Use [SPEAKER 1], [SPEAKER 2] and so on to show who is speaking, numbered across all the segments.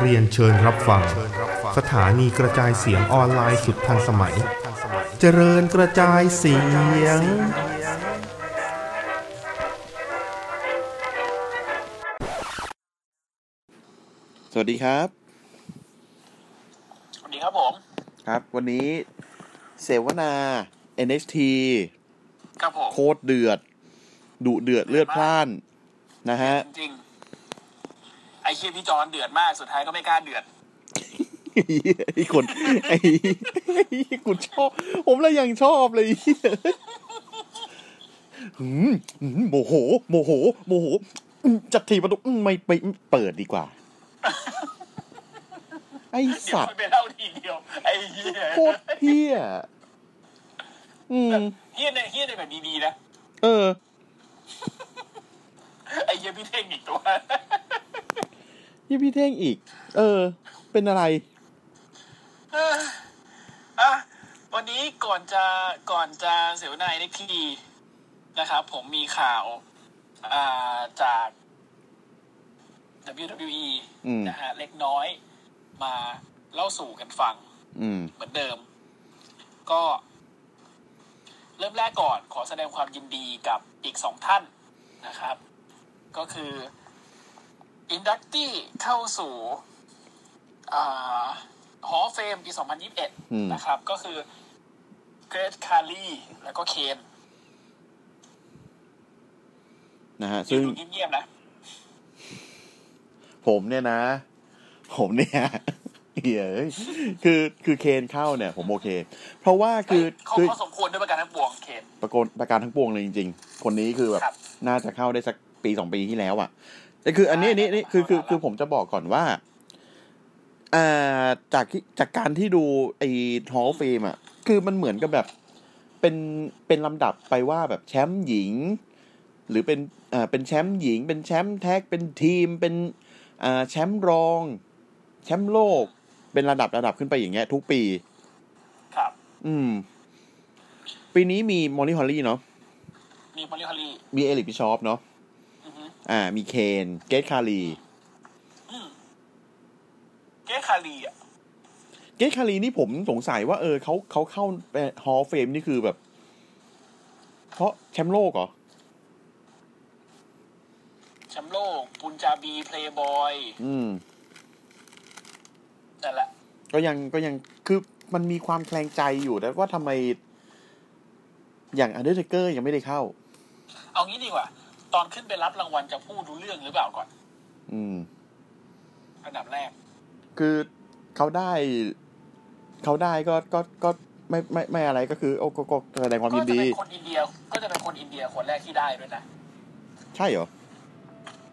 [SPEAKER 1] เรียนเชิญรับฟัง สถานีกระจายเสียงออนไลน์สุดทันสมัย เจริญกระจายเสียง
[SPEAKER 2] สวัสดีครับ
[SPEAKER 3] สวัสดีครับผม
[SPEAKER 2] ครับ วันนี้เสวนา NXT
[SPEAKER 3] ครับผม
[SPEAKER 2] โคตรเดือด ดุเดือดเลือดพล่านนะฮะ
[SPEAKER 3] จริงๆไอ้เชียพี่จอนเดือดมากสุดท้ายก็ไม่กล้าเดือด
[SPEAKER 2] ไอ้คนไอ้ไอ้กูชอบ ผมเลยยังชอบเลยหืมหืมโมโห โมโห โมโหอืมจัดทีประตูอืมไม่ไปเปิดดีกว่า ไอ้
[SPEAKER 3] เดี๋ยว
[SPEAKER 2] สัต
[SPEAKER 3] มั
[SPEAKER 2] ว์
[SPEAKER 3] นไปเล่าทีเดียวไอ้เฮีย
[SPEAKER 2] โคตรเฮี้ยอืม
[SPEAKER 3] เฮียในเฮียในแบบดีๆนะ
[SPEAKER 2] เออ
[SPEAKER 3] ไอ้เฮียพี่เท่งอีกตัว
[SPEAKER 2] ยี่พี่เท่งอีก เออ เป็นอะไร
[SPEAKER 3] อะวันนี้ก่อนจะก่อนจะเสวนายได้ทีนะครับ ผมมีข่าวอ่าจาก WWE
[SPEAKER 2] อืม
[SPEAKER 3] นะฮะเล็กน้อยมาเล่าสู่กันฟัง
[SPEAKER 2] อืม
[SPEAKER 3] เหมือนเดิม ก็ เริ่มแรกก่อนขอแสดงความยินดีกับอีกสองท่านนะครับ ก็คือ inductee เข้าสู่ Hall of Fame ปี
[SPEAKER 2] อืม
[SPEAKER 3] 2021 นะครับ ก็คือ Great Khali แล้วก็ Kaneนะ
[SPEAKER 2] ฮะ
[SPEAKER 3] ซึ่
[SPEAKER 2] ซึ่
[SPEAKER 3] ง
[SPEAKER 2] ง
[SPEAKER 3] เงียบๆนะ
[SPEAKER 2] ผมเนี่ยนะ ผมเนี่ย เฮ้ยคือคือเคนเข้าเนี่ย ผมโอเค เพราะว่าคือ
[SPEAKER 3] เขา
[SPEAKER 2] คือ
[SPEAKER 3] เขาสมควรด้วยประการทั้งปวงเคน
[SPEAKER 2] ประกนประการทั้งปวงเลยจริง ๆ คนนี้คือแบบ
[SPEAKER 3] ครับ
[SPEAKER 2] น่าจะเข้าได้สักปีสองปีที่แล้วอะแต่คือ อันนี้อันนี้อันนี้คือคือคือผมจะบอกก่อนว่าอ่าจากที่จากการที่ดูไอ้ฮอลเฟมอะ คือมันเหมือนกับแบบเป็นเป็นลำดับไปว่าแบบแชมป์หญิง หรือเป็นอ่าเป็นแชมป์หญิง เป็นแชมป์แท็กเป็นทีมเป็นอ่าแชมป์รอง แชมป์โลก เป็นระดับระดับขึ้นไปอย่างเงี้ย ทุกปี
[SPEAKER 3] ครับ
[SPEAKER 2] อืม ปีนี้มี Molly Holly เนาะ
[SPEAKER 3] มี Molly Holly
[SPEAKER 2] มี Eric Bischoff เนาะ
[SPEAKER 3] อือฮึ
[SPEAKER 2] อ่า มี Kane Great Khali
[SPEAKER 3] อืม Great Khali อะ
[SPEAKER 2] Great Khali นี่ผมสงสัยว่าเออเขาเขาเข้าHall of Fame นี่คือแบบ เพราะแชมป์โลกเหรอ
[SPEAKER 3] แชมป์โลก Punjabi Playboy อื
[SPEAKER 2] ม
[SPEAKER 3] นั่นแหละ
[SPEAKER 2] ก็ยังก็ยังคือมันมีความแคลงใจอยู่แต่ว่าทำไม อย่างอันเดอร์เทเกอร์ยังไม่ได้เข้า
[SPEAKER 3] เอางี้ดีกว่า ตอนขึ้นไปรับรางวัลจะพูดรู้เรื่องหรือเปล่าก่อน
[SPEAKER 2] อืม
[SPEAKER 3] อันดับแรก
[SPEAKER 2] คือเขาได้เขาได้ก็ก็ก็ไม่ไม่ไม่อะไรก็คือ โอ้ก็ก็แสดงความ
[SPEAKER 3] ก็
[SPEAKER 2] ยิน
[SPEAKER 3] จะ
[SPEAKER 2] ดี
[SPEAKER 3] เป็นคนอินเดีย ก็จะเป็นคนอินเดียคนแรกที่ได้ด้วยนะ
[SPEAKER 2] ใช่เหรอ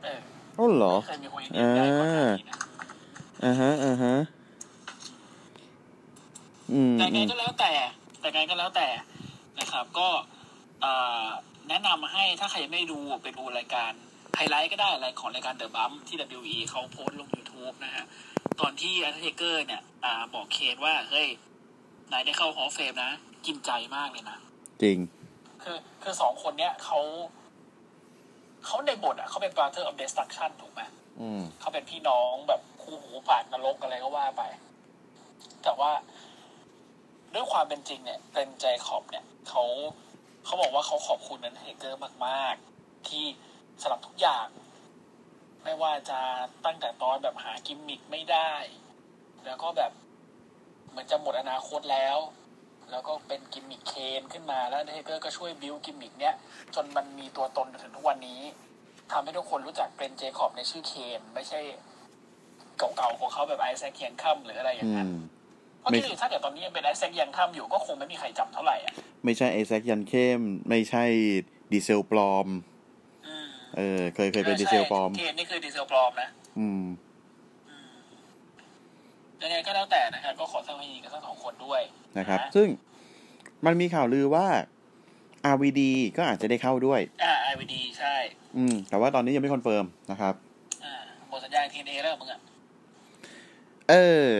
[SPEAKER 3] เออ
[SPEAKER 2] อ๋อเหรอ
[SPEAKER 3] ไม่เคยมีคนอินเดียได้ก่อนหน้านี้นะ
[SPEAKER 2] อ่าฮะอ่าฮะอืม
[SPEAKER 3] แต่ไง
[SPEAKER 2] อืม
[SPEAKER 3] ก็แล้วแต่ แต่ไงก็แล้วแต่นะครับ ก็เอ่อแนะนำให้ถ้าใครยังไม่ดูไปดูรายการไฮไลท์ก็ได้อะไรของรายการเดอะบัมที่ WE เขาโพสต์ลง YouTube นะฮะ ตอนที่อันเทเกอร์เนี่ยอ่าบอก Kane ว่า เฮ้ย นายได้เข้า Hall of Fame นะ กินใจมากเลยนะ
[SPEAKER 2] จริง
[SPEAKER 3] คือคือสองคนเนี้ยเขาเขาในบทอะเขาเป็น brother of destruction ถูกไหม
[SPEAKER 2] อืม
[SPEAKER 3] เขาเป็นพี่น้องแบบ คู่หูผ่านนรกอะไรก็ว่าไป แต่ว่าด้วยความเป็นจริงเนี่ย Glenn Jacobs เนี่ยเขาเขาบอกว่าเขาขอบคุณนันเฮเกอร์มาก ๆ ที่ support ทุกอย่าง ไม่ว่าจะตั้งแต่ตอนแบบหากิมมิกไม่ได้ แล้วก็แบบเหมือนจะหมดอนาคตแล้ว แล้วก็เป็น gimmick Kane ขึ้นมาแล้ว Taker ก็ช่วย build gimmick เนี้ยจนมันมีตัวตนจนถึงทุกวันนี้ทำให้ทุกคนรู้จัก Glenn Jacobs ในชื่อ Kane ไม่ใช่ เก่าๆของเขาแบบ Isaac Yankem หรืออะไรอย่าง
[SPEAKER 2] อื
[SPEAKER 3] นั้น
[SPEAKER 2] ม
[SPEAKER 3] เพราะ
[SPEAKER 2] ไม่
[SPEAKER 3] ที่ถ้าเกิดตอนนี้ยังเป็น Isaac Yankem อยู่ก็คงไม่มีใครจำเท่าไหร่อะ
[SPEAKER 2] ไม่ใช่ Isaac Yankem ไม่ใช่ดีเซลปลอม
[SPEAKER 3] อืม
[SPEAKER 2] เออ เคยเคยเป็นดีเซลปลอม
[SPEAKER 3] เคนนี่คือดีเซลปลอมนะ
[SPEAKER 2] อืม
[SPEAKER 3] ยังไงก็แล้วแต่นะครับก็ขอแสดงความยินดีกับทั้งสองคนด้วย
[SPEAKER 2] นะครับ ซึ่งมันมีข่าวลือว่า RVD ก็อาจจะได้เข้าด้วย
[SPEAKER 3] อ่า RVD ใช่
[SPEAKER 2] อืม แต่ว่าตอนนี้ยังไม่ confirm นะครับ
[SPEAKER 3] อ่าหมดสัญญาทีเอแล้วมึงอะ
[SPEAKER 2] เออ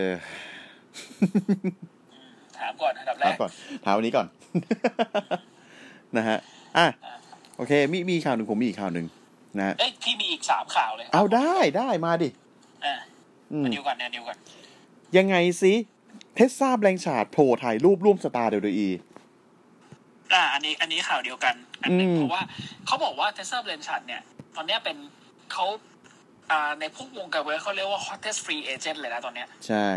[SPEAKER 3] ถามก่อนอันดับแร
[SPEAKER 2] ถาม
[SPEAKER 3] ก
[SPEAKER 2] ก่อน ถามวันนี้ก่อน นะฮะ อะ โอเค มีมีข่าวหนึ่งผมมีอีกข่าวหนึ่งนะ
[SPEAKER 3] เอ้ยพี่มีอีกสามข่าวเลย
[SPEAKER 2] เอาได้ได้มาดิ
[SPEAKER 3] อ่า
[SPEAKER 2] อืม
[SPEAKER 3] อันเดียวกันอันเดียวกัน
[SPEAKER 2] ยังไงสิเทสซาแบงชาร์ดโผล่ถ่ายรูปร่วมสตาร์เดอี
[SPEAKER 3] อ่า อันนี้ อันนี้ข่าวเดียวกัน อันหนึ่ง
[SPEAKER 2] อืม
[SPEAKER 3] เพราะว่าเขาบอกว่าเทสลาเบรนชัดเนี่ย ตอนเนี้ยเป็นเขาอ่า ในพวกวงการเวิร์เขาเรียกว่า hottest free agent เลยนะตอนเนี้ย
[SPEAKER 2] ใช่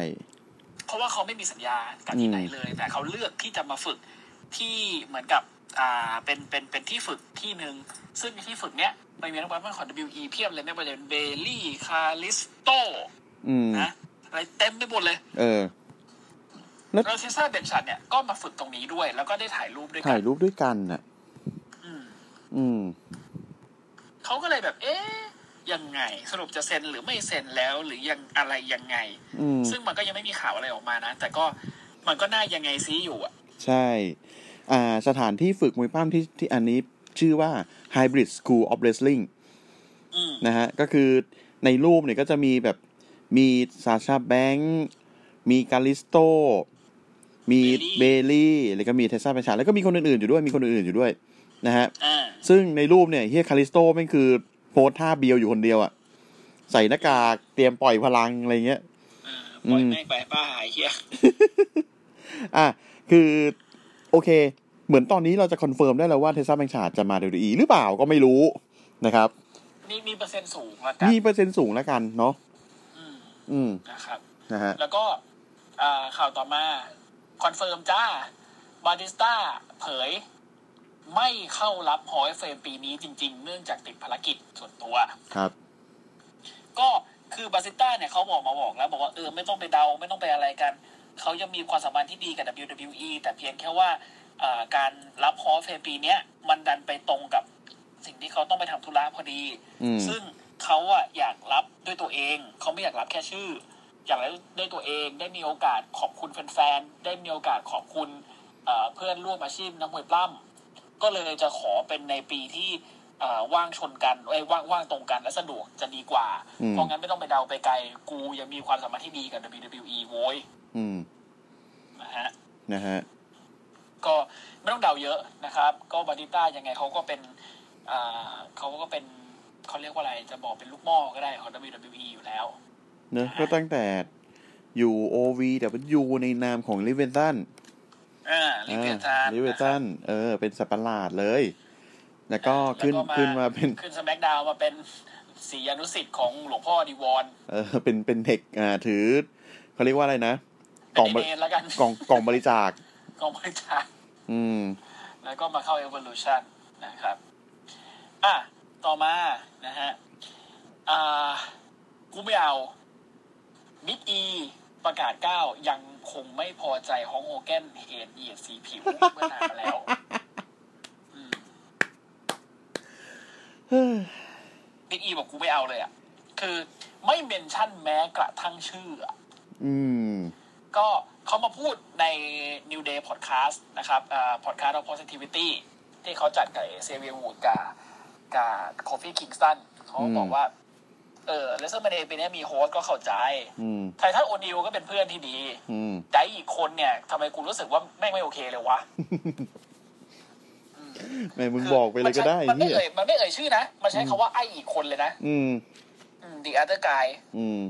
[SPEAKER 3] เพราะว่าเขาไม่มีสัญญากับที่ไหนเลย แต่เขาเลือกที่จะมาฝึกที่เหมือนกับอ่าเป็นเป็นเป็นที่ฝึกที่หนึ่งซึ่งที่ฝึกเนี้ยมันมีนักบอลของ WE เพียบเลยไม่ว่าจะเป็นเบลลี่คาริสโต
[SPEAKER 2] อืม
[SPEAKER 3] นะอะไรเต็มไปหมดเลย
[SPEAKER 2] เออแล้ว
[SPEAKER 3] แล้วเทสลาเบรนชัดเนี่ยก็มาฝึกตรงนี้ด้วย แล้วก็ได้ถ่ายรูปด้วยกั
[SPEAKER 2] ถ่านยรูปด้วยกันน่ะ
[SPEAKER 3] อืม
[SPEAKER 2] อืม
[SPEAKER 3] เขาก็เลยแบบ เอ๊ะ ยังไง สรุปจะเซ็นหรือไม่เซ็นแล้วหรือยังอะไรยังไง
[SPEAKER 2] อืม
[SPEAKER 3] ซึ่งมันก็ยังไม่มีข่าวอะไรออกมานะ แต่ก็มันก็น่ายังไงซีอยู่อะ
[SPEAKER 2] ใช่ อ่าสถานที่ฝึกมวยปั้มที่ที่อันนี้ชื่อว่า Hybrid School of Wrestling
[SPEAKER 3] อืม
[SPEAKER 2] นะฮะ ก็คือในรูปเนี่ยก็จะมีแบบมี Sasha Banks มี Kalisto มี Bayley แล้วก็มี Tessa Blanchard แล้วก็มีคนอื่นๆอยู่ด้วย มีคนอื่นๆอยู่ด้วยนะฮะ
[SPEAKER 3] อ่า
[SPEAKER 2] ซึ่งในรูปเนี่ยเฮีย Kalisto แม่งคือ โพสท่าเบียวอยู่คนเดียวอะใส่หน้ากากเตรียมปล่อยพลังอะไรเงี้ย
[SPEAKER 3] เออปล่อย
[SPEAKER 2] อืม
[SPEAKER 3] แม่งไปป้าหายเฮีย
[SPEAKER 2] อะคือ โอเค เหมือนตอนนี้เราจะ confirm ได้แล้วว่า Tessa Blanchard จะมา WWE หรือเปล่าก็ไม่รู้นะครับ
[SPEAKER 3] มีมีเปอร์เซ็นต์สูงละกัน
[SPEAKER 2] มีเปอร์เซ็นต์สูงแล้วกันเนาะ
[SPEAKER 3] อืม
[SPEAKER 2] อืม
[SPEAKER 3] นะครับ
[SPEAKER 2] นะฮะ
[SPEAKER 3] แล้วก็อ่าข่าวต่อมา confirm จ้าบาดิสต้าเผย ไม่เข้ารับฮอยเฟรมปีนี้จริง ๆ เนื่องจากติดภารกิจส่วนตัว
[SPEAKER 2] ครับ
[SPEAKER 3] ก็คือบาซิต้าเนี่ยเขาบอกมาบอกแล้วบอกว่าเออไม่ต้องไปเดาไม่ต้องไปอะไรกัน เขายังมีความสัมพันธ์ที่ดีกับ WWE แต่เพียงแค่ว่าอ่าการรับฮอลเฟมปีเนี้ยมันดันไปตรงกับสิ่งที่เขาต้องไปทำธุระพอดี
[SPEAKER 2] อืม
[SPEAKER 3] ซึ่งเขาอะอยากรับด้วยตัวเอง เขาไม่อยากรับแค่ชื่อ อยากรับด้วยตัวเองได้มีโอกาสขอบคุณแฟนๆ ได้มีโอกาสขอบคุณเอ่อเพื่อนร่วมอาชีพนักมวยปล้ำ ก็เลยจะขอเป็นในปีที่เอ่อว่างชนกันเอ้ยว่างว่างตรงกันและสะดวกจะดีกว่า
[SPEAKER 2] อืม
[SPEAKER 3] เพราะงั้นไม่ต้องไปเดาไปไกล กูยังมีความสามารถที่ดีกับ WWE โว้ย
[SPEAKER 2] อืม
[SPEAKER 3] นะฮะ
[SPEAKER 2] นะฮะ
[SPEAKER 3] ก็ไม่ต้องเดาเยอะนะครับ ก็บาติต้ายังไงเขาก็เป็นอ่าเขาก็เป็นเขาเรียกว่าอะไรจะบอกเป็นลูกหม้อก็ได้ของ WWE อยู่แล้ว
[SPEAKER 2] เนอะก็ตั้งแต่อยู่ OVW ในนามของลิเวนตัน
[SPEAKER 3] อ่าลิเวตาน
[SPEAKER 2] ลิเวนตันเออ เป็นสัตว์ประหลาดเลย แล้วก็ขึ้นขึ้นมาเป็น
[SPEAKER 3] ขึ้นสแมกดาวมาเป็นสีอนุสิทธิ์ของหลวงพ่อดีวอน
[SPEAKER 2] เออเป็นเป็นเทคอ่าถือเขาเรียกว่าอะไรนะก
[SPEAKER 3] เป็
[SPEAKER 2] ล่อนงบ
[SPEAKER 3] ไอ
[SPEAKER 2] ริ
[SPEAKER 3] เนนแล้วกัน
[SPEAKER 2] กล่องกล่องบริจาค
[SPEAKER 3] กองบริจาค
[SPEAKER 2] อืม
[SPEAKER 3] แล้วก็มาเข้า Evolution นะครับ อะ ต่อมานะฮะอ่ากูไม่เอาบิ๊กอีประกาศก้าวยัง คงไม่พอใจฮองโฮแกนเหตุเหยียดสีผิวเมื่อนานมาแล้วอืม Big E บอกกูไม่เอาเลยอะ คือไม่ mention แม้กระทั่งชื่ออะ
[SPEAKER 2] อืม
[SPEAKER 3] ก็เขามาพูดใน New Day Podcast นะครับอ่า Podcast of Positivity ที่เขาจัดกับ Xavier Woods กับกับ Kofi Kingston เขาก็บอกว่า เออ WrestleMania ปีนี้มี host ก็เข้าใจ
[SPEAKER 2] อืม
[SPEAKER 3] Titus O'Neil ก็เป็นเพื่อนที่ดี
[SPEAKER 2] อืม
[SPEAKER 3] ใจอีกคนเนี่ยทำไมกูรู้สึกว่าแม่งไม่โอเคเลยวะ
[SPEAKER 2] แม่มึงบอกไปเลยก็ได้
[SPEAKER 3] มันไม่
[SPEAKER 2] เฮีย
[SPEAKER 3] เอ่ยมันไม่เอ่ยชื่อนะ มันใช้คำว่าไออีกคนเลยนะ
[SPEAKER 2] อืม
[SPEAKER 3] the other guy อื
[SPEAKER 2] ม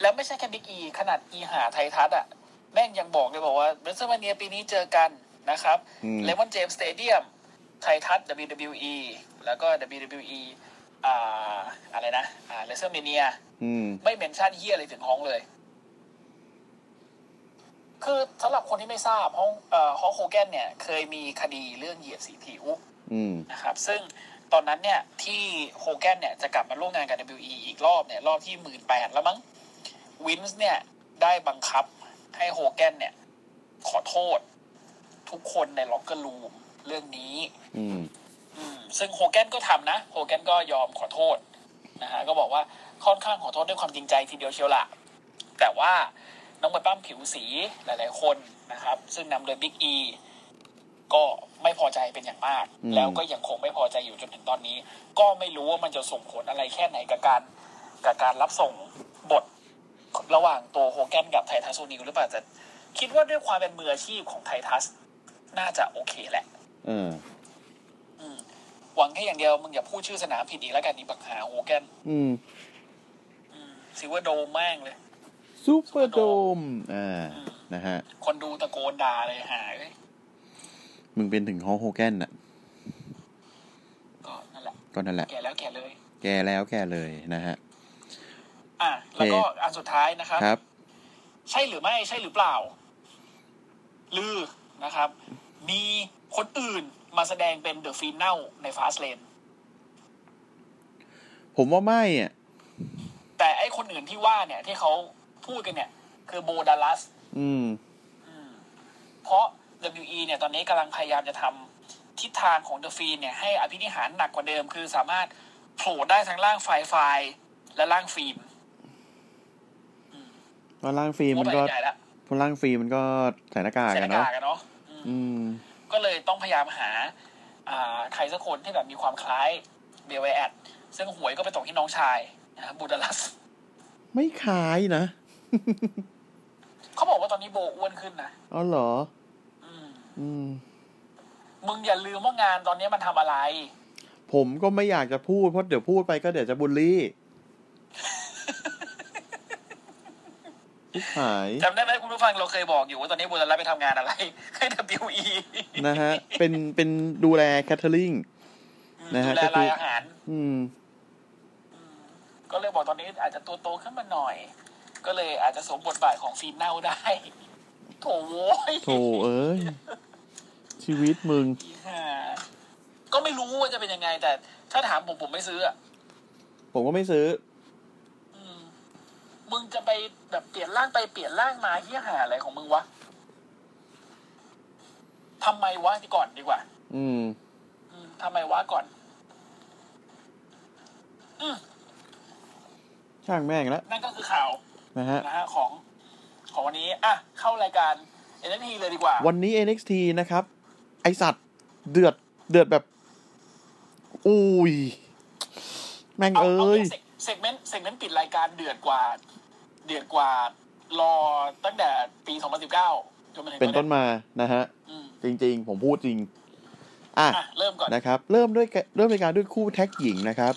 [SPEAKER 3] แล้วไม่ใช่แค่ Big E ขนาดอีหา Titus อะ แม่งยังบอกเลยบอกว่าเ e ส l ร์ a เนียปีนี้เจอกันนะครับ
[SPEAKER 2] อืม
[SPEAKER 3] Raymond James Stadium Titus WWE แล้วก็ WWE อ่าอะไรนะอ่า WrestleMania อืมไม่ mention เฮียอะไรถึงฮ้องเลย คือสำหรับคนที่ไม่ทราบฮ้องเอ่อ Hulk Hogan เนี่ย เคยมีคดีเรื่องเหยียดสีผิว
[SPEAKER 2] อืม
[SPEAKER 3] นะครับ ซึ่งตอนนั้นเนี่ยที่โฮแกนเนี่ยจะกลับมาร่วมงานกับ WWE อีกรอบเนี่ยรอบที่หมื่นแปดแล้วมั้ง Vince เนี่ยได้บังคับให้โฮแกนเนี่ย ขอโทษ ทุกคนใน locker room เรื่องนี้
[SPEAKER 2] อืม
[SPEAKER 3] อืม ซึ่งโฮแกนก็ทำนะ โฮแกนก็ยอมขอโทษนะฮะก็บอกว่าค่อนข้างขอโทษด้วยความจริงใจทีเดียวเชียวละแต่ว่าน้องมวยปั้มผิวสีหลาย ๆ คนนะครับ ซึ่งนำโดยบิ๊กอีก็ไม่พอใจเป็นอย่างมาก
[SPEAKER 2] อืม
[SPEAKER 3] แล้วก็ยังคงไม่พอใจอยู่จนถึงตอนนี้ ก็ไม่รู้ว่ามันจะส่งผลอะไรแค่ไหนกับการกับการรับส่งบทระหว่างตัวโฮแกนกับไททัสโซนิวหรือเปล่าแต่คิดว่าด้วยความเป็นมืออาชีพของไททัสน่าจะโอเคแหละ
[SPEAKER 2] เออ
[SPEAKER 3] อืมค่อย่างเดียวมึงอย่าพูดชื่อสนามผิดอีกแล้วกันนี่บักหาโฮแกน
[SPEAKER 2] อืม
[SPEAKER 3] Superdome แม่งเลย
[SPEAKER 2] Superdome อ่านะฮะ
[SPEAKER 3] คนดูตะโกนด่าเลยหาเลย
[SPEAKER 2] มึงเป็นถึง Hulk Hogan น่ะ
[SPEAKER 3] ก็นั่นแหละ
[SPEAKER 2] ก็นั่นแหละ
[SPEAKER 3] แก่แล้วแก่เลย
[SPEAKER 2] แกแล้วแกเลยนะฮะ
[SPEAKER 3] อะ แล้วก็
[SPEAKER 2] โอเค
[SPEAKER 3] อันสุดท้ายนะครับ
[SPEAKER 2] ครับ
[SPEAKER 3] ใช่หรือไม่ใช่หรือเปล่า ลือนะครับ มีคนอื่น มาแสดงเป็น The Fiend ใน Fastlane
[SPEAKER 2] ผมว่าไม่อะ
[SPEAKER 3] แต่ไอ้คนอื่นที่ว่าเนี่ย ที่เขาพูดกันเนี่ย คือ Bo Dallas
[SPEAKER 2] อืม
[SPEAKER 3] เพราะ WE เนี่ย ตอนนี้กำลังพยายามจะทำทิศทางของ The Fiend เนี่ย ให้อภินิหารหนักกว่าเดิม คือสามารถโผล่ได้ทั้งร่าง Firefly และร่าง Fiend
[SPEAKER 2] เพราะร่างฟิล์มมันก็
[SPEAKER 3] ใหญ่แล้ว
[SPEAKER 2] เพราะร่างฟิล์มมันก็ใส่หน้ากาก
[SPEAKER 3] ใส่ห
[SPEAKER 2] กัน
[SPEAKER 3] น้า
[SPEAKER 2] เนาะ
[SPEAKER 3] กากกันเนาะอืม
[SPEAKER 2] อืม
[SPEAKER 3] ก็เลยต้องพยายามหาอ่าใครสักคนที่แบบมีความคล้ายเบลเวแอดซึ่งหวยก็ไปตกที่น้องชายนะครับบูดาลัส
[SPEAKER 2] ไม่คล้ายนะ
[SPEAKER 3] เขาบอกว่าตอนนี้โบอ้วนขึ้นนะ
[SPEAKER 2] อ๋อเหรอ
[SPEAKER 3] อืม
[SPEAKER 2] อืม
[SPEAKER 3] มึงอย่าลืมว่างานตอนนี้มันทำอะไร
[SPEAKER 2] ผมก็ไม่อยากจะพูดเพราะเดี๋ยวพูดไปก็เดี๋ยวจะบูลลี่ชิบ หาย
[SPEAKER 3] จำได้ไหมคุณผู้ฟังเราเคยบอกอยู่ว่าตอนนี้บูดาลัสไปทำงานอะไรให้ WE
[SPEAKER 2] นะฮะ เป็นเป็นดูแลแคทเทอริงนะฮะ
[SPEAKER 3] ดูแล
[SPEAKER 2] ก็คือ
[SPEAKER 3] รายอาหาร
[SPEAKER 2] อืม
[SPEAKER 3] ก็เลยบอกตอนนี้อาจจะตัวโตขึ้นมาหน่อย ก็เลยอาจจะสวมบทบาทของฟีนเน่าได้ โถโว้ย
[SPEAKER 2] โถเอ้ย ชีวิตมึง
[SPEAKER 3] ฮ่าก็ไม่รู้ว่าจะเป็นยังไง แต่ถ้าถามผมผมไม่ซื้ออะ
[SPEAKER 2] ผมก็ไม่ซื้อ
[SPEAKER 3] อืม มึงจะไปแบบเปลี่ยนร่างไปเปลี่ยนร่างมาที่หาอะไรของมึงวะทำไมวะก่อนดีกว่า
[SPEAKER 2] อืม
[SPEAKER 3] อืมทำไมวะก่อน
[SPEAKER 2] ช่างแม่งแล้ว
[SPEAKER 3] นั่นก็คือข่าว
[SPEAKER 2] นะฮะ
[SPEAKER 3] นะฮะของของวันนี้ อะ เข้ารายการเอ็นทีเลยดีกว่า
[SPEAKER 2] วันนี้ NXT นะครับ ไอสัตว์เดือดเดือดแบบ อุ้ย แม่ง
[SPEAKER 3] เอา
[SPEAKER 2] เอ้
[SPEAKER 3] เอา
[SPEAKER 2] ย
[SPEAKER 3] segment segment ปิดรายการเดือดกว่า เดือดกว่า รอตั้งแต่ปี2019จนมาถึง
[SPEAKER 2] เป็นต้นมานะฮะ
[SPEAKER 3] อืม
[SPEAKER 2] จริงๆ ผมพูดจริงอะ
[SPEAKER 3] อะ เริ่มก่อน
[SPEAKER 2] นะครับ เริ่มด้วยเริ่มรายการด้วยคู่ tag หญิงนะครับ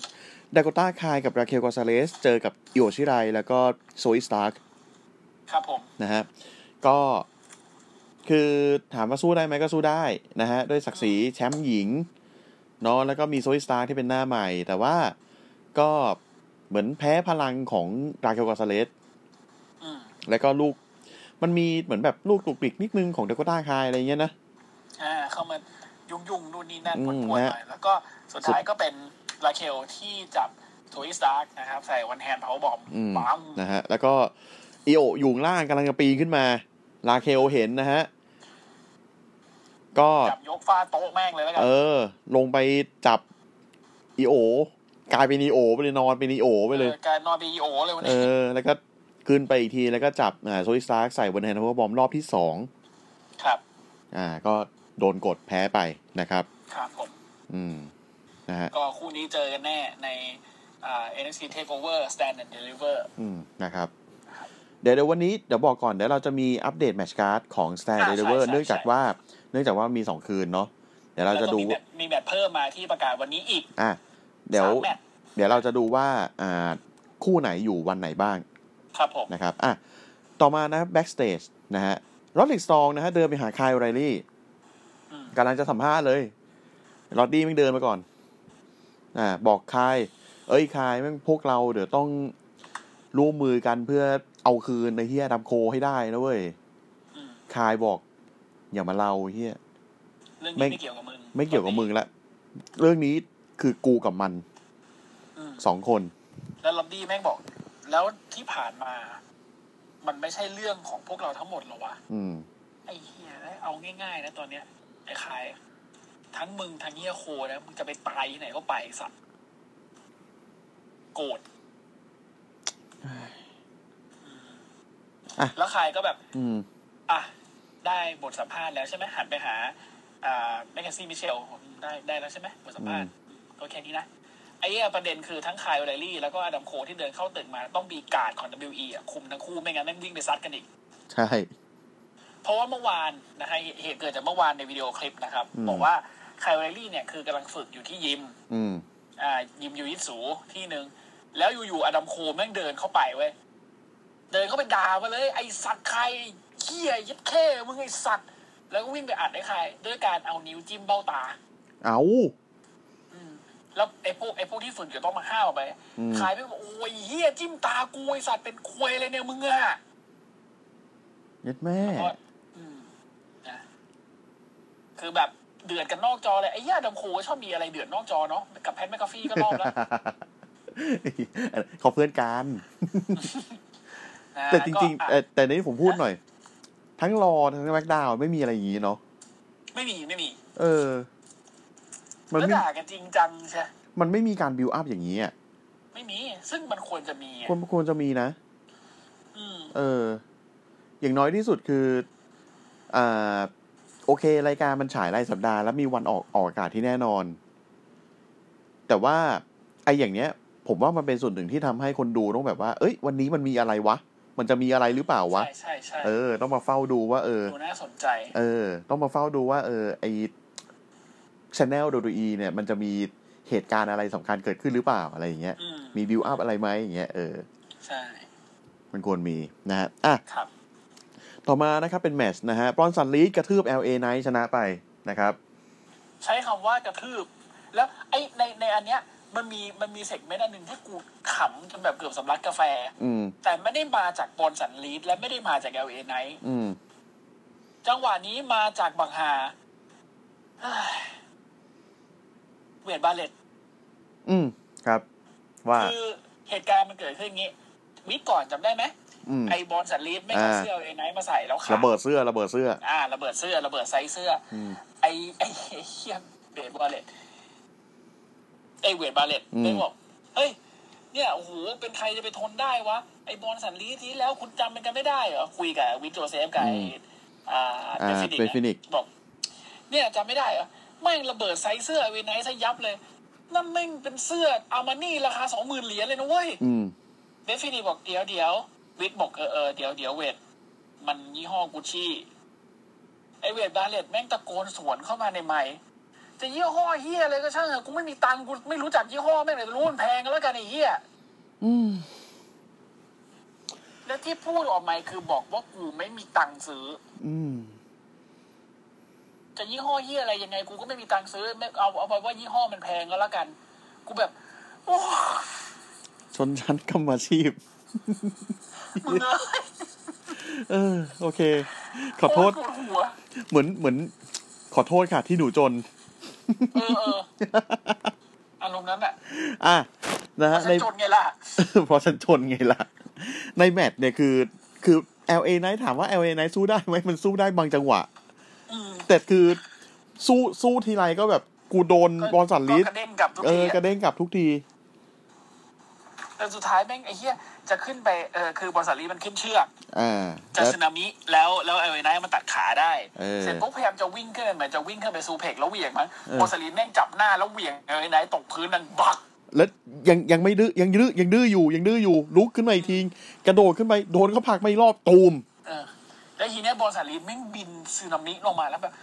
[SPEAKER 2] Dakota Kai กับ Raquel González เจอกับ Io Shirai แล้วก็ Zoey Stark
[SPEAKER 3] ครับผม
[SPEAKER 2] นะฮะก็คือถามว่าสู้ได้ไหมก็สู้ได้นะฮะด้วยศักดิ์ศรีแชมป์หญิงเนาะแล้วก็มี Zoey Stark ที่เป็นหน้าใหม่ แต่ว่าก็เหมือนแพ้พลังของ Raquel González อื
[SPEAKER 3] ม
[SPEAKER 2] แล้วก็ลูก มันมีเหมือนแบบลูกตุกติกนิดนึงของ Dakota Kai อะไรเงี้ยนะ
[SPEAKER 3] อ่าเข้ามายุ่งยุ่งๆนู่นนี่นั่น
[SPEAKER 2] อื
[SPEAKER 3] ปว
[SPEAKER 2] ม
[SPEAKER 3] ดปวด
[SPEAKER 2] นะ
[SPEAKER 3] หน่อยแล้วก็สุดท้ายก็เป็น Raquel ที่จับ Zoey Stark นะครับ ใส่ one hand powerbombอืมปัง
[SPEAKER 2] นะฮะ แล้วก็ Io อยู่ข้างล่างกำลังจะปีนขึ้นมา Raquel เห็นนะฮะ ก็
[SPEAKER 3] จับยกฟาดโต๊ะแม่งเลยแล้วกัน
[SPEAKER 2] เออ ลงไปจับ Io กลายเป็น Io ไปเลยนอนเป็น Io ไปเลย
[SPEAKER 3] ออการนอนบีโอเลยวัน
[SPEAKER 2] เอ
[SPEAKER 3] นี้
[SPEAKER 2] อแล้วก็ ขึ้นไปอีกทีแล้วก็จับอ่า Zoey Stark ใส่ one hand powerbomb รอบที่สอง
[SPEAKER 3] ครับ
[SPEAKER 2] อ่า ก็โดนกดแพ้ไปนะครับ
[SPEAKER 3] ครับผม
[SPEAKER 2] อืม นะฮะ
[SPEAKER 3] ก็คู่นี้เจอกันแน่ในอ่า NXT Takeover Stand and Deliver
[SPEAKER 2] อืม นะครับ เดี๋ยวเดี๋ยววันนี้เดี๋ยวบอกก่อนเดี๋ยวเราจะมีอัปเดต match card ของ Stand
[SPEAKER 3] อ่า
[SPEAKER 2] Deliver
[SPEAKER 3] ใช่ใช่
[SPEAKER 2] เนื่องจากว่า เนื่องจากว่ามีสองคืนเนาะ เดี๋ยวเราจะดู
[SPEAKER 3] แล้วก็มีแมตช์มีแมตช์เพิ่มมาที่ประกาศวันนี้อีก
[SPEAKER 2] อะ เดี๋ยว
[SPEAKER 3] สามแมตช์
[SPEAKER 2] เดี๋ยวเราจะดูว่า อ่า คู่ไหนอยู่วันไหนบ้าง
[SPEAKER 3] ครับผม
[SPEAKER 2] นะครับอะต่อมานะ backstage นะฮะรอดลิกซองนะฮะเดินไปหาคายไรลี่
[SPEAKER 3] อืม
[SPEAKER 2] กำลังจะสัมภาษณ์เลยรอดดี้แม่งเดินมาก่อนอ่าบอกคาย เอ้ยคายแม่งพวกเราเดี๋ยวต้องร่วมมือกันเพื่อเอาคืนในเฮียดัมโคให้ได้นะเว้ย
[SPEAKER 3] อืม
[SPEAKER 2] คายบอก อย่ามาเล่าเฮีย
[SPEAKER 3] เรื่อง
[SPEAKER 2] ไม่
[SPEAKER 3] นี้ไม่เกี่ยวกับมึง
[SPEAKER 2] ไม่เกี่ยวกับมึงละเรื่องนี้คือกูกับมัน
[SPEAKER 3] อืม
[SPEAKER 2] สองคน
[SPEAKER 3] แล้วล็อบดี้แม่งบอก แล้วที่ผ่านมา มันไม่ใช่เรื่องของพวกเราทั้งหมดหรอวะ
[SPEAKER 2] อืม
[SPEAKER 3] ไอ้เฮียเอาง่ายๆนะตอนเนี้ยไอ้คายทั้งมึงทั้งเฮียโคนะมึงจะไปตายที่ไหนก็ไปสัตว์โกรธ
[SPEAKER 2] อะ
[SPEAKER 3] แล้ว Kyle ก็แบบ
[SPEAKER 2] อืม
[SPEAKER 3] อะได้บทสัมภาษณ์แล้วใช่ไหมหันไปหา อ่า McKenzie Mitchell ได้ได้แล้วใช่ไหมบทสัมภาษณ์ก็แค่นี้นะ ไอ้เนี่ยประเด็นคือทั้ง Kyle O'Reilly แล้วก็ Adam Cole ที่เดินเข้าตึกมาต้องมีการ์ดของ WE อะคุมทั้งคู่ไม่งั้นแม่งวิ่งไปซัดกันอีก
[SPEAKER 2] ใช่
[SPEAKER 3] เพราะว่าเมื่อวานนะฮะเหตุเกิดจากเมื่อวานในวิดีโอคลิปนะครับ
[SPEAKER 2] อืม
[SPEAKER 3] บอกว่า Kyle O'Reilly เนี่ยคือกำลังฝึกอยู่ที่ยิม
[SPEAKER 2] อืม
[SPEAKER 3] อ่า ยิมยิวยิตสูที่หนึ่งแล้วอยู่ๆอดัมโคแม่งเดินเข้าไปเว้ยเดินเข้าไปด่ามาเลย ไอสัตว์ใครเขี้ยยัดแค่มึงไอสัตว์แล้วก็วิ่งไปอัดไอ้ใครด้วยการเอานิ้วจิ้มเบ้าตา
[SPEAKER 2] เอา
[SPEAKER 3] อืม แล้วไอ้พวกไอ้พวกที่ฝึกอยู่ต้องมาห้าวไป
[SPEAKER 2] อืม
[SPEAKER 3] ขายไปบอกโอ้ยเฮียจิ้มตากูไอสัตว์เป็นควยเลยเนี่ยมึงอะ
[SPEAKER 2] เย็ดแม่
[SPEAKER 3] เพราะอืมนะคือแบบเดือดกันนอกจอเลยไอ้เหี้ย Adam Cole ก็ชอบมีอะไรเดือดนอกจอเนาะกับ Pat McAfee ก็รอบแล้ว
[SPEAKER 2] เขาเพื่อนกัน
[SPEAKER 3] นะ
[SPEAKER 2] แต่จริง
[SPEAKER 3] ก็
[SPEAKER 2] ๆ
[SPEAKER 3] อะ
[SPEAKER 2] เอ่อแต่นี้ผมพูดหน่อย ทั้ง Raw ทั้ง SmackDown ไม่มีอะไรอย่างงี้เนาะ
[SPEAKER 3] ไม่มีไม่มี
[SPEAKER 2] เออ มัน
[SPEAKER 3] แล้ว
[SPEAKER 2] ไม่
[SPEAKER 3] ด่ากันจริงจังใช่
[SPEAKER 2] มันไม่มีการบิวอัพอย่างนี้อะ
[SPEAKER 3] ไม่มี ซึ่งมันควรจะมีอะ
[SPEAKER 2] ควรควรจะมีนะ
[SPEAKER 3] อืม
[SPEAKER 2] เออ อย่างน้อยที่สุดคืออ่าโอเค รายการมันฉายรายสัปดาห์แล้วมีวันออกออกอากาศที่แน่นอน แต่ว่าไออย่างเนี้ย ผมว่ามันเป็นส่วนหนึ่งที่ทำให้คนดูต้องแบบว่า เอ้ย วันนี้มันมีอะไรวะ มันจะมีอะไรหรือเปล่าวะ
[SPEAKER 3] ใช่ใช่ใช่
[SPEAKER 2] เออ ต้องมาเฝ้าดูว่า เออ
[SPEAKER 3] ดูน่าสนใจ
[SPEAKER 2] เออ ต้องมาเฝ้าดูว่า เออ ไอ ชแนลโดดอีเนี่ยมันจะมีเหตุการณ์อะไรสำคัญเกิดขึ้นหรือเปล่าอะไรอย่างเงี้ย
[SPEAKER 3] อืม
[SPEAKER 2] มีบิวอัพอะไรไหมอย่างเงี้ยเออ
[SPEAKER 3] ใช่
[SPEAKER 2] มันควรมีนะฮะอะ
[SPEAKER 3] ครับ
[SPEAKER 2] ต่อมานะครับเป็นแมตช์นะฮะ Bronson Reed กระทืบ LA Knight ชนะไปนะครับ
[SPEAKER 3] ใช้คำว่ากระทืบ แล้วไอ้ในในอันเนี้ยมันมีมันมี segment อันหนึ่งที่กูขำจนแบบเกือบสำลักกาแฟ
[SPEAKER 2] อืม
[SPEAKER 3] แต่ไม่ได้มาจาก Bronson Reed และไม่ได้มาจาก LA Knight อื
[SPEAKER 2] ม
[SPEAKER 3] จังหวะนี้มาจากบังฮา เฮ้ย Wade Barrett
[SPEAKER 2] อืมครับ ว่า
[SPEAKER 3] คือเหตุการณ์มันเกิดขึ้นอย่างงี้วิกก่อนจำได้ไหม
[SPEAKER 2] อืม
[SPEAKER 3] ไอบอลสันลีดไม่เอา
[SPEAKER 2] อ่า
[SPEAKER 3] เสื้อเอไนท์มาใส่แล้วขาด
[SPEAKER 2] ระเบิดเสื้อระเบิดเสื้อ
[SPEAKER 3] อ่า ระเบิดเสื้อระเบิดไซส์เสื้ออ
[SPEAKER 2] ม
[SPEAKER 3] ไอไอเฮียเวทบาเลตไอเวทบาเลต
[SPEAKER 2] อืม
[SPEAKER 3] ไม่บอกเฮ้ยเนี่ยโอ้โหเป็นใครจะไปทนได้วะไอบอลสันลีดที่แล้วคุณจำเป็นกันไม่ได้เหรอคุยกับวิกโจเซฟกับไอ้อ่า
[SPEAKER 2] อ่า
[SPEAKER 3] เดฟินิก
[SPEAKER 2] เดฟินิก
[SPEAKER 3] บอก เนี่ยจำไม่ได้เหรอ แม่งระเบิดไซส์เสื้อ LA Knight ซะยับเลย นั่นแม่งเป็นเสื้อ Armani ราคาสองหมื่นเหรียญเลยนะเว้ย
[SPEAKER 2] อืม
[SPEAKER 3] Beth Phoenix บอกเดี๋ยวเดี๋ยววิทบอกเออเออเดี๋ยวเดี๋ยวเวทมันยี่ห้อกุชชี่ไอ Wade Barrett แม่งตะโกนสวนเข้ามาในไมค์จะยี่ห้อเหี้ยอะไรก็ช่างเถอะกูไม่มีตังค์กูไม่รู้จักยี่ห้อแม่งเลยรู้มันแพงกันแล้วกันไอ้เหี้ย
[SPEAKER 2] อืม
[SPEAKER 3] แล้วที่พูดออกมาคือบอกว่ากูไม่มีตังค์ซื้อ
[SPEAKER 2] อืม
[SPEAKER 3] จะยี่ห้อเฮียอะไรยังไง กูก็ไม่มีตังค์ซื้อไม่เอาเอาไปว่ายี่ห้อมันแพงก็แล้วกัน กูแบบโอ้
[SPEAKER 2] ชนชั้นกรรมอาชีพ
[SPEAKER 3] มึงเอ้ย
[SPEAKER 2] เออ โอเค ขอโทษ
[SPEAKER 3] ปวดหัว
[SPEAKER 2] เหมือนเหมือน ขอโทษค่ะที่หนูจน
[SPEAKER 3] เออเอออารมณ์นั้นอะ
[SPEAKER 2] อะนะฮะ
[SPEAKER 3] ฉั
[SPEAKER 2] ใน
[SPEAKER 3] นจนไงล่ะ
[SPEAKER 2] เพราะฉันชนไงล่ะ ในแมตช์เนี่ยคือ คือ LA Knight ถามว่า LA Knight สู้ได้ไหมมันสู้ได้บางจังหวะ
[SPEAKER 3] อืม
[SPEAKER 2] แต่คือสู้สู้ทีไรก็แบบกูโดนบอลสันลิส
[SPEAKER 3] ก็กระเด้งกลับทุก
[SPEAKER 2] เอ
[SPEAKER 3] ที
[SPEAKER 2] อกระ
[SPEAKER 3] อะ
[SPEAKER 2] เด้งกลับทุกที
[SPEAKER 3] แต่สุดท้ายแม่งไอ้เหี้ยจะขึ้นไปเออคือบอลสาลีมันขึ้นเชือก
[SPEAKER 2] อ่า
[SPEAKER 3] จะ
[SPEAKER 2] แล้ว
[SPEAKER 3] สึนามิแล้วแล้วเอลเวไนท์มันตัดขาได้
[SPEAKER 2] เออ
[SPEAKER 3] เสร็จปุ๊บพยายามจะวิ่งขึ้นไปเหมือนจะวิ่งขึ้นไปซูเพกแล้วเหวี่ยงมั้ง
[SPEAKER 2] เออ
[SPEAKER 3] บอลสาลีแม่งจับหน้าแล้วเหวี่ยงเอลเวไนท์ตกพื้นนั่นบัก
[SPEAKER 2] แล้วยังยังไม่ดื้อยังดื้อยังดื้ออยู่ยังดื้ออยู่ลุกขึ้นมาอีกทีกระโดดขึ้นไปโดนเขาผลักไม่รอบตูม
[SPEAKER 3] เออ แล้วทีเนี้ย Bronson Reed แม่งบินสึนามิลงมาแล้วแบบ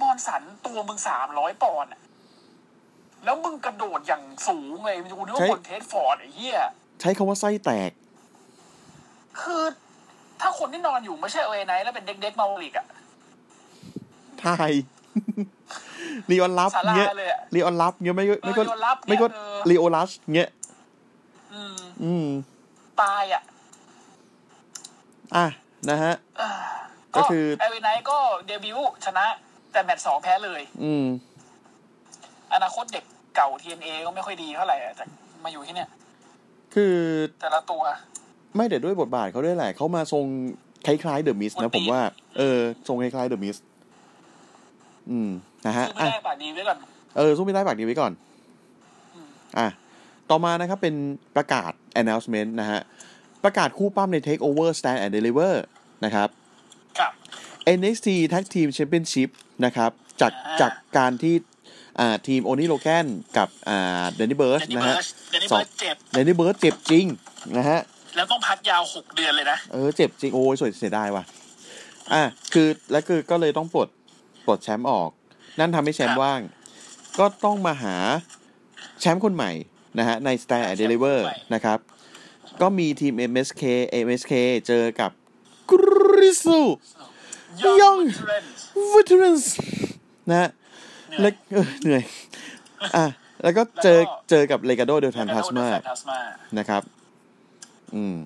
[SPEAKER 3] Bronson ตัวมึงสามร้อยปอนด์อะแล้วมึงกระโดดอย่างสูงเลยมันจะกูนึกว่า Montez Ford ไอ้เหี้ย
[SPEAKER 2] ใช้คำว่าไส้แตก
[SPEAKER 3] คือถ้าคนที่นอนอยู่ไม่ใช่ LA Knight แล้วเป็นเด็กๆมาลิกอะ
[SPEAKER 2] ทายลีออนลับ
[SPEAKER 3] ศาลา
[SPEAKER 2] เงี้ย
[SPEAKER 3] เลยอะ
[SPEAKER 2] ลีออนลับเงี้ยไม่ก็ไม่ก็
[SPEAKER 3] เออลีออนลับเนี่ย
[SPEAKER 2] ไม่ก็
[SPEAKER 3] เออ
[SPEAKER 2] ลีโอลัสเงี้ย
[SPEAKER 3] อืม
[SPEAKER 2] อืม
[SPEAKER 3] ตายอะ
[SPEAKER 2] อะ นะฮะก็
[SPEAKER 3] ก็
[SPEAKER 2] คือ
[SPEAKER 3] เอเวไนท์ก็เดบิวต์ชนะ แต่แมตช์สองแพ้เลย
[SPEAKER 2] อืม
[SPEAKER 3] อนาคตเด็กเก่า TNA ก็ไม่ค่อยดีเท่าไหร่อะแต่มาอยู่ที่เนี่ย
[SPEAKER 2] คือ
[SPEAKER 3] แต่ละตัว
[SPEAKER 2] ไม่แต่ด้วยบทบาทเขาด้วยแหละเขามาทรงคล้ายๆเดอะมิส
[SPEAKER 3] คน
[SPEAKER 2] นะ
[SPEAKER 3] ตี
[SPEAKER 2] ผมว่า เออ ทรงคล้ายๆเดอะมิสอืม นะฮะ
[SPEAKER 3] คือไม่
[SPEAKER 2] อะ
[SPEAKER 3] ได้ปากดีไว้ก่อน
[SPEAKER 2] เออสู้ไม่ได้ฝากดีไว้ก่อน อะ ต่อมานะครับเป็นประกาศ announcement นะฮะ ประกาศคู่ปั้มใน Take Over Stand and Deliver นะครับ
[SPEAKER 3] กับ
[SPEAKER 2] NXT Tag Team Championship นะครับจาก
[SPEAKER 3] อ่า
[SPEAKER 2] จากการที่อ่าทีมโอนิโลแกนกับอ่าเดนนี่เบิร์
[SPEAKER 3] เด
[SPEAKER 2] ส
[SPEAKER 3] นนี่
[SPEAKER 2] นะ
[SPEAKER 3] เบิ
[SPEAKER 2] ฮะ
[SPEAKER 3] ร์ดเดนนี่
[SPEAKER 2] สอง
[SPEAKER 3] เบิร์ดเจ็บ
[SPEAKER 2] เดนนี่เบิร์สเจ็บจริงนะฮะ
[SPEAKER 3] แล้วต้องพักยาวหกเดือนเลยนะ
[SPEAKER 2] เออเจ็บจริง โอ้ยสวยเสียดายว่ะ อะคือแล้วคือก็เลยต้องปลดปลดแชมป์ออก นั่นทำให้แชม
[SPEAKER 3] ครั
[SPEAKER 2] ป์
[SPEAKER 3] บ
[SPEAKER 2] ว่าง ก็ต้องมาหาแชมป์คนใหม่นะฮะใน Stand and Deliver นะครับ ก็มีทีม MSK MSK เจอกับกริซู Young
[SPEAKER 3] Trends
[SPEAKER 2] Veterans นะฮะและเออเหนื่อย อะ แล้วก็เจอ
[SPEAKER 3] แล้วก็
[SPEAKER 2] เจอกับเลกาโดเดลทันทัสมา
[SPEAKER 3] ทัสมา
[SPEAKER 2] นะครับ อืม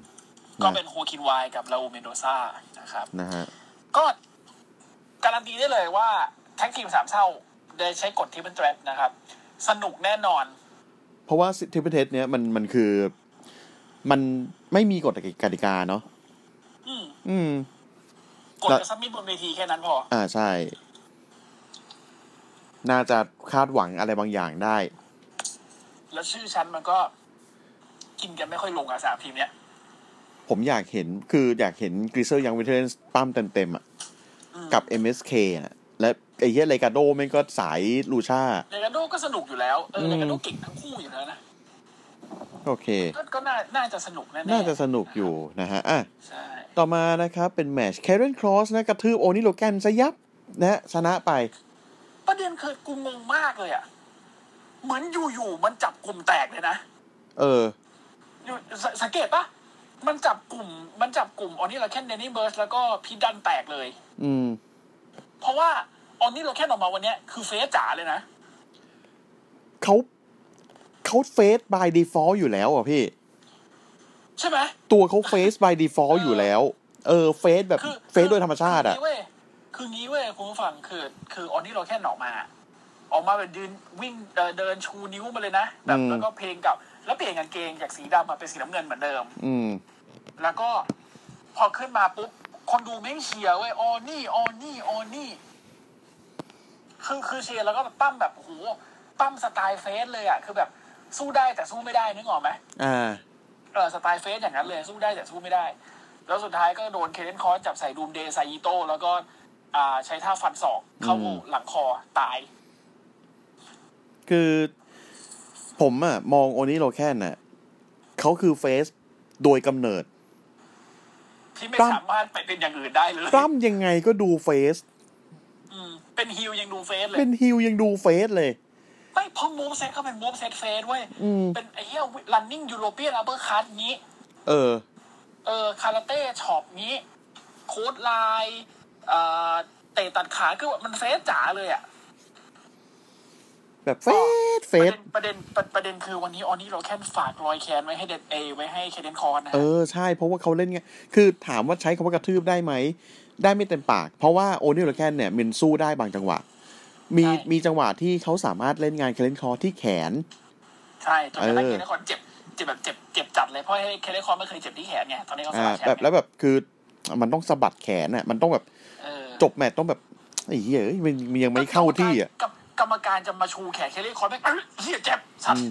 [SPEAKER 3] ก็เป็นโฮคินไวกับลาอูเมนโดซานะครับ
[SPEAKER 2] นะฮะ
[SPEAKER 3] ก็การันตีได้เลยว่าแท็กทีมสามเศร้าได้ใช้กฎที่เป็นเทรดนะครับ สนุกแน่นอน
[SPEAKER 2] เพราะว่าทิปเทสเนี้ยมันมันคือ มันไม่มีกฎกติกาเนาะ
[SPEAKER 3] อืม
[SPEAKER 2] อืม
[SPEAKER 3] กดกระซับมิดบนเวทีแค่นั้นพอ
[SPEAKER 2] อ่าใช่ น่าจะคาดหวังอะไรบางอย่างได้
[SPEAKER 3] แล้วชื่อฉันมันก็ กินกันไม่ค่อยลงอะสามทีมเนี้ย
[SPEAKER 2] ผมอยากเห็นคืออยากเห็นกริเซอร์ยังเวเทนปั้มเต็มๆอะ
[SPEAKER 3] อืม
[SPEAKER 2] กับ MSK อะ และไอ้เหี้ยเลกาโดแม่งก็สายลูชา
[SPEAKER 3] เลกาโดก็สนุกอยู่แล้ว เออ
[SPEAKER 2] อืม
[SPEAKER 3] เลกาโดเก่งทั้งคู่อยู่แล้วนะ
[SPEAKER 2] โอเค
[SPEAKER 3] ก็ก็น่าน่าจะสนุกแน่ๆ
[SPEAKER 2] น่าจะสนุกอยู่นะฮะอะ
[SPEAKER 3] ใช่
[SPEAKER 2] ต่อมานะครับ เป็นแมตช์ Karrion Kross นะกระทืบ Oney Lorcan ซะยับนะฮะชนะไป
[SPEAKER 3] ประเด็นคือกูงงมากเลยอะเหมือนอยู่ๆมันจับกลุ่มแตกเลยนะ
[SPEAKER 2] เออ
[SPEAKER 3] อยู่สสังเกตปะมันจับกลุ่ม มันจับกลุ่ม Oney Lorcan Danny Burch แล้วก็ Pete Dunne แตกเลย
[SPEAKER 2] อืม
[SPEAKER 3] เพราะว่า Oney Lorcan ออกมาวันเนี้ยคือ face จ๋าเลยนะ
[SPEAKER 2] เขา เขาเฟส by default อยู่แล้วอะพี่
[SPEAKER 3] ใช่ไหม
[SPEAKER 2] ตัวเขาเฟส by default อยู่แล้ว เออเฟสแบบ
[SPEAKER 3] คือ
[SPEAKER 2] เฟสโดยธรรมชาติอะ
[SPEAKER 3] คืองี้เว้ยคืองี้เว้ยคุณผู้ฟังคือ คือออนนี่เราแค่ออกมา ออกมาแบบยืนวิ่งเอ่อเดินชูนิ้วมาเลยนะแบบ
[SPEAKER 2] อืม
[SPEAKER 3] แล้วก็เพลงกับ แล้วเปลี่ยนกางเกงจากสีดำมาเป็นสีน้ำเงินเหมือนเดิม
[SPEAKER 2] อืม
[SPEAKER 3] แล้วก็พอขึ้นมาปุ๊บคนดูแม่งเชียร์เว้ยออนี่ออนี่ออนี่คือคือเชียร์แล้วก็แบบปล้ำแบบโอ้โหปล้ำสไตล์ face เลยอะคือแบบ สู้ได้แต่สู้ไม่ได้นึกออกไหม
[SPEAKER 2] อ่า
[SPEAKER 3] เออสไตล์ face อย่างนั้นเลยสู้ได้แต่สู้ไม่ได้ แล้วสุดท้ายก็โดน Karrion Kross จับใส่ Doomsday Saito แล้วก็ อ่า ใช้ท่าฟันศอกเข้า
[SPEAKER 2] อืม
[SPEAKER 3] หลังคอตาย
[SPEAKER 2] คือผมอะมอง Oney Lorcan น่ะเขาคือ face โดยกำเนิด
[SPEAKER 3] ที่ไม่
[SPEAKER 2] ปล้ำ
[SPEAKER 3] สามารถไปเป็นอย่างอื่นได้เลย
[SPEAKER 2] ปล้ำยังไงก็ดู face
[SPEAKER 3] อืมเป็น heel ยังดู face เลย
[SPEAKER 2] เป็น heelยังดู face เลย
[SPEAKER 3] ไม่พอ moveset เขาเป็น moveset face เว้ย
[SPEAKER 2] อืม
[SPEAKER 3] เป็นไอ้เหี้ย running European uppercut งี้
[SPEAKER 2] เออ
[SPEAKER 3] เออ karate chop งี้ clothesline เอ่อเตะตัดขาคือมัน face จ๋าเลยอะ
[SPEAKER 2] แบบ face face
[SPEAKER 3] ประ
[SPEAKER 2] ส
[SPEAKER 3] เด็นประเด็นประประเด็นคือวันนี้ Oney Lorcan ฝากรอยแค้นไว้ให้เดนเอไว้ให้ Karrion Kross นะ
[SPEAKER 2] เอ
[SPEAKER 3] ฮะ
[SPEAKER 2] อใช่เพราะว่าเขาเล่นไงคือถามว่าใช้คำว่ากระทืบได้ไหม ได้ไม่เต็มปาก เพราะว่า Oney Lorcan เนี่ยมันสู้ได้บางจังหวะ มีมีจังหวะที่เขาสามารถเล่นงาน Karrion Kross ที่แขน
[SPEAKER 3] ใช่จนกระทั่ง
[SPEAKER 2] เออ
[SPEAKER 3] เคเดนคอนเจ็บเจ็บแบบเจ็บเจ็บจัดเลยเพราะ Karrion Kross ไม่เคยเจ็บที่แขนไงตอนนี้เขาส
[SPEAKER 2] อ่า
[SPEAKER 3] ลับแขน
[SPEAKER 2] แบบแล้วแบบคือมันต้องสะบัดแขนอะมันต้องแบบ
[SPEAKER 3] เออ
[SPEAKER 2] จบแมตช์ต้องแบบไอ้เหี้ยเอ้ยมันมันยังไม่เข้าที่อะ
[SPEAKER 3] กรรมการกรรมการจะมาชูแขน Karrion Kross ไม่เอ้ยเหี้ยเจ็บสัตว์อื
[SPEAKER 2] ม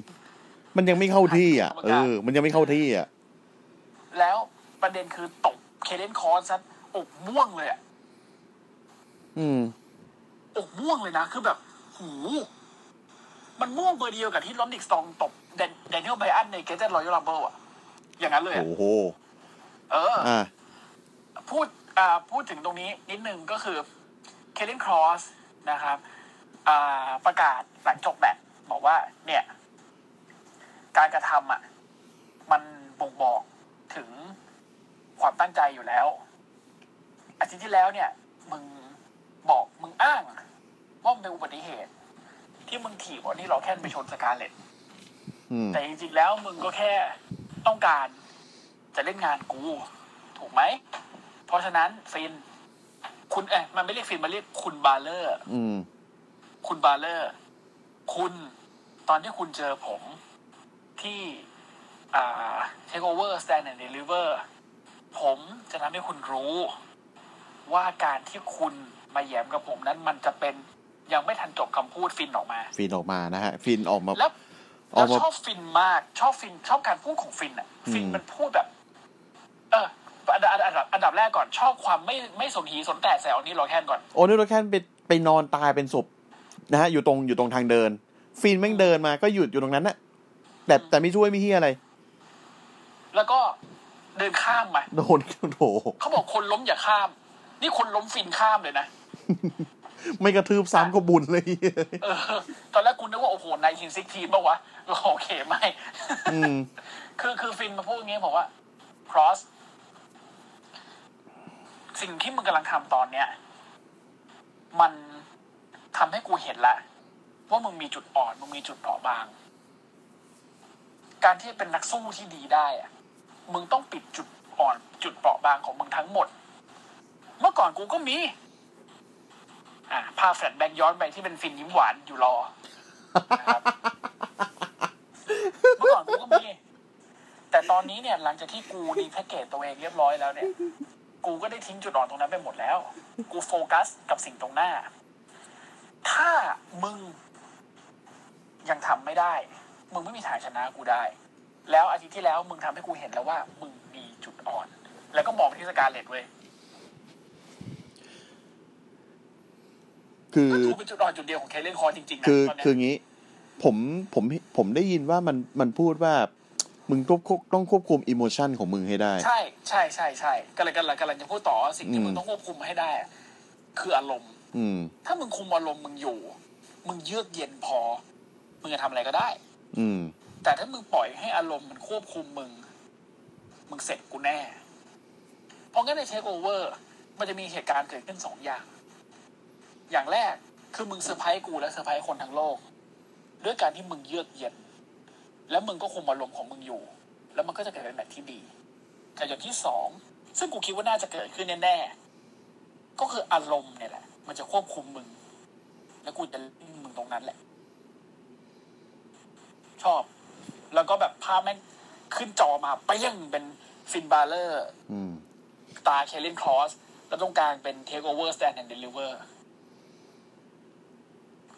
[SPEAKER 2] มันยังไม่เข้าที่อะ
[SPEAKER 3] กรรม
[SPEAKER 2] เอ
[SPEAKER 3] การ
[SPEAKER 2] อมันยังไม่เข้าที่อะ
[SPEAKER 3] แล้วประเด็นคือตกเคเดนคอนซัดอกม่วงเลยอะ
[SPEAKER 2] อืม
[SPEAKER 3] อกม่วงเลยนะ คือแบบหูมันม่วงเบอร์เดียวกับที่ลอนดิกสตองตบแดนแดเนียลไบอันในเกเจนรอยัลลัมเบิลอะอย่างนั้นเลยอะ
[SPEAKER 2] โอ้โห
[SPEAKER 3] เออ
[SPEAKER 2] อ่า
[SPEAKER 3] พูดอ่าพูดถึงตรงนี้นิดนึงก็คือเคเ n นครอสนะครับ อ่าประกาศหลังจบแมตช์บอกว่า เนี่ย การกระทำอะ มันบ่งบอกถึงความตั้งใจอยู่แล้วอาทิตย์ที่แล้วเนี่ย มึงบอกมึงอ้าง ว่ามันเป็นอุบัติเหตุ ที่มึงถีบวันนี้เราแค่ไปชนสกาเลต
[SPEAKER 2] อืม
[SPEAKER 3] แต่จริงๆแล้วมึงก็แค่ต้องการจะเล่นงานกู ถูกไหม เพราะฉะนั้นฟิน คุณเอ๊ะมันไม่เรียก Finn มันเรียกคุณ Balor อื
[SPEAKER 2] ม
[SPEAKER 3] คุณ Balor คุณตอนที่คุณเจอผมที่อ่า TakeOver Stand and Deliver ผมจะทำให้คุณรู้ว่าการที่คุณมาแหย่มกับผมนั้นมันจะเป็น ยังไม่ทันจบคำพูดฟินออกมา
[SPEAKER 2] ฟินออกมานะฮะ ฟินออกมา
[SPEAKER 3] แล้ว
[SPEAKER 2] ออก
[SPEAKER 3] แล้ว
[SPEAKER 2] มา
[SPEAKER 3] ชอบฟินมาก ชอบ Finn ชอบการพูดของ Finn อะ Finn
[SPEAKER 2] อืม
[SPEAKER 3] มันพูดแบบ เอออันดับอันดับอันดับแรกก่อนชอบความไม่ไม่สนหีสนแต่แซวนี่เราแค่นก่อน
[SPEAKER 2] โอนิโลแคนไปไปนอนตายเป็นศพนะฮะ อยู่ตรงอยู่ตรงทางเดิน ฟินแม่งเดินมาก็หยุดอยู่ตรงนั้นน่ะแต่แต่ไม่ช่วยไม่เฮียอะไร
[SPEAKER 3] แล้วก็เดินข้ามมา
[SPEAKER 2] โดนโถ
[SPEAKER 3] เขาบอกคนล้มอย่าข้าม นี่คนล้มฟินข้ามเลยนะ
[SPEAKER 2] ไม่กระทืบซ้ำก็บุญเลย
[SPEAKER 3] เออตอนแรกกูนึกว่า โอ้โหนายทีนซิกทีนป่าวะโอเคไม่
[SPEAKER 2] อืม
[SPEAKER 3] คือคือฟินมาพูดอย่างงี้บอกว่า cross สิ่งที่มึงกำลังทำตอนเนี้ย มันทำให้กูเห็นละว่ามึงมีจุดอ่อน มึงมีจุดเปราะบาง การที่เป็นนักสู้ที่ดีได้อะมึงต้องปิดจุดอ่อน จุดเปราะบางของมึงทั้งหมด เมื่อก่อนกูก็มี อ่าพาแฟลชแบ็กย้อนไปที่เป็นฟินยิ้มหวานอยู่รอนะครับเมื่อก่อนกูก็มีแต่ตอนนี้เนี่ยหลังจากที่กูดีแพ็กเกจตัวเองเรียบร้อยแล้วเนี่ย กูก็ได้ทิ้งจุดอ่อนตรงนั้นไปหมดแล้ว กูโฟกัสกับสิ่งตรงหน้า ถ้ามึงยังทำไม่ได้ มึงไม่มีทางชนะกูได้ แล้วอาทิตย์ที่แล้วมึงทำให้กูเห็นแล้วว่า มึงมีจุดอ่อน แล้วก็มองไปที่สการเลตเว้ย
[SPEAKER 2] คือ
[SPEAKER 3] ก็ดูเป็นจุดอ่อนจุดเดียวของ Karrion Kross จริงๆนะ
[SPEAKER 2] คือ
[SPEAKER 3] ตอนเนี้ย
[SPEAKER 2] คืองี้ ผมผมผมได้ยินว่ามันมันพูดว่ามึงต้องควบต้องควบคุม emotion ของมึงให้ได้
[SPEAKER 3] ใช่ใช่ใช่ใช่ก็เลยกำลังกำลังจะพูดต่อว่าสิ่งที่
[SPEAKER 2] อืม
[SPEAKER 3] มึงต้องควบคุมให้ได้อะคืออารมณ์
[SPEAKER 2] อืม
[SPEAKER 3] ถ้ามึงคุมอารมณ์มึงอยู่ มึงเยือกเย็นพอ มึงจะทำอะไรก็ได้
[SPEAKER 2] อืม
[SPEAKER 3] แต่ถ้ามึงปล่อยให้อารมณ์มันควบคุมมึง มึงเสร็จกูแน่ เพราะงั้นในเทคโอเวอร์มันจะมีเหตุการณ์เกิดขึ้นสองอย่าง อย่างแรกคือมึงเซอร์ไพรส์กูและเซอร์ไพรส์คนทั้งโลก ด้วยการที่มึงเยือกเย็น แล้วมึงก็คุมอารมณ์ของมึงอยู่ แล้วมันก็จะเกิดเป็นแบบที่ดีแต่อย่างที่สองซึ่งกูคิดว่าน่าจะเกิดขึ้นแน่ๆก็คืออารมณ์เนี่ยแหละ มันจะควบคุมมึง แล้วกูจะเล่นมึงตรงนั้นแหละ ชอบ แล้วก็แบบภาพแม่งขึ้นจอมาเปี้ยงเป็น Finn Balor อื
[SPEAKER 2] ม
[SPEAKER 3] ตา Karrion Kross แล้วตรงกลางเป็น TakeOver Stand and Deliver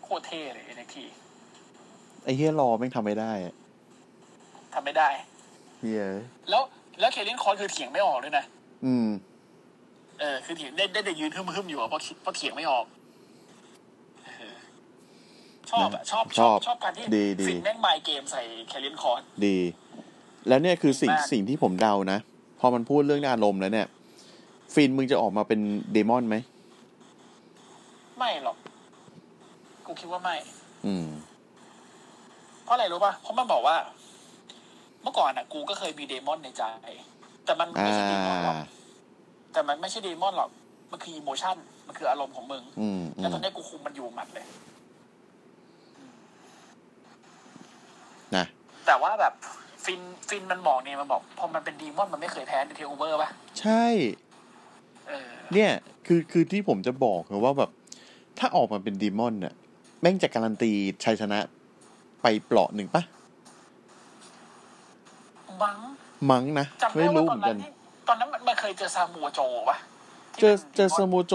[SPEAKER 3] โคตรเท่เลย NXT
[SPEAKER 2] ไอ้เหี้ย Raw แม่งทำไม่ได้อะ
[SPEAKER 3] ทำไม่ได้
[SPEAKER 2] เหี้ย
[SPEAKER 3] แล้วแล้ว Karrion Kross คือเถียงไม่ออกด้วยนะ
[SPEAKER 2] อืม
[SPEAKER 3] เออ คือเถียงได้ได้แต่ยืนฮึมๆอยู่อะเพราะคิดเพราะเถียงไม่ออกเออชอบอะชอบชอบ
[SPEAKER 2] ชอบ
[SPEAKER 3] ชอบการที่
[SPEAKER 2] ดีดี
[SPEAKER 3] Finn แม่ง mind game ใส่ Karrion Kross
[SPEAKER 2] ดี แล้วเนี่ยคือสิ่ง
[SPEAKER 3] มาก
[SPEAKER 2] สิ่งที่ผมเดานะ พอมันพูดเรื่องอารมณ์แล้วเนี่ย Finn มึงจะออกมาเป็น demon ไหม
[SPEAKER 3] ไม่หรอก กูคิดว่าไม่
[SPEAKER 2] อืม
[SPEAKER 3] เพราะอะไรรู้ป่ะ เพราะมันบอกว่า เมื่อก่อนอะ กูก็เคยมี demon ในใจ แต่มัน
[SPEAKER 2] อ่า
[SPEAKER 3] ไม่ใช่ demon หรอกแต่มันไม่ใช่ demon หรอก มันคือ emotion มันคืออารมณ์ของมึง
[SPEAKER 2] อืมอื
[SPEAKER 3] แล้ว
[SPEAKER 2] ม
[SPEAKER 3] ตอนนี้กูคุมมันอยู่หมัดเลย
[SPEAKER 2] นะ
[SPEAKER 3] แต่ว่าแบบ Finn Finn มันบอกเนี่ยมันบอกพอมันเป็น demon มันไม่เคยแพ้ในเทคโอเวอร์ป่ะ
[SPEAKER 2] ใช่
[SPEAKER 3] เออ
[SPEAKER 2] เนี่ย คือคือที่ผมจะบอกนะว่าแบบ ถ้าออกมาเป็น demon เนี่ยแม่งจะการันตีชัยชนะไปเปลาะหนึ่งปะ
[SPEAKER 3] มัง
[SPEAKER 2] มั้งนะ
[SPEAKER 3] จำ
[SPEAKER 2] ไม่
[SPEAKER 3] ได้ว่า
[SPEAKER 2] รู้
[SPEAKER 3] ต
[SPEAKER 2] เห
[SPEAKER 3] อน
[SPEAKER 2] มือน
[SPEAKER 3] นั้
[SPEAKER 2] กันน
[SPEAKER 3] ที่ตอนนั้นมันมันเคยเจอซามูโจปะที่
[SPEAKER 2] เจอ
[SPEAKER 3] ป็น
[SPEAKER 2] เจอ
[SPEAKER 3] ดี
[SPEAKER 2] ส
[SPEAKER 3] มอน
[SPEAKER 2] โมโจ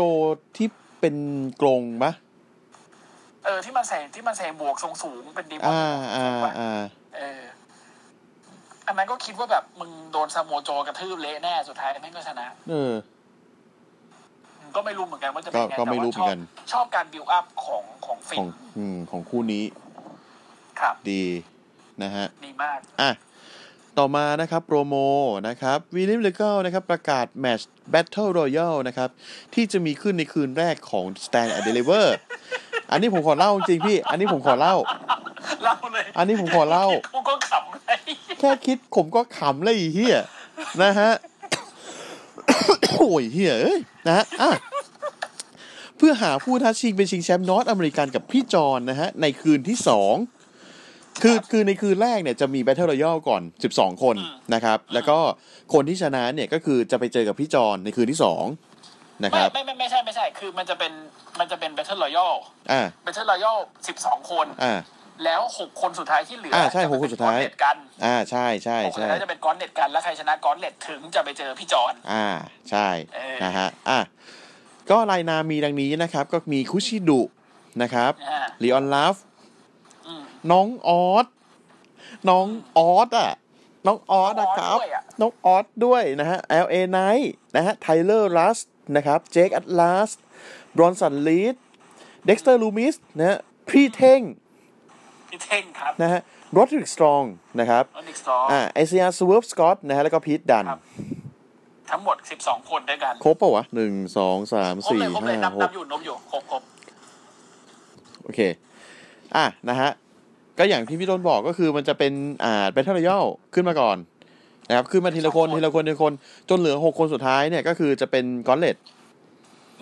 [SPEAKER 2] ที่เป็นกรงปะ
[SPEAKER 3] เออที่มันใส่ที่มันใส่หมวกทรงสูงเป็นดีมอน
[SPEAKER 2] อ่าอ่า
[SPEAKER 3] ปะ
[SPEAKER 2] อ่า
[SPEAKER 3] เอออันนั้นก็คิดว่าแบบมึงโดนซาโมโจกระทืบเละแน่สุดท้ายแม่งก็ชนะ
[SPEAKER 2] เออ
[SPEAKER 3] ก็ไม่รู้เหมือนกันว่าจะเป็นไง
[SPEAKER 2] ก็ก็ไม่รู้
[SPEAKER 3] แต่ว่า
[SPEAKER 2] เหมือนกัน
[SPEAKER 3] ชอบชอบการบิวอัพของของฟิ
[SPEAKER 2] ของ
[SPEAKER 3] น
[SPEAKER 2] อืมของคู่นี้
[SPEAKER 3] ครับ
[SPEAKER 2] ดีนะฮะ
[SPEAKER 3] ดีมาก
[SPEAKER 2] อะ ต่อมานะครับโปรโมนะครับวิลลิมเลเกลนะครับประกาศแมตช์ Battle Royale นะครับ ที่จะมีขึ้นในคืนแรกของ Stand and Deliver อันนี้ผมขอเล่าจริงๆพี่ อันนี้ผมขอเล่า
[SPEAKER 3] เล่าเลย
[SPEAKER 2] อันนี้ผมขอเล่า
[SPEAKER 3] กูก็ขำเลย
[SPEAKER 2] แค่คิดผมก็ขำเลยไอ้เฮียนะฮะ โอ้ยเฮียเอ้ยนะฮะอะเพื่อหาผู้ท้าชิงเป็นชิงแชมป์นอตอเมริกันกับพี่จอนนะฮะ ในคืนที่สองคือคือในคืนแรกเนี่ยจะมี Battle Royale ก่อน 12 คนนะครับ แล้วก็คนที่ชนะเนี่ยก็คือจะไปเจอกับพี่จอนในคืนที่สองนะค
[SPEAKER 3] ไม่
[SPEAKER 2] รับ
[SPEAKER 3] ไม่ไม่ไม่ใช่ไม่ใช่คือมันจะเป็นมันจะเป็น Battle Royale
[SPEAKER 2] อ่า
[SPEAKER 3] Battle Royale สิบสองคน
[SPEAKER 2] อ่า
[SPEAKER 3] แล้วหกคนสุดท้ายที่เหลือ
[SPEAKER 2] อ่า
[SPEAKER 3] อ่
[SPEAKER 2] ใช่หกคนสุดท้าย
[SPEAKER 3] เน็ตกัน
[SPEAKER 2] อ่าใช่ใช่
[SPEAKER 3] หกคน
[SPEAKER 2] ใช่
[SPEAKER 3] สุดท้ายจะเป็นก้อนเน็ตกันแล้วใครชนะก้อนเน็ตถึงจะไปเจอพี่จอน
[SPEAKER 2] อ่าใช่
[SPEAKER 3] เออ
[SPEAKER 2] นะฮะอะก็รายนามมีดังนี้นะครับ ก็มี Kushida นะครับ
[SPEAKER 3] อ่า
[SPEAKER 2] Leon Ruff อื
[SPEAKER 3] ม
[SPEAKER 2] น้องออสน้องออสอะน้องออสนะครับ
[SPEAKER 3] น้องออสด้วยอะ
[SPEAKER 2] น้องออสด้วยนะฮะ LA Knight นะฮะ Tyler Rust นะครับ Jake Atlas Bronson Reed Dexter Lumis นะฮะพี่เท่ง
[SPEAKER 3] พี่เท่งครับ
[SPEAKER 2] นะฮะ Roderick Strongนะครับ
[SPEAKER 3] อนิกสตอ
[SPEAKER 2] อ่า Isaiah Swerve Scott นะฮะแล้วก็ Pete Dunne
[SPEAKER 3] ครับทั้งหมดสิบสองคนด้วยกัน
[SPEAKER 2] ครบปะวะหนึ่งสองสาม
[SPEAKER 3] ครบ
[SPEAKER 2] สี่
[SPEAKER 3] เลยครบเลย
[SPEAKER 2] ห้า
[SPEAKER 3] นับ
[SPEAKER 2] ห
[SPEAKER 3] นั
[SPEAKER 2] ก
[SPEAKER 3] บอยู่นับอยู่ครบครบ
[SPEAKER 2] โอเค อะนะฮะก็อย่างที่พี่ต้นบอกก็คือมันจะเป็นอ่าเป็น battle royal ขึ้นมาก่อนนะครับขึ้นมาทีละคนทีละคนทีละคนจนเหลือหกคนสุดท้ายเนี่ยก็คือจะเป็น gauntlet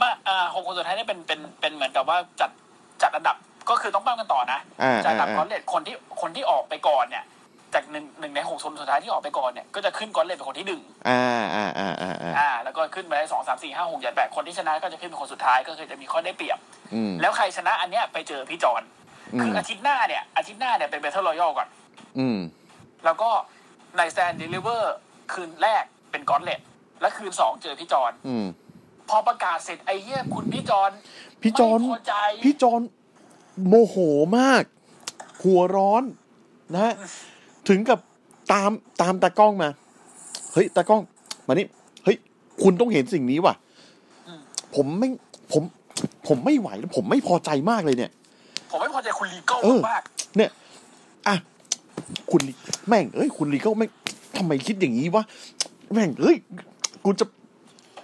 [SPEAKER 3] มาอ่าหกคนสุดท้ายเนี่ยเป็นเป็นเป็นเหมือนกับว่าจัดจัดอันดับ ก็คือต้องปั้มกันต่อนะ
[SPEAKER 2] อ่า
[SPEAKER 3] จัดอันดับ
[SPEAKER 2] อ่า
[SPEAKER 3] กอนเลตคนที่คนที่ออกไปก่อนเนี่ย จากหนึ่งหนึ่งในหกคนสุดท้ายที่ออกไปก่อนเนี่ยก็จะขึ้น gauntlet เป็นคนที่หนึ่ง
[SPEAKER 2] อ่าอ่าอ่าอ่าอ่า
[SPEAKER 3] อ่าแล้วก็ขึ้นไปได้สองสามสี่ห้าหกเจ็ดแปดคนที่ชนะก็จะขึ้นเป็นคนสุดท้ายก็คือจะมีข้อได้เปรียบ
[SPEAKER 2] อืม
[SPEAKER 3] แล้วใครชนะอันเนี้ยไปเจอพี่จอน
[SPEAKER 2] อื
[SPEAKER 3] คือ
[SPEAKER 2] ม
[SPEAKER 3] อาทิตย์หน้าเนี่ยอาทิตย์หน้าเนี่ยเป็น battle royal ก่อน
[SPEAKER 2] อืม
[SPEAKER 3] แล้วก็ใน Stand and Deliver คืนแรกเป็น gauntlet และคืนสองเจอพี่จอน
[SPEAKER 2] อืม
[SPEAKER 3] พอประกาศเสร็จไอ้เหี้ยคุณพี่จอน
[SPEAKER 2] พี่จอน
[SPEAKER 3] ไม่พอใจ
[SPEAKER 2] พี่จอน โมโหมาก หัวร้อนนะฮะถึงกับตามตามตากล้องมา เฮ้ยตากล้อง มานี่เฮ้ย คุณต้องเห็นสิ่งนี้ว่ะผมไม่ผม ผมไม่ไหวแล้วผมไม่พอใจมากเลยเนี่ย
[SPEAKER 3] ผมไม่พอใจคุณลีโก้
[SPEAKER 2] เออ
[SPEAKER 3] มาก
[SPEAKER 2] เนี่ยอะคุณลีแม่งเอ้ย คุณลีก็ไม่งทำไมคิดอย่างนี้วะแม่งเอ้ยกูจะ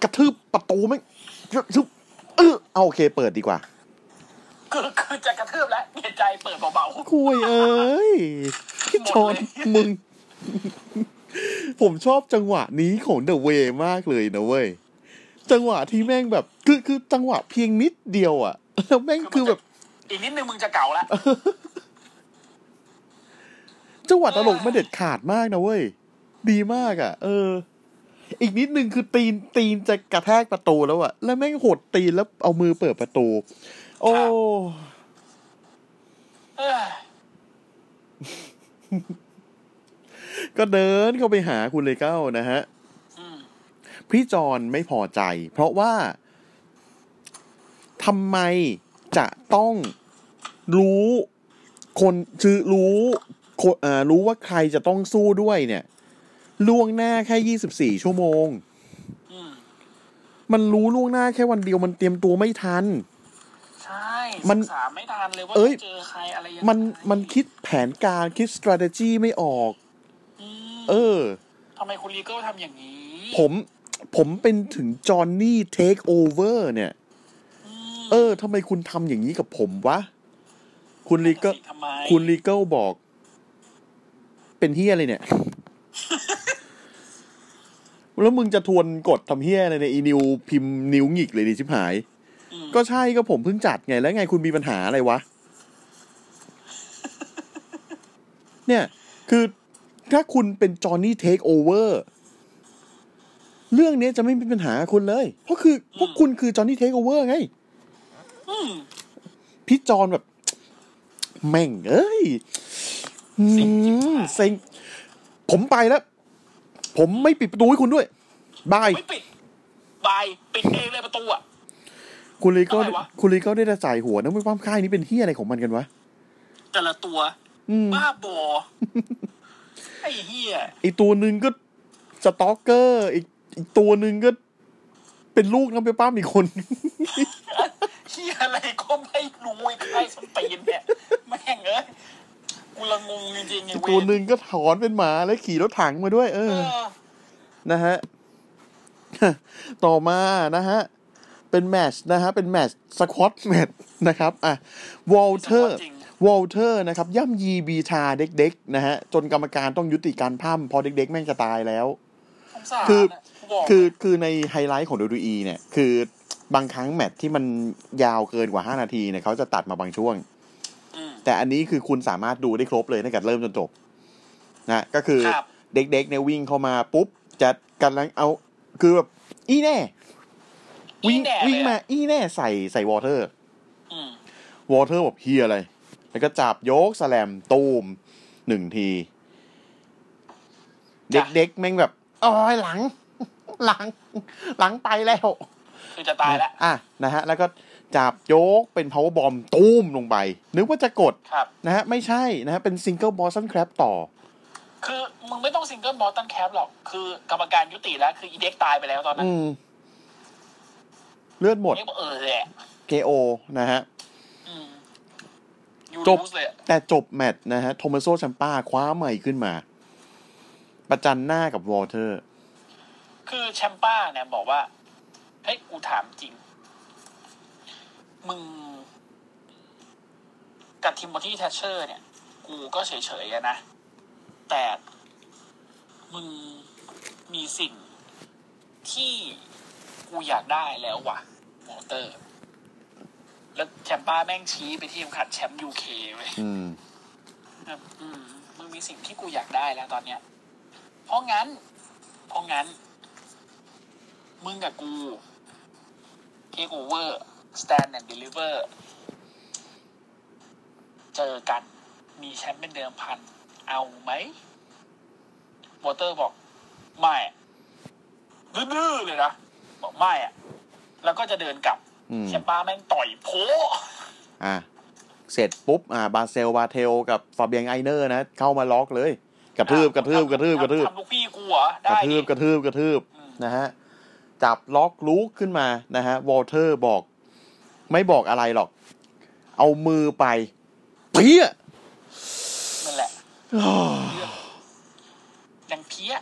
[SPEAKER 2] กระทืบประตูแม่งกระทืบเออเอาโอเค เปิดดีกว่า
[SPEAKER 3] คือคือจะกระทืบแล้วเกียใจเปิดเบา
[SPEAKER 2] คุยเอ้ยพี่จอน
[SPEAKER 3] หมดเลย
[SPEAKER 2] มึง ผมชอบจังหวะนี้ของเดอะเวมากเลยนะเว้ย จังหวะที่แม่งแบบ คือคือจังหวะเพียงนิดเดียวอะแล้วแม่งคือแบบ
[SPEAKER 3] ๆอีกนิดนึงมึงจะเก่าแล้ว
[SPEAKER 2] จังหวะตลกไม่เด็ดขาดมากนะเว้ย ดีมากอะเออ อีกนิดนึงคือตีนตีนจะกระแทกประตูแล้วอะแล้วแม่งหดตีนแล้วเอามือเปิดประตู โอ้
[SPEAKER 3] ครับเอ้ย
[SPEAKER 2] ก็เดินเข้าไปหาคุณเลเก้านะฮะ
[SPEAKER 3] อืม
[SPEAKER 2] พี่จอนไม่พอใจ เพราะว่าทำไมจะต้องรู้คนคือรู้คนอ่ารู้ว่าใครจะต้องสู้ด้วยเนี่ย ล่วงหน้าแค่ยี่สิบสี่ชั่วโมง
[SPEAKER 3] อืม
[SPEAKER 2] มันรู้ล่วงหน้าแค่วันเดียวมันเตรียมตัวไม่ทัน
[SPEAKER 3] ใช่
[SPEAKER 2] มั
[SPEAKER 3] ศึ
[SPEAKER 2] น
[SPEAKER 3] กษาไม่ทันเลยว่า
[SPEAKER 2] เอ้ย
[SPEAKER 3] จะเจอใครอะไรยังไง
[SPEAKER 2] มันมันคิดแผนการคิด strategy ไม่ออก
[SPEAKER 3] อืม
[SPEAKER 2] เออ
[SPEAKER 3] ทำไมคุณลีโก้ทำอย่างนี้
[SPEAKER 2] ผมผมเป็นถึงจอห์นนี่เทคโอเวอร์เนี่ย
[SPEAKER 3] ม
[SPEAKER 2] เออทำไมคุณทำอย่างนี้กับผมวะ คุณลีก็
[SPEAKER 3] ทำไม
[SPEAKER 2] คุณลีเกิลบอก เป็นเฮียอะไรเนี่ย แล้วมึงจะทวนกดทำเฮียอะไรในยอีนิวพิมพ์นิ้วหงิกเลยดิชิบหาย
[SPEAKER 3] อืม
[SPEAKER 2] ก็ใช่ก็ผมเพิ่งจัดไงแล้วไงคุณมีปัญหาอะไรวะ เนี่ย คือถ้าคุณเป็นจอห์นนี่เทคโอเวอร์เรื่องนี้จะไม่มีปัญหากับคุณเลย เพราะคือพวกคุณคือจอห์นนี่เทคโอเวอร์ไง
[SPEAKER 3] อืม
[SPEAKER 2] พี่จอนแบบ แม่ง เอ้ยอื
[SPEAKER 3] เซ็งจิ๊บ
[SPEAKER 2] ม
[SPEAKER 3] หาย
[SPEAKER 2] เซ็งผมไปแล้ว ผมไม่ปิดประตูให้คุณด้วย บาย
[SPEAKER 3] ไม่ปิด บาย ปิดเองเลยประตูอะ
[SPEAKER 2] คุณลีก็
[SPEAKER 3] อะไรวะ
[SPEAKER 2] คุณลีก็ได้แต่ใส่หัวนะไม่ว่าค่ายนี้เป็นที่อะไรของมันกันวะ
[SPEAKER 3] แต่ละตัว
[SPEAKER 2] อืม
[SPEAKER 3] บ้าบอไอ้เฮีย
[SPEAKER 2] อีกตัวหนึ่งก็สตอกเกอร์อีกอีกตัวหนึ่งก็เป็นลูกน้ำเปป้ามอีกคน
[SPEAKER 3] เฮียอะไรก็ไม่รู้ไอ้ใครสนตีนเนี่ยแม่งเอ้ยกูละงงจริงๆไอ้
[SPEAKER 2] อีก
[SPEAKER 3] เว
[SPEAKER 2] ตัวหนึ่งก็ถอนเป็นหมาแล้วขี่รถถังมาด้วย เอ
[SPEAKER 3] เอ
[SPEAKER 2] อ
[SPEAKER 3] อ
[SPEAKER 2] นะฮะ ต่อมานะฮะ เป็นแมตชนะฮะ เป็นแมตชสควอตแมตชนะครับ อะวอลเทอร์
[SPEAKER 3] จริง
[SPEAKER 2] วอลเทอร์นะครับ ย่ำยีบีฑา Drake นะฮะ จนกรรมการต้องยุติการปล้ำเพราะ Drake แม่งจะตายแล้ว
[SPEAKER 3] สงสาร
[SPEAKER 2] คือ
[SPEAKER 3] น่ะกูบอก
[SPEAKER 2] คือคือในไฮไลท์ของ WWE เนี่ย คือบางครั้งแมตช์ที่มันยาวเกินกว่า5นาทีเนี่ยเขาจะตัดมาบางช่วง
[SPEAKER 3] ม
[SPEAKER 2] แต่อันนี้คือคุณสามารถดูได้ครบเลยตั้งแต่เริ่มจนจบนะก็คือ
[SPEAKER 3] ครับ
[SPEAKER 2] Drake เนี่ยวิ่งเข้ามาปุ๊บจะกำลังเอาคือแบบอีแน่ วิ่ง
[SPEAKER 3] อีแน่
[SPEAKER 2] วิ่ง
[SPEAKER 3] เลยอะ
[SPEAKER 2] มาอีแน่ใส่ใส่วอลเทอร์
[SPEAKER 3] อืม
[SPEAKER 2] วอลเทอร์แบบเฮียอะไร แล้วก็จับยก slam ตูมหนึ่งที
[SPEAKER 3] จ้ะ
[SPEAKER 2] Drake แม่งแบบอ๋อยหลัง หลัง หลังไปแล้ว
[SPEAKER 3] คือจะตายแล้ว
[SPEAKER 2] อะนะฮะ แล้วก็จับยกเป็น power bomb ตูมลงไป นึกว่าจะกด
[SPEAKER 3] ครับ
[SPEAKER 2] นะฮะ ไม่ใช่นะฮะ เป็น single boston crab ต่อ
[SPEAKER 3] คือมึงไม่ต้อง single boston crab หรอก คือกรรมการยุติแล้ว คืออี Drake ตายไปแล้วตอนนั้น
[SPEAKER 2] อืม เลือดหมด
[SPEAKER 3] เรียกว่าเออแหละ
[SPEAKER 2] KO นะฮะ
[SPEAKER 3] อืมยู
[SPEAKER 2] จบ
[SPEAKER 3] รูสเลยอะ
[SPEAKER 2] แต่จบแมตช์นะฮะโทมัสโซชัมป้าคว้าใหม่ขึ้นมา ประจันหน้ากับวอเตอร์
[SPEAKER 3] คือแชมป้าเนี่ยบอกว่า เฮ้ยกูถามจริง มึง กับทิมบอที่แทชเชอร์ เนี่ย กูก็เฉยๆอะนะ แต่มึงมีสิ่งที่ กูอยากได้แล้วว่ะมอเตอร์ แล้วแชมป้าแม่งชี้ไปที่เข็มขัดแชมป์ยูเคเว้ย
[SPEAKER 2] อืม
[SPEAKER 3] แบบอืมมึงมีสิ่งที่กูอยากได้แล้วตอนเนี้ย เพราะงั้น เพราะงั้น มึงกับกู take over stand and deliver เจอกัน มีแชมป์เป็นเดิมพัน เอาไหมวอเตอร์บอก ไม่อะดื้อๆเลยนะ บอกไม่อะแล้วก็จะเดินกลับ
[SPEAKER 2] อืม
[SPEAKER 3] แชมป้าแม่งต่อยโพะ
[SPEAKER 2] อะเสร็จปุ๊บอ่าบาเซลบาเทลกับฟาเบียงไอเนอร์นะเข้ามาล็อกเลยกระทืบกระทืบกระทืบกระทืบ
[SPEAKER 3] ทำลูกพี่กูเหรอ
[SPEAKER 2] กระ
[SPEAKER 3] ได้
[SPEAKER 2] ทื
[SPEAKER 3] ดิ
[SPEAKER 2] บกระทืบกระทืบ
[SPEAKER 3] อืม
[SPEAKER 2] นะฮะจับล็อกลุกขึ้นมานะฮะวอลเทอร์บอก ไม่บอกอะไรหรอก เอามือไปเปี้ย
[SPEAKER 3] นั่นแหละยังเพี้ย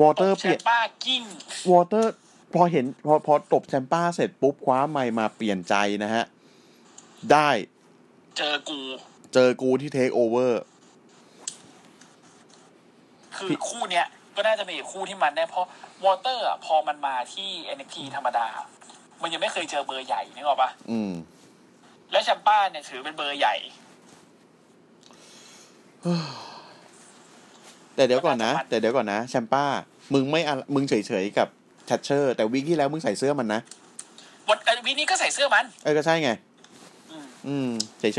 [SPEAKER 3] ว
[SPEAKER 2] อเตอร์
[SPEAKER 3] แช
[SPEAKER 2] เปลี่ยน
[SPEAKER 3] มป้ากิ้ง
[SPEAKER 2] วอเตอร์พอเห็นพอพอตบแชมป้าเสร็จปุ๊บคว้าไมค์มาเปลี่ยนใจนะฮะ ได้
[SPEAKER 3] เจอกู
[SPEAKER 2] เจอกูที่เทคโอเวอร์
[SPEAKER 3] คือคู่เนี้ยก็น่าจะเป็นอีกคู่ที่มันได้เพราะวอเตอร์อะพอมันมาที่ NXT ธรรมดา มันยังไม่เคยเจอเบอร์ใหญ่นึกออกปะ
[SPEAKER 2] อืม
[SPEAKER 3] แล้วแชมป้าเนี่ยถือเป็นเบอร์ใหญ่
[SPEAKER 2] แต่เดี๋ยวก่อนนะ แต่เดี๋ยวก่อนนะแชมป้า มึงไม่อะมึงเฉยๆกับแทชเชอร์ แต่ week ที่แล้วมึงใส่เสื้อมันนะ
[SPEAKER 3] วันเอ่อ week นี้ก็ใส่เสื้อมัน
[SPEAKER 2] เออก็ใช่ไง
[SPEAKER 3] อืม
[SPEAKER 2] อืมเฉย
[SPEAKER 3] เ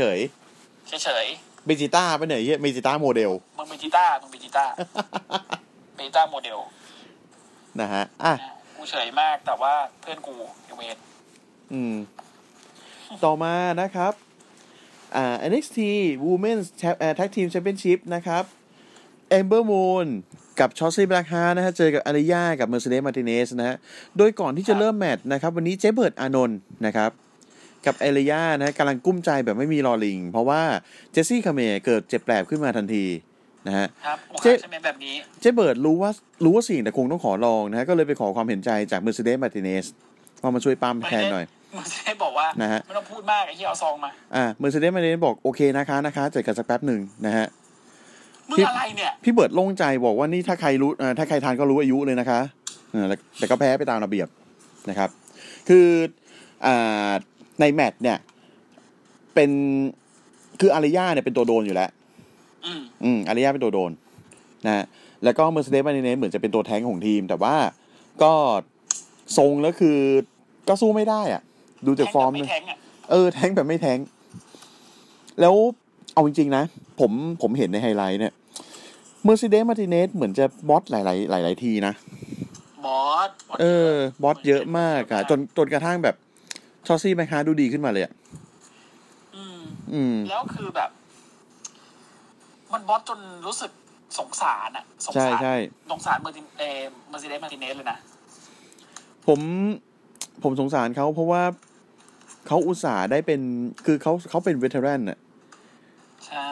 [SPEAKER 3] ฉย
[SPEAKER 2] ๆเบจิต้าไปไหนเฮียเบจิต้าโมเดล
[SPEAKER 3] ๆมึงเป็นจีต้ามึงเป็นจีต้าเป็นจีต้าโมเดล
[SPEAKER 2] นะฮะอะ
[SPEAKER 3] นะกูเฉยมากแต่ว่าเพื่อนกูอยู่เวท
[SPEAKER 2] อืม ต่อมานะครับอ่า NXT Women's Tag- เอ่อ Tag Team Championship นะครับ Ember Moon กับ Shotzi Blackheart นะฮะ เจอกับ Aliyah กับ Mercedes Martinez นะฮะ โดยก่อนที่จะเริ่มแมตช์นะครับ วันนี้เจเบิร์ตอานนท์นะครับ กับ Aliyah นะฮะกำลังกลุ้มใจแบบไม่มีรอลิง เพราะว่าเจสซี่คาเมเกิดเจ็บแปลบขึ้นมาทันทีนะฮะ
[SPEAKER 3] ครับโอ้
[SPEAKER 2] เจ๊
[SPEAKER 3] ใช่ไหมแบบนี้
[SPEAKER 2] เจเบิร์ดรู้ว่ารู้ว่าสิ่งแต่คงต้องขอลองนะฮะ ก็เลยไปขอความเห็นใจจากเมอร์เซเดสมาติเนสว่ามาช่วยปั๊มแทนหน่อย
[SPEAKER 3] มึงจะได้บอกว่า
[SPEAKER 2] นะฮะ
[SPEAKER 3] ไม่ต้องพูดมากไอ้ที่เอาซองมา
[SPEAKER 2] อ่าเมอร์เซเดสมาติเนสบอกโอเคนะคะนะคะเจอกันสักแป๊บหนึ่งนะฮะ
[SPEAKER 3] มึง
[SPEAKER 2] พี่
[SPEAKER 3] อะไรเนี่ย
[SPEAKER 2] พี่เบิร์ดโล่งใจบอกว่านี่ถ้าใครรู้อ่าถ้าใครทานก็รู้อายุเลยนะคะเออแล้วแต่ก็แพ้ไปตามระเบียบนะครับ คืออ่าในแมตช์เนี่ย เป็นคือ Aliyah เนี่ยเป็นตัวโดนอยู่แล้ว
[SPEAKER 3] อืม
[SPEAKER 2] อืม Aliyah เป็นตัวโดนนะฮะแล้วก็ Mercedes Martinez เหมือนจะเป็นตัวแทงของทีม แต่ว่าก็ทรงแล้วคือก็สู้ไม่ได้อะ ดูจากฟอร์ม
[SPEAKER 3] แทง
[SPEAKER 2] เนี่ย
[SPEAKER 3] กับไม่แทงอะ
[SPEAKER 2] เออ แทงแบบไม่แทง แล้วเอาจริง ๆ นะ ผมผมเห็นในไฮไลท์เนี่ย Mercedes Martinez เหมือนจะ botch หลายๆหลาย ๆ ทีนะ
[SPEAKER 3] botch botch
[SPEAKER 2] เออ botch เยอะมากอะจนจนกระทั่งแบบ Shotzi Blackheart ดูดีขึ้นมาเลยอะ
[SPEAKER 3] อืม
[SPEAKER 2] อืม
[SPEAKER 3] แล้วคือแบบ มัน botch จนรู้สึกสงสารอะสง
[SPEAKER 2] ใช่
[SPEAKER 3] สาร
[SPEAKER 2] ใช่
[SPEAKER 3] สงสารเมอร์ตินเอ Mercedes Martinez เลยนะ
[SPEAKER 2] ผมผมสงสารเขาเพราะว่าเขาอุตส่าห์ได้เป็นคือเขาเขาเป็น veteran อะ
[SPEAKER 3] ใช่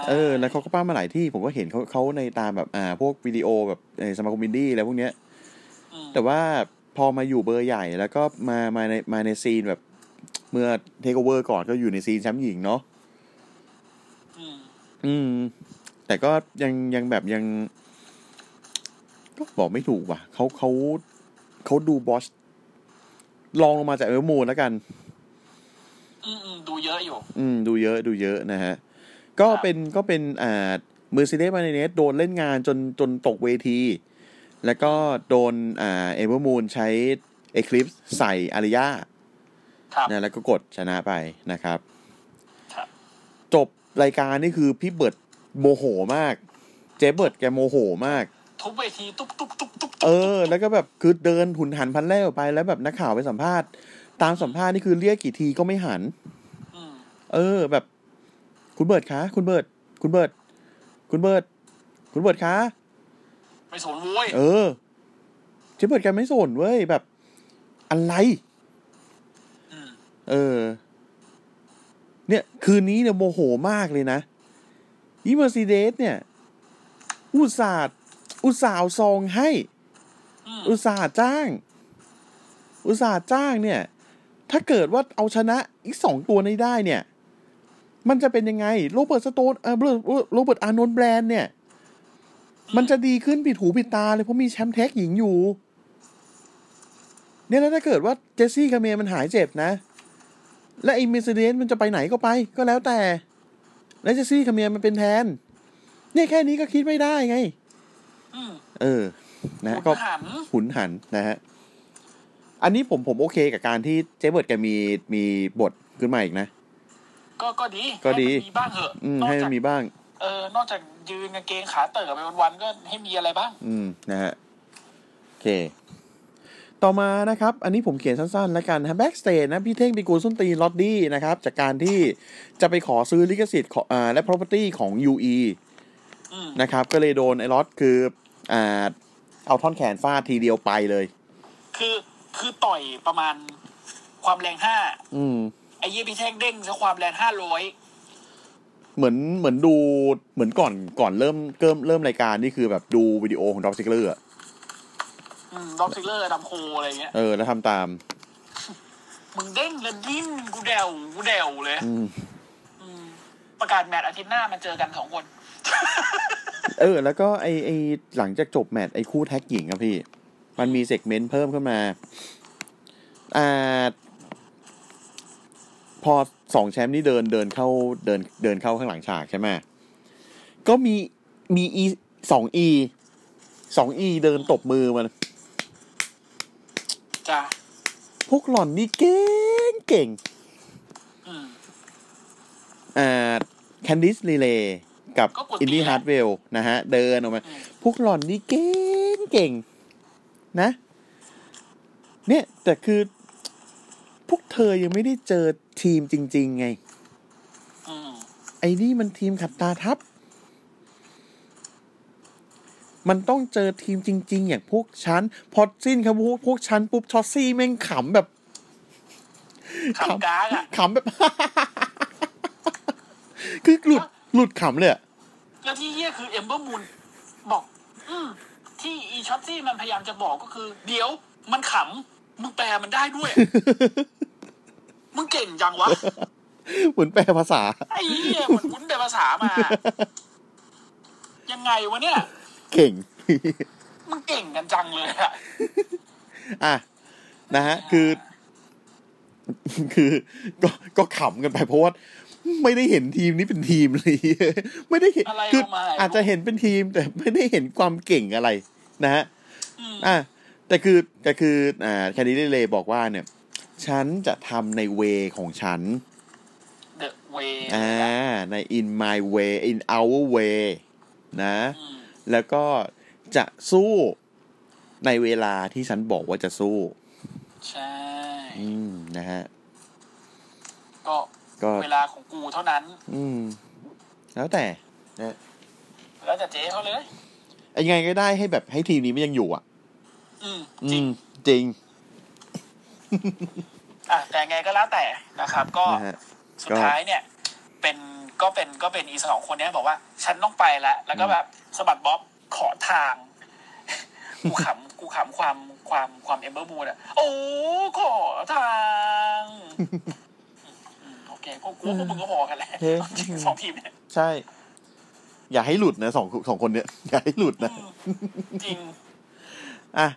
[SPEAKER 2] เออแล้วเขาก็ปล้ำมาหลายที่ผมก็เห็นเขาเขาในตามแบบอ่า พวกวิดีโอแบบในสมาคมอินดี้อะไรพวกเนี้ย
[SPEAKER 3] อืม
[SPEAKER 2] แต่ว่าพอมาอยู่เบอร์ใหญ่แล้วก็มามาในมาใน scene แบบ เมื่อเทคโอเวอร์ก่อนก็อยู่ใน scene แชมป์หญิงเนาะ
[SPEAKER 3] อืม
[SPEAKER 2] อืมแต่ก็ยังยังแบบยัง ก็บอกไม่ถูกว่ะเขาเขาเขาดู botch รองลงมาจาก Ember Moon แล้วกัน
[SPEAKER 3] อืมอืมดูเยอะอยู่
[SPEAKER 2] อืม ดูเยอะดูเยอะนะฮะ ก็เป็นก็เป็นอ่าMercedes Martinez โดนเล่นงานจนจนตกเวที แล้วก็โดนอ่า Ember Moon ใช้ Eclipse ใส่ Aliyah
[SPEAKER 3] ครับ
[SPEAKER 2] นะแล้วก็กดชนะไปนะครับ
[SPEAKER 3] ครับ
[SPEAKER 2] จบรายการนี่คือพี่เบิร์ดโมโหมาก เจ๊เบิร์ดแกโมโหมาก
[SPEAKER 3] ทุบเวทีตุ๊บตุ๊บตุ๊บตุ๊บ
[SPEAKER 2] เออ แล้วก็แบบคือเดินหุนหันพลันแล่นออกไปแล้วแบบนักข่าวไปสัมภาษณ์ ตามสัมภาษณ์นี่คือเรียกกี่ทีก็ไม่หัน
[SPEAKER 3] อืม
[SPEAKER 2] เออ แบบ คุณเบิร์ดคะคุณเบิร์ดคุณเบิร์ดคุณเบิร์ดคุณเบิร์ดคะ
[SPEAKER 3] ไม่สนโว้ย
[SPEAKER 2] เออเจ๊เบิร์ดแกไม่สนเว้ยแบบ อะไร
[SPEAKER 3] อืม
[SPEAKER 2] เออ เนี่ย คืนนี้เนี่ยโมโหมากเลยนะอีเมอร์ซีเดสเนี่ย อุตส่าห์อุตส่าห์เอาซองให้
[SPEAKER 3] อืม
[SPEAKER 2] อุตส่าห์จ้าง อุตส่าห์จ้างเนี่ย ถ้าเกิดว่าเอาชนะอีกสองตัวนี้ได้เนี่ย มันจะเป็นยังไง Robert Stone เออ Robert Robert Stone Brand เนี่ย มันจะดีขึ้นปิดหูปิดตาเลย เพราะมีแชมป์ tag หญิงอยู่ เนี่ยแล้วถ้าเกิดว่า Jessi Kamea มันหายเจ็บนะ และไอ้เมสเดนมันจะไปไหนก็ไป ก็แล้วแต่ แล้ว Jessi Kamea มันเป็นแทน เนี่ยแค่นี้ก็คิดไม่ได้ไง
[SPEAKER 3] อืม
[SPEAKER 2] เออ นะก็
[SPEAKER 3] หัน
[SPEAKER 2] หุนหันนะฮะอันนี้ผมผมโอเคกับการที่เจเบิร์ดแกมีมีบทขึ้นมาอีกนะ
[SPEAKER 3] ก็ก็ดี
[SPEAKER 2] ก็ดี
[SPEAKER 3] ให้มันมีบ้างเหอะ
[SPEAKER 2] อืม
[SPEAKER 3] นอก
[SPEAKER 2] ให้
[SPEAKER 3] จา
[SPEAKER 2] มั
[SPEAKER 3] ก
[SPEAKER 2] นมีบ้าง
[SPEAKER 3] เออนอกจากยืนกางเกงขาเต๋อไปวันๆก็ให้มีอะไรบ้าง
[SPEAKER 2] อืมนะฮะโอเค ต่อมานะครับ อันนี้ผมเขียนสั้นๆ แล้วกันฮะแบ็กสเตจนะ พี่เท่งปีกูลส้นตีนลอดดี้นะครับ จากการที่จะไปขอซื้อลิขสิทธิ์ของอ่าและ property ของ UE
[SPEAKER 3] อืม
[SPEAKER 2] นะครับ ก็เลยโดนไอ้ลอตคืออ่าเอาท่อนแขนฟาดทีเดียวไปเลย
[SPEAKER 3] คือคือต่อยประมาณความแรงห้า
[SPEAKER 2] อืม
[SPEAKER 3] ไอ้เยี่ยพี่แท่งเด้งซะความแรงห้าร้อย
[SPEAKER 2] เหมือนเหมือนดูเหมือนก่อนก่อนเริ่มเริ่มเริ่มรายการนี่คือแบบดูวิดีโอของดอกซิกเลอร์
[SPEAKER 3] อืมด็อกซิลเลอร์ดำโคอะไรเงี้ย
[SPEAKER 2] เออ แล้วทำตาม
[SPEAKER 3] มึงเด้งแล้วดิ้นกูเดวกูเดวเลย
[SPEAKER 2] อืม
[SPEAKER 3] อืมประกาศแมตช์อาทิตย์หน้ามาเจอกันสองคน
[SPEAKER 2] เออ แล้วก็ไอไอหลังจากจบแมตช์ไอคู่แท็กหญิงอะพี่ มันมีเซกเมนต์เพิ่มขึ้นมา อ่า พอสองแชมป์นี่เดินเดินเข้าเดินเดินเข้าข้างหลังฉากใช่ไหมก็มีมีอีสองอีสองอีเดินตบมือมัน
[SPEAKER 3] จ้า
[SPEAKER 2] พวกหล่อนนี่เก่งเก่ง
[SPEAKER 3] อืม
[SPEAKER 2] อ่า Candice LeRae กับ
[SPEAKER 3] ก็กด
[SPEAKER 2] อินดี้
[SPEAKER 3] ตีนะ
[SPEAKER 2] Hartwell นะฮะ เดินออกมา
[SPEAKER 3] อืม
[SPEAKER 2] พวกหล่อนนี่เก่งเก่ง นะ เนี่ย แต่คือ พวกเธอยังไม่ได้เจอทีมจริง ๆ ไง
[SPEAKER 3] อืม
[SPEAKER 2] ไอ้นี่มันทีมขัดตาทับ มันต้องเจอทีมจริง ๆ อย่างพวกฉัน พอสิ้นครับพวกพวกฉันปุ๊บชอสซี่แม่งขำแบบ
[SPEAKER 3] ขำกากอะ
[SPEAKER 2] ขำแบบ คือหลุดหลุดขำเลยอะ
[SPEAKER 3] แล้วที่เหี้ยคือ Ember Moon บอก อืมที่อี Shotzi มันพยายามจะบอกก็คือ เดี๋ยวมันขำ มึงแปลมันได้ด้วย มึงเก่งจังวะ
[SPEAKER 2] เหมือนแปลภาษา
[SPEAKER 3] ไอ้เหี้ยเหมือนคุ้นแต่ภาษามา ยังไงวะเนี่ย
[SPEAKER 2] เก่ง
[SPEAKER 3] มึงเก่งกันจังเลยอะ
[SPEAKER 2] อะนะฮะ คือ คือ ก็ ก็ขำกันไปเพราะว่าไม่ได้เห็นทีมนี้เป็นทีมเลย ไม่ได้เห็น
[SPEAKER 3] อะไร
[SPEAKER 2] คื
[SPEAKER 3] เอามา
[SPEAKER 2] อาจจะเห็นเป็นทีมแต่ไม่ได้เห็นความเก่งอะไร นะฮะ
[SPEAKER 3] อืม
[SPEAKER 2] อะ แต่คือแต่คืออ่าแคนดี้เลย์บอกว่าเนี่ย ฉันจะทำในเวของฉัน
[SPEAKER 3] เดอะเว
[SPEAKER 2] อ่า ใน in my way in our way นะ แล้วก็จะสู้ในเวลาที่ฉันบอกว่าจะสู้
[SPEAKER 3] ใช่
[SPEAKER 2] อืม นะฮะ
[SPEAKER 3] ก็
[SPEAKER 2] ก็
[SPEAKER 3] เวลาของกูเท่านั้น
[SPEAKER 2] อืม แล้วแต่นะ
[SPEAKER 3] แล้วแต่เจ๊เขาเลย
[SPEAKER 2] ยังไงก็ได้ให้แบบให้ทีมนี้มันยังอยู่อะ
[SPEAKER 3] อืม
[SPEAKER 2] อื
[SPEAKER 3] จริง
[SPEAKER 2] มจริง
[SPEAKER 3] อะแต่ไงก็แล้วแต่นะครับ ก็
[SPEAKER 2] นะฮะ
[SPEAKER 3] สุดท้ายเนี่ย เป็นก็เป็นก็เป็นอีสองคนเนี้ยบอกว่า ฉันต้องไปแล้วแล้วก็แบบสะบัดบ๊อบขอทาง กูขำกูขำความความความเอมเบอร์มูนอะ โอ้ขอทางอืมโอเคพวกกูพวกมึงก็พอกันแหละ
[SPEAKER 2] เฮ้ย
[SPEAKER 3] สองทีมเนี่ย
[SPEAKER 2] ใช่ อย่าให้หลุดนะสองสองคนเนี้ยอย่าให้หลุดนะ
[SPEAKER 3] จริง
[SPEAKER 2] อะ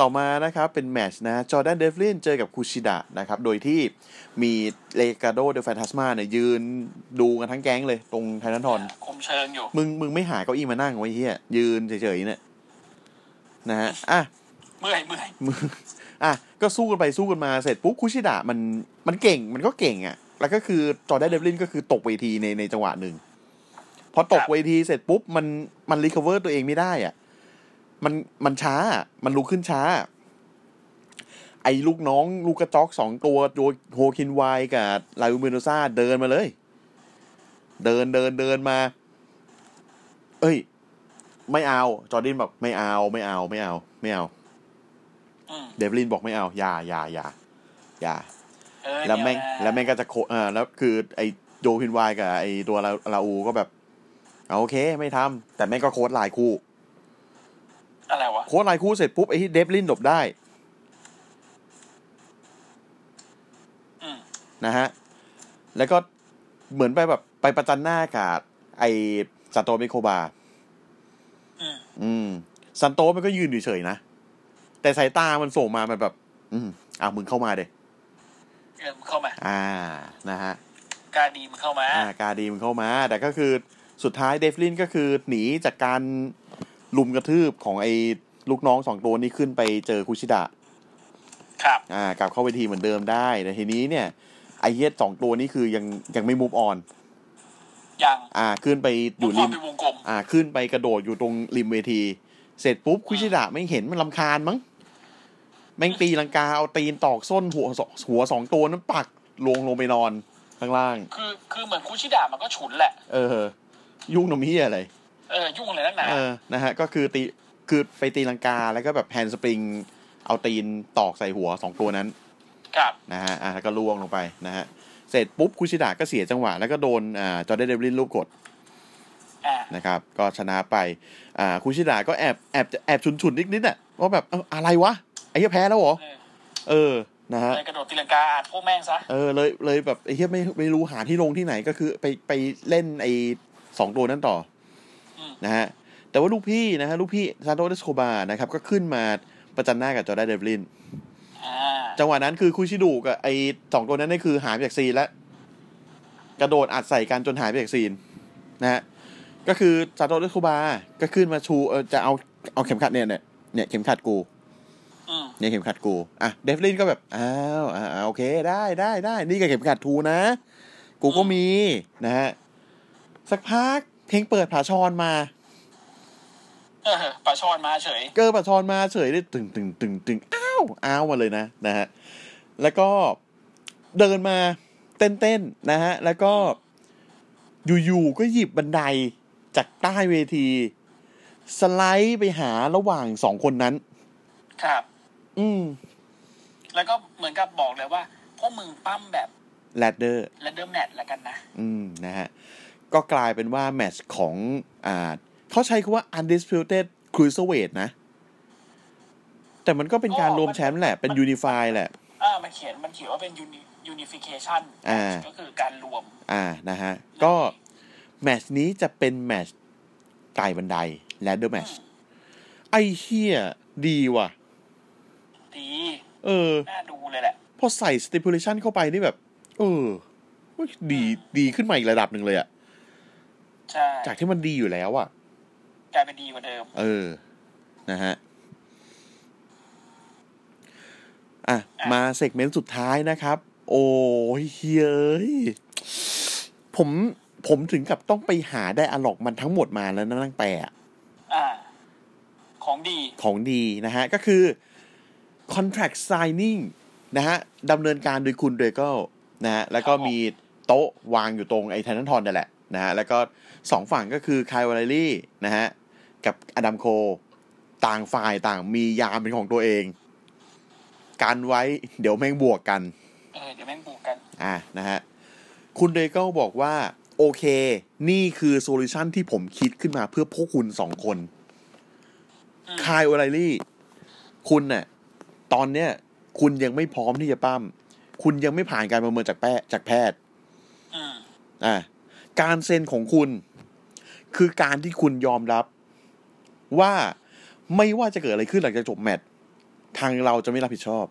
[SPEAKER 2] ต่อมานะครับเป็นแมตช์นะ Jordan Devlin เจอกับ Kushida นะครับ โดยที่มี Legado del Fantasma เนี่ยยืนดูกันทั้งแก๊งเลยตรง Titantron
[SPEAKER 3] คมเชิงอยู่
[SPEAKER 2] มึงมึงไม่หาเก้าอี้มานั่งไว้เหี้ยยืนเฉยๆเนี่ยนะฮะอะ
[SPEAKER 3] เมื่อยเมื่อย
[SPEAKER 2] มึงอะก็สู้กันไปสู้กันมาเสร็จปุ๊บ Kushida มันมันเก่งมันก็เก่งอะ แล้วก็คือ Jordan Devlin ก็คือตกเวทีในในจังหวะหนึ่งพอตกเวทีเสร็จปุ๊บมันมัน recover ตัวเองไม่ได้อะ มันมันช้า มันลุกขึ้นช้า ไอ้ลูกน้องลูกกระจอกสองตัวโดย Joaquin Wilde กับ Raul Mendoza เดินมาเลย เดินเดินเดินมา เอ้ย ไม่เอา จอร์ดินบอกไม่เอาไม่เอาไม่เอา ไม่เอา
[SPEAKER 3] อืม
[SPEAKER 2] Devlin บอกไม่เอาอย่าอย่าอย่าอย่า
[SPEAKER 3] เออ
[SPEAKER 2] แล้วแม่ง
[SPEAKER 3] เดี๋ยนะ
[SPEAKER 2] แล้วแม่งก็จะโคเออแล้วคือ ไอ้โจฮินวายกับไอ้ตัว Raul ก็แบบเอาโอเค ไม่ทำแต่แม่งก็ clothesline คู่
[SPEAKER 3] อะไรวะ
[SPEAKER 2] clothesline คู่เสร็จปุ๊บไอ้ที่ Devlin หลบได้
[SPEAKER 3] อืม
[SPEAKER 2] นะฮะ แล้วก็เหมือนไปแบบไปประจันหน้ากับไอซาโตะเมโคบา
[SPEAKER 3] อืม
[SPEAKER 2] อืมซันโตะมันก็ยืนอยู่เฉยๆนะ แต่สายตามันส่งมามันแบบ อืมอะมึงเข้ามาเด้
[SPEAKER 3] เออมึงเข้ามา
[SPEAKER 2] อ่า นะฮะ
[SPEAKER 3] กล้ารดีมึงเข้ามา
[SPEAKER 2] อ่า กาดีมันเข้ามา แต่ก็คือสุดท้ายเดฟลินก็คือหนีจากการ ลุมกระทืบของไอ้ลูกน้องสองตัวนี้ขึ้นไปเจอคุชิดะ
[SPEAKER 3] ครับ
[SPEAKER 2] อ่ากลับเข้าเวทีเหมือนเดิมได้แต่ทีนี้เนี่ย ไอ้เฮียสองตัวนี้คือยังยังไม่มูฟออน
[SPEAKER 3] ยัง
[SPEAKER 2] อ่า ขึ้นไปอ
[SPEAKER 3] มึ
[SPEAKER 2] ยู่
[SPEAKER 3] ง
[SPEAKER 2] ริ
[SPEAKER 3] ความ
[SPEAKER 2] ม
[SPEAKER 3] เป็นวงกลม
[SPEAKER 2] อ่า ขึ้นไปกระโดดอยู่ตรงริมเวที เสร็จปุ๊บ Kushida ไม่เห็นมันรำคาญมั้งแม่งตีลังกาเอาตีนตอกส้นหัวหัวสองตัวนั้นปักลงลงไปนอนข้างล่าง
[SPEAKER 3] คือคือเหมือน Kushida มันก็ฉุนแหละ
[SPEAKER 2] เออ ยุ่งเหี้ยอะไร
[SPEAKER 3] เออยุ่งเลยนักหนา
[SPEAKER 2] เออนะฮะก็คือตีคือไปตีลังกาแล้วก็แบบ handspring เอาตีนตอกใส่หัวสองตัวนั้น
[SPEAKER 3] ครับ
[SPEAKER 2] นะฮะอะแล้วก็ร่วงลงไปนะฮะเสร็จปุ๊บ Kushida ก็เสียจังหวะ แล้วก็โดนอ่า Jordan Devlin ลูกกด
[SPEAKER 3] อ่า
[SPEAKER 2] นะครับ ก็ชนะไปอ่า Kushida ก็แอบแอบแอบฉุนๆนิดๆอะว่าแบบเอ้าอะไรวะไอ้เหี้ยแพ้แล้วเหรอ
[SPEAKER 3] เออ
[SPEAKER 2] เออนะฮะ
[SPEAKER 3] เลยกระโดดตีลังกาอัดพวกแม่งซะ
[SPEAKER 2] เออเลยเลยแบบไอ้เหี้ยไม่ไม่รู้หาที่ลงที่ไหนก็คือไปไปเล่นไอ้สองตัวนั้นต่อ
[SPEAKER 3] อืม
[SPEAKER 2] นะฮะแต่ว่าลูกพี่นะฮะลูกพี่ Santos Escobar นะครับก็ขึ้นมาประจันหน้ากับ Jordan Devlin
[SPEAKER 3] อ่า
[SPEAKER 2] จังหวะนั้นคือ Kushida กับไอ้สองตัวนั้นนี่คือหายไปจากซีนแล้ว กระโดดอัดใส่กันจนหายไปจากซีนนะฮะก็คือซาโตะเดสโคบาก็ขึ้นมาชูเออจะเอาเอาเข็มขัดเนี่ยเนี่ยเนี่ยเข็มขัดกู
[SPEAKER 3] อืม
[SPEAKER 2] เนี่ยเข็มขัดกูอะเดฟลินก็แบบอ้าวอ่าอ่าโอเคได้ได้ได้นี่ก็เข็มขัดทูนะ กูก็มีนะฮะสักพัก เพลงเปิดผาชอนมา
[SPEAKER 3] เออปลาชอนมาเฉย
[SPEAKER 2] เกิดผาชอนมาเฉยได้ตึงตึงตึงตึงอ้าวอ้าวมาเลยนะนะฮะแล้วก็เดินมาเต้นเต้นๆนะฮะแล้วก็อยู่ๆก็หยิบบันไดจากใต้เวที สไลด์ไปหาระหว่างสองคนนั้น
[SPEAKER 3] ครับ
[SPEAKER 2] อืม
[SPEAKER 3] แล้วก็เหมือนกับบอกเลยว่าพวกมึงปั้มแบบ
[SPEAKER 2] แรดเดอร์
[SPEAKER 3] แรนเดิมแมทแล้วกันนะ
[SPEAKER 2] อืมนะฮะ ก็กลายเป็นว่าแมตช์ของอ่าเขาใช้คำว่า undisputed cruiserweight นะ แต่มันก็เป็นการ
[SPEAKER 3] อ๋อ
[SPEAKER 2] รวมแชมป์แหละ เป็น
[SPEAKER 3] มัน
[SPEAKER 2] unify แหละ
[SPEAKER 3] อ่า มันเขียน มันเขียนว่าเป็น uni unification
[SPEAKER 2] อ่า
[SPEAKER 3] ก็คือการรวม
[SPEAKER 2] อ่า นะฮะ ก็แมตช์นี้จะเป็นแมตช์ไต่บันได ladder match ไอ้เฮียดีว่ะ
[SPEAKER 3] ดี
[SPEAKER 2] เออ
[SPEAKER 3] น่าดูเลยแหละ
[SPEAKER 2] พอใส่ stipulation เข้าไปนี่แบบ เออเฮ้ยดี ดีขึ้นมาอีกระดับหนึ่งเลยอะ
[SPEAKER 3] ใช่
[SPEAKER 2] จากที่มันดีอยู่แล้วอะ
[SPEAKER 3] กลายเป็นดีกว่าเดิม
[SPEAKER 2] เออ นะฮะ อะ มา segment สุดท้ายนะครับ โอ้ยเฮ้ย ผมผมถึงกับต้องไปหา dialogue มันทั้งหมดมาแล้วนะนั่งแปลอะ
[SPEAKER 3] อ่า ของดี
[SPEAKER 2] ของดีนะฮะ ก็คือ contract signing นะฮะดำเนินการโดยคุณ Regal นะฮะ แล้วก็
[SPEAKER 3] ครับผม
[SPEAKER 2] มีโต๊ะวางอยู่ตรงไอ้ Titantron นั่นแหละ นะฮะแล้วก็สองฝั่งก็คือ Kyle O'Reilly นะฮะกับ Adam Cole ต่างฝ่ายต่างมียามเป็นของตัวเองกันไว้เดี๋ยวแม่งบวกกัน
[SPEAKER 3] เออเดี๋ยวแม่งบวกกัน
[SPEAKER 2] อะนะฮะคุณ Regal บอกว่า โอเค นี่คือ solution ที่ผมคิดขึ้นมาเพื่อพวกคุณสองคน
[SPEAKER 3] อืม
[SPEAKER 2] Kyle O'Reilly คุณน่ะตอนเนี้ยคุณยังไม่พร้อมที่จะปั้ม คุณยังไม่ผ่านการประเมินจากแพทย์จากแพทย์
[SPEAKER 3] อืม
[SPEAKER 2] อะ การเซ็นของคุณ คือการที่คุณยอมรับว่าไม่ว่าจะเกิดอะไรขึ้นหลังจากจบแมตช์ทางเราจะไม่รับผิดชอบ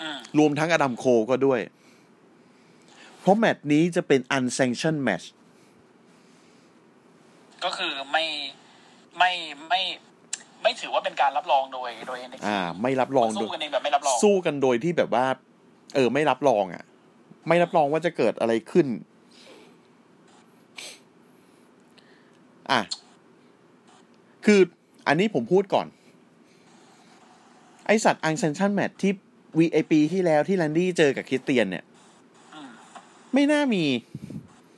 [SPEAKER 3] อืม
[SPEAKER 2] รวมทั้งอดัมโคก็ด้วย เพราะแมตช์นี้จะเป็น unsanctioned match
[SPEAKER 3] ก็คือไม่ไม่ไม่ ไม่ถือว่าเป็นการรับรองโดยโดย NXT
[SPEAKER 2] อ่า ไม่รับรองโด
[SPEAKER 3] สู้
[SPEAKER 2] ย
[SPEAKER 3] กันเองแบบไม่รับรอง
[SPEAKER 2] สู้กันโดยที่แบบว่า เออ ไม่รับรองอะ ไม่รับรองว่าจะเกิดอะไรขึ้น อะ คืออันนี้ผมพูดก่อน ไอ้สัตว์ unsanctioned match ที่วีไอปีที่แล้วที่ Randy เจอกับคริสเตียนเนี่ย
[SPEAKER 3] อืม
[SPEAKER 2] ไม่น่ามี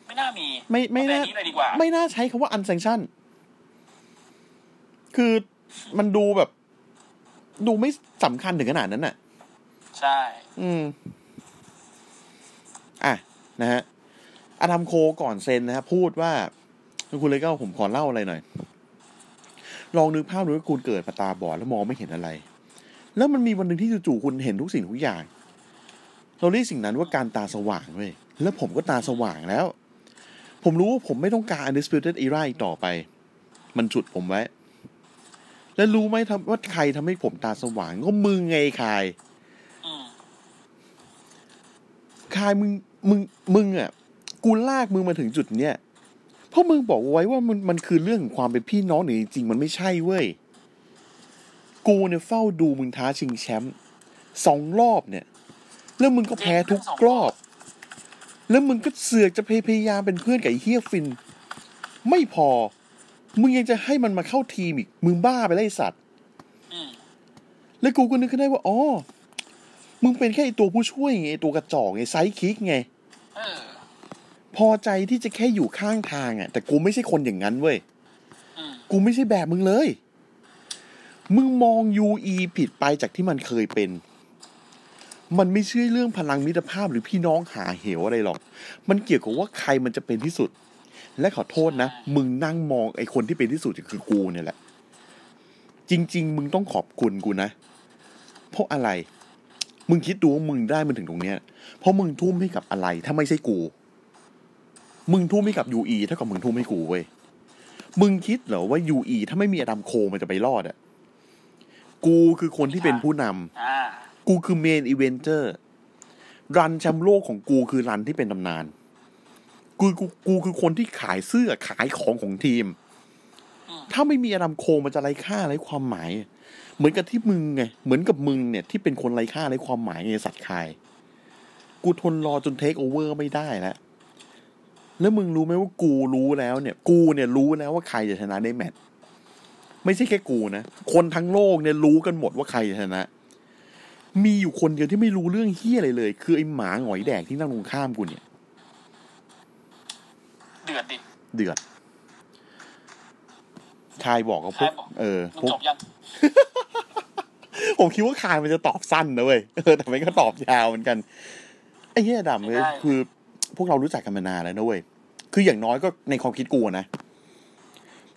[SPEAKER 3] ไม่น่ามี
[SPEAKER 2] ไม่ไม่
[SPEAKER 3] เอ
[SPEAKER 2] น่า
[SPEAKER 3] แบบนี้เลยดีกว่า
[SPEAKER 2] ไม่น่าใช้คำว่า unsanction คือมันดูแบบ ดูไม่สำคัญถึงขนาดนั้นน่ะ
[SPEAKER 3] ใช่
[SPEAKER 2] อืม อะ นะฮะอาดัมโคก่อนเซ็นนะฮะพูดว่า คุณเลยก็ผมขอเล่าอะไรหน่อย ลองนึกภาพดูว่าคุณเกิดมาตาบอดแล้วมองไม่เห็นอะไร แล้วมันมีวันหนึ่งที่จู่ๆคุณเห็นทุกสิ่งทุกอย่าง เราเรียกสิ่งนั้นว่าการตาสว่างเว้ยแล้วผมก็ตาสว่างแล้ว ผมรู้ว่าผมไม่ต้องการ undisputed era อีกต่อไป มันฉุดผมไว้ แล้วรู้ไหมทำว่าใครทำให้ผมตาสว่าง ก็มึงไงคาย
[SPEAKER 3] อืม
[SPEAKER 2] คายมึงมึงมึงอะกูลากมึงมาถึงจุดเนี้ยเพ ราะมึงบอกไว้ว่ามันมันคือเรื่องของความเป็นพี่น้องเนี่ยจริงมันไม่ใช่เว้ย กูเนี่ยเฝ้าดูมึงท้าชิงแชมป์สองรอบเนี่ย แล้วมึงก็แพ้ทุกรอบ แล้วมึงก็เสือกจะพยายามเป็นเพื่อนกับไอ้เฮียฟิน ไม่พอ มึงยังจะให้มันมาเข้าทีมอีก มึงบ้าไปแล้วไอ้สัตว์แล้วกูก็นึกขึ้นได้ว่าอ๋อมึงเป็นแค่ไอตัวผู้ช่วยไงไอ้ตัวกระจอกไงไซด์คิกไง พอใจที่จะแค่อยู่ข้างทางอะ แต่กูไม่ใช่คนอย่างนั้นเว้ย
[SPEAKER 3] อืม
[SPEAKER 2] กูไม่ใช่แบบมึงเลย มึงมอง UE ผิดไปจากที่มันเคยเป็น มันไม่ใช่เรื่องพลังมิตรภาพหรือพี่น้องหาเหวอะไรหรอก มันเกี่ยวกับว่าใครมันจะเป็นที่สุด และขอโทษนะ มึงนั่งมองไอ้คนที่เป็นที่สุดคือกูเนี่ยแหละ จริง ๆ มึงต้องขอบคุณกูนะ เพราะอะไร มึงคิดดูว่ามึงได้มันถึงตรงเนี้ย เพราะมึงทุ่มให้กับอะไร ถ้าไม่ใช่กู มึงทุ่มให้กับ UE เท่ากับมึงทุ่มให้กูเว้ย มึงคิดเหรอว่า UE ถ้าไม่มี Adam Cole มันจะไปรอดอะกูคือคนที่เป็นผู้นำ
[SPEAKER 3] อ่า
[SPEAKER 2] กูคือ main eventer run แชมป์โลกของกูคือ run ที่เป็นตำนาน กูกูกูคือคนที่ขายเสื้อขายของของทีม
[SPEAKER 3] อืม
[SPEAKER 2] ถ้าไม่มี Adam Cole มันจะไร้ค่าไร้ความหมาย เหมือนกับที่มึงไง เหมือนกับมึงเนี่ยที่เป็นคนไร้ค่าไร้ความหมายไงสัตว์ Kyle กูทนรอจนเทคโอเวอร์ไม่ได้แล้ว แล้วมึงรู้ไหมว่ากูรู้แล้วเนี่ย กูเนี่ยรู้แล้วว่าใครจะชนะในแมตช์ไม่ใช่แค่กูนะ คนทั้งโลกเนี่ยรู้กันหมดว่าใครจะชนะ มีอยู่คนเดียวที่ไม่รู้เรื่องเฮี้ยอะไรเลย คือไอ้หมาหงอยแดกที่นั่งตรงข้ามกูเนี่ย
[SPEAKER 3] เดือดดิ
[SPEAKER 2] เดือดคายบอกกับพวก
[SPEAKER 3] คายบอก
[SPEAKER 2] เออ
[SPEAKER 3] มึง
[SPEAKER 2] พวก
[SPEAKER 3] จบยัง
[SPEAKER 2] ผมคิดว่าคายมันจะตอบสั้นนะเว้ยเออแต่มันก็ตอบยาวเหมือนกันไอ้เหี้ยดำเลยคือ พวกเรารู้จักกันมานานแล้วนะเว้ย คืออย่างน้อยก็ในความคิดกูนะ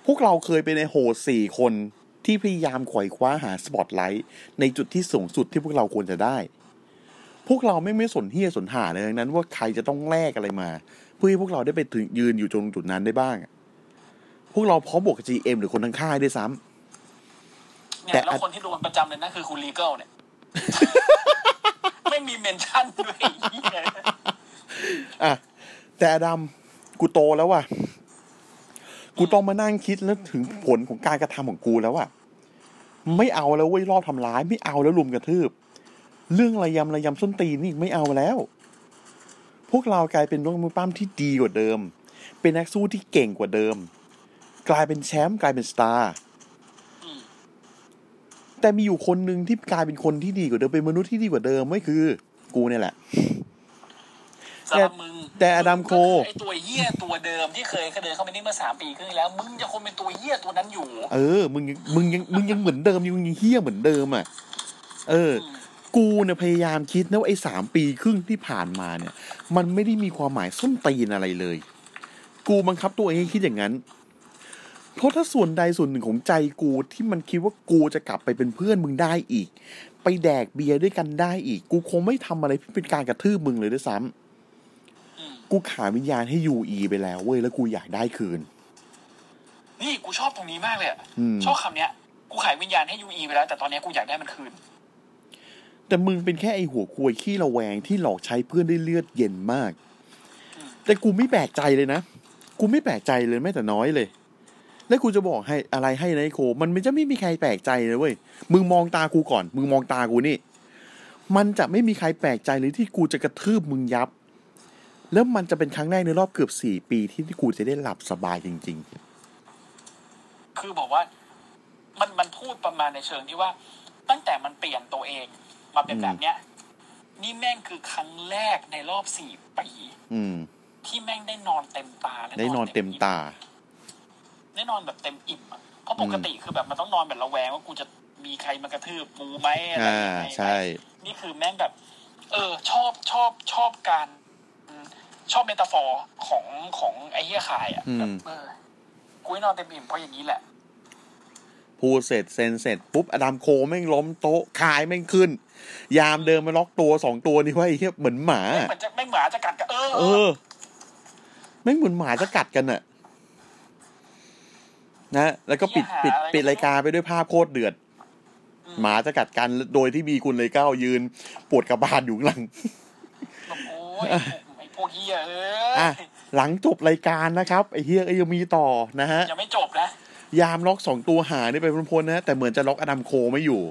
[SPEAKER 2] พวกเราเคยไปในโหดสี่คนที่พยายามขวายคว้าหาสปอตไลท์ในจุดที่สูงสุดที่พวกเราควรจะได้ พวกเราไม่ไม่สนเฮียสนหาเลยดังนั้น ว่าใครจะต้องแลกอะไรมา เพื่อให้พวกเราได้ไปถึงยืนอยู่ตรงจุดนั้นได้บ้างอะพวกเราพร้อมบวกกับ GM หรือคนทั้งค่ายด้วยซ้ำ
[SPEAKER 3] เนี่ย
[SPEAKER 2] แต่
[SPEAKER 3] แล้วคนที่โดนประจำเลยนะคือคุณ Regal เนี่ย ไม่มี mention ด้วยไอะ
[SPEAKER 2] แต่อดัมกูโตแล้วว่ะ กูต้องมานั่งคิดแล้วถึงผลของการกระทำของกูแล้วว่ะ ไม่เอาแล้วเว้ยลอบทำร้าย ไม่เอาแล้วลุมกระทืบ เรื่องระยำระยำส้นตีนนี่ไม่เอาแล้ว พวกเรากลายเป็นนักมวยปล้ำที่ดีกว่าเดิม เป็นนักสู้ที่เก่งกว่าเดิม กลายเป็นแชมป์กลายเป็นสตาร์แต่มีอยู่คนหนึ่งที่กลายเป็นคนที่ดีกว่าเดิมเป็นมนุษย์ที่ดีกว่าเดิมไม่คือ กูเนี่ยแหละ
[SPEAKER 3] สำหรับมึง
[SPEAKER 2] แต่อดัมโค
[SPEAKER 3] งก็อไอตัวเหี้ยตัวเดิมที่เคยเดินเข้าไปนี่เมื่อสามปีครึ่งที่แล้ว มึงยังคงเป็นตัวเหี้ยตัวนั้นอยู่
[SPEAKER 2] เออ มึงยังมึงยังมึงยังเหมือนเดิมอยู่มึงยังเฮี้ยเหมือนเดิมอะเออ
[SPEAKER 3] อืม
[SPEAKER 2] กูเนี่ยพยายามคิดนะว่าไอ้สามปีครึ่งที่ผ่านมาเนี่ย มันไม่ได้มีความหมายส้นตีนอะไรเลย กูบังคับตัวเองให้คิดอย่างนั้นเพราะถ้าส่วนใดส่วนหนึ่งของใจกูที่มันคิดว่ากูจะกลับไปเป็นเพื่อนมึงได้อีก ไปแดกเบียร์ด้วยกันได้อีก กูคงไม่ทำอะไรที่เป็นการกระทืบมึงเลยด้วยซ้ำ
[SPEAKER 3] อืม
[SPEAKER 2] กูขายวิญญาณให้ยูอีไปแล้วเว้ยแล้วกูอยากได้คืน
[SPEAKER 3] นี่กูชอบตรงนี้มากเลยอะ
[SPEAKER 2] อืม
[SPEAKER 3] ชอบคำเนี้ย กูขายวิญญาณให้ยูอีไปแล้ว แต่ตอนเนี้ยกูอยากได้มันคืน
[SPEAKER 2] แต่มึงเป็นแค่ไอหัวควยขี้ระแวงที่หลอกใช้เพื่อนได้เลือดเย็นมาก
[SPEAKER 3] อืม
[SPEAKER 2] แต่กูไม่แปลกใจเลยนะกูไม่แปลกใจเลยแม้แต่น้อยเลย แล้วกูจะบอกให้อะไรให้นะไอโค มันไม่จะไม่มีใครแปลกใจเลยเว้ยมึงมองตากูก่อน มึงมองตากูนี่ มันจะไม่มีใครแปลกใจเลยที่กูจะกระทืบมึงยับ แล้วมันจะเป็นครั้งแรกในรอบเกือบสี่ปีที่ที่กูจะได้หลับสบายจริง
[SPEAKER 3] คือบอกว่า มันมันพูดประมาณในเชิงที่ว่า ตั้งแต่มันเปลี่ยนตัวเองมาเป็น
[SPEAKER 2] อืม
[SPEAKER 3] แบบเนี้ย นี่แม่งคือครั้งแรกในรอบสี่ปี
[SPEAKER 2] ๆอืม
[SPEAKER 3] ที่แม่งได้นอนเต็มตาและ
[SPEAKER 2] ได้นอนเต็มตา
[SPEAKER 3] ได้นอนแบบเต็มอิ่มอะเพราะปกติคือแบบมันต้องนอนแบบระแวงว่ากูจะมีใครมากระทืบกูไหมอะไร
[SPEAKER 2] อ่า
[SPEAKER 3] ยังไงไหม
[SPEAKER 2] ใช่
[SPEAKER 3] นี่คือแม่งแบบ เออ ชอบชอบชอบการอืม ชอบเมตาฟอร์ของของไอ้เหี้ยขายอะ
[SPEAKER 2] อืม
[SPEAKER 3] แบบเออกูให้นอนเต็มอิ่มเพราะอย่างนี้แหละ
[SPEAKER 2] พูดเสร็จเซ็นเสร็จปุ๊บอดัมโคแม่งล้มโต๊ะขายแม่งขึ้น ยามเดินมาล็อกตัวสองตัวนี่ว่าไอ้เหี้ยเหมือนหมา
[SPEAKER 3] ไม่เหมือนจะไม่หมาจะกัดกันเออ
[SPEAKER 2] เออแม่งเหมือนหมาจะกัดกันอะนะแล้วก็ปิดปิดปิดรายการไปด้วยภาพโคตรเดือด
[SPEAKER 3] อื
[SPEAKER 2] หมาจะกัดกันโดยที่มีคุณเลยเก้ายืน ปวดกระบาลอยู่ข้างหลัง
[SPEAKER 3] โอ้ยไอ้พวกเฮียเอ้
[SPEAKER 2] อะ
[SPEAKER 3] ย
[SPEAKER 2] หลังจบรายการนะครับไอ้เฮียก็ยังมีต่อนะฮะ
[SPEAKER 3] ยังไม่จบนะ
[SPEAKER 2] ยามล็อกสองตัวหายนี่ไปพ้นๆนะฮะแต่เหมือนจะล็อกอดัมโคไม่อยู่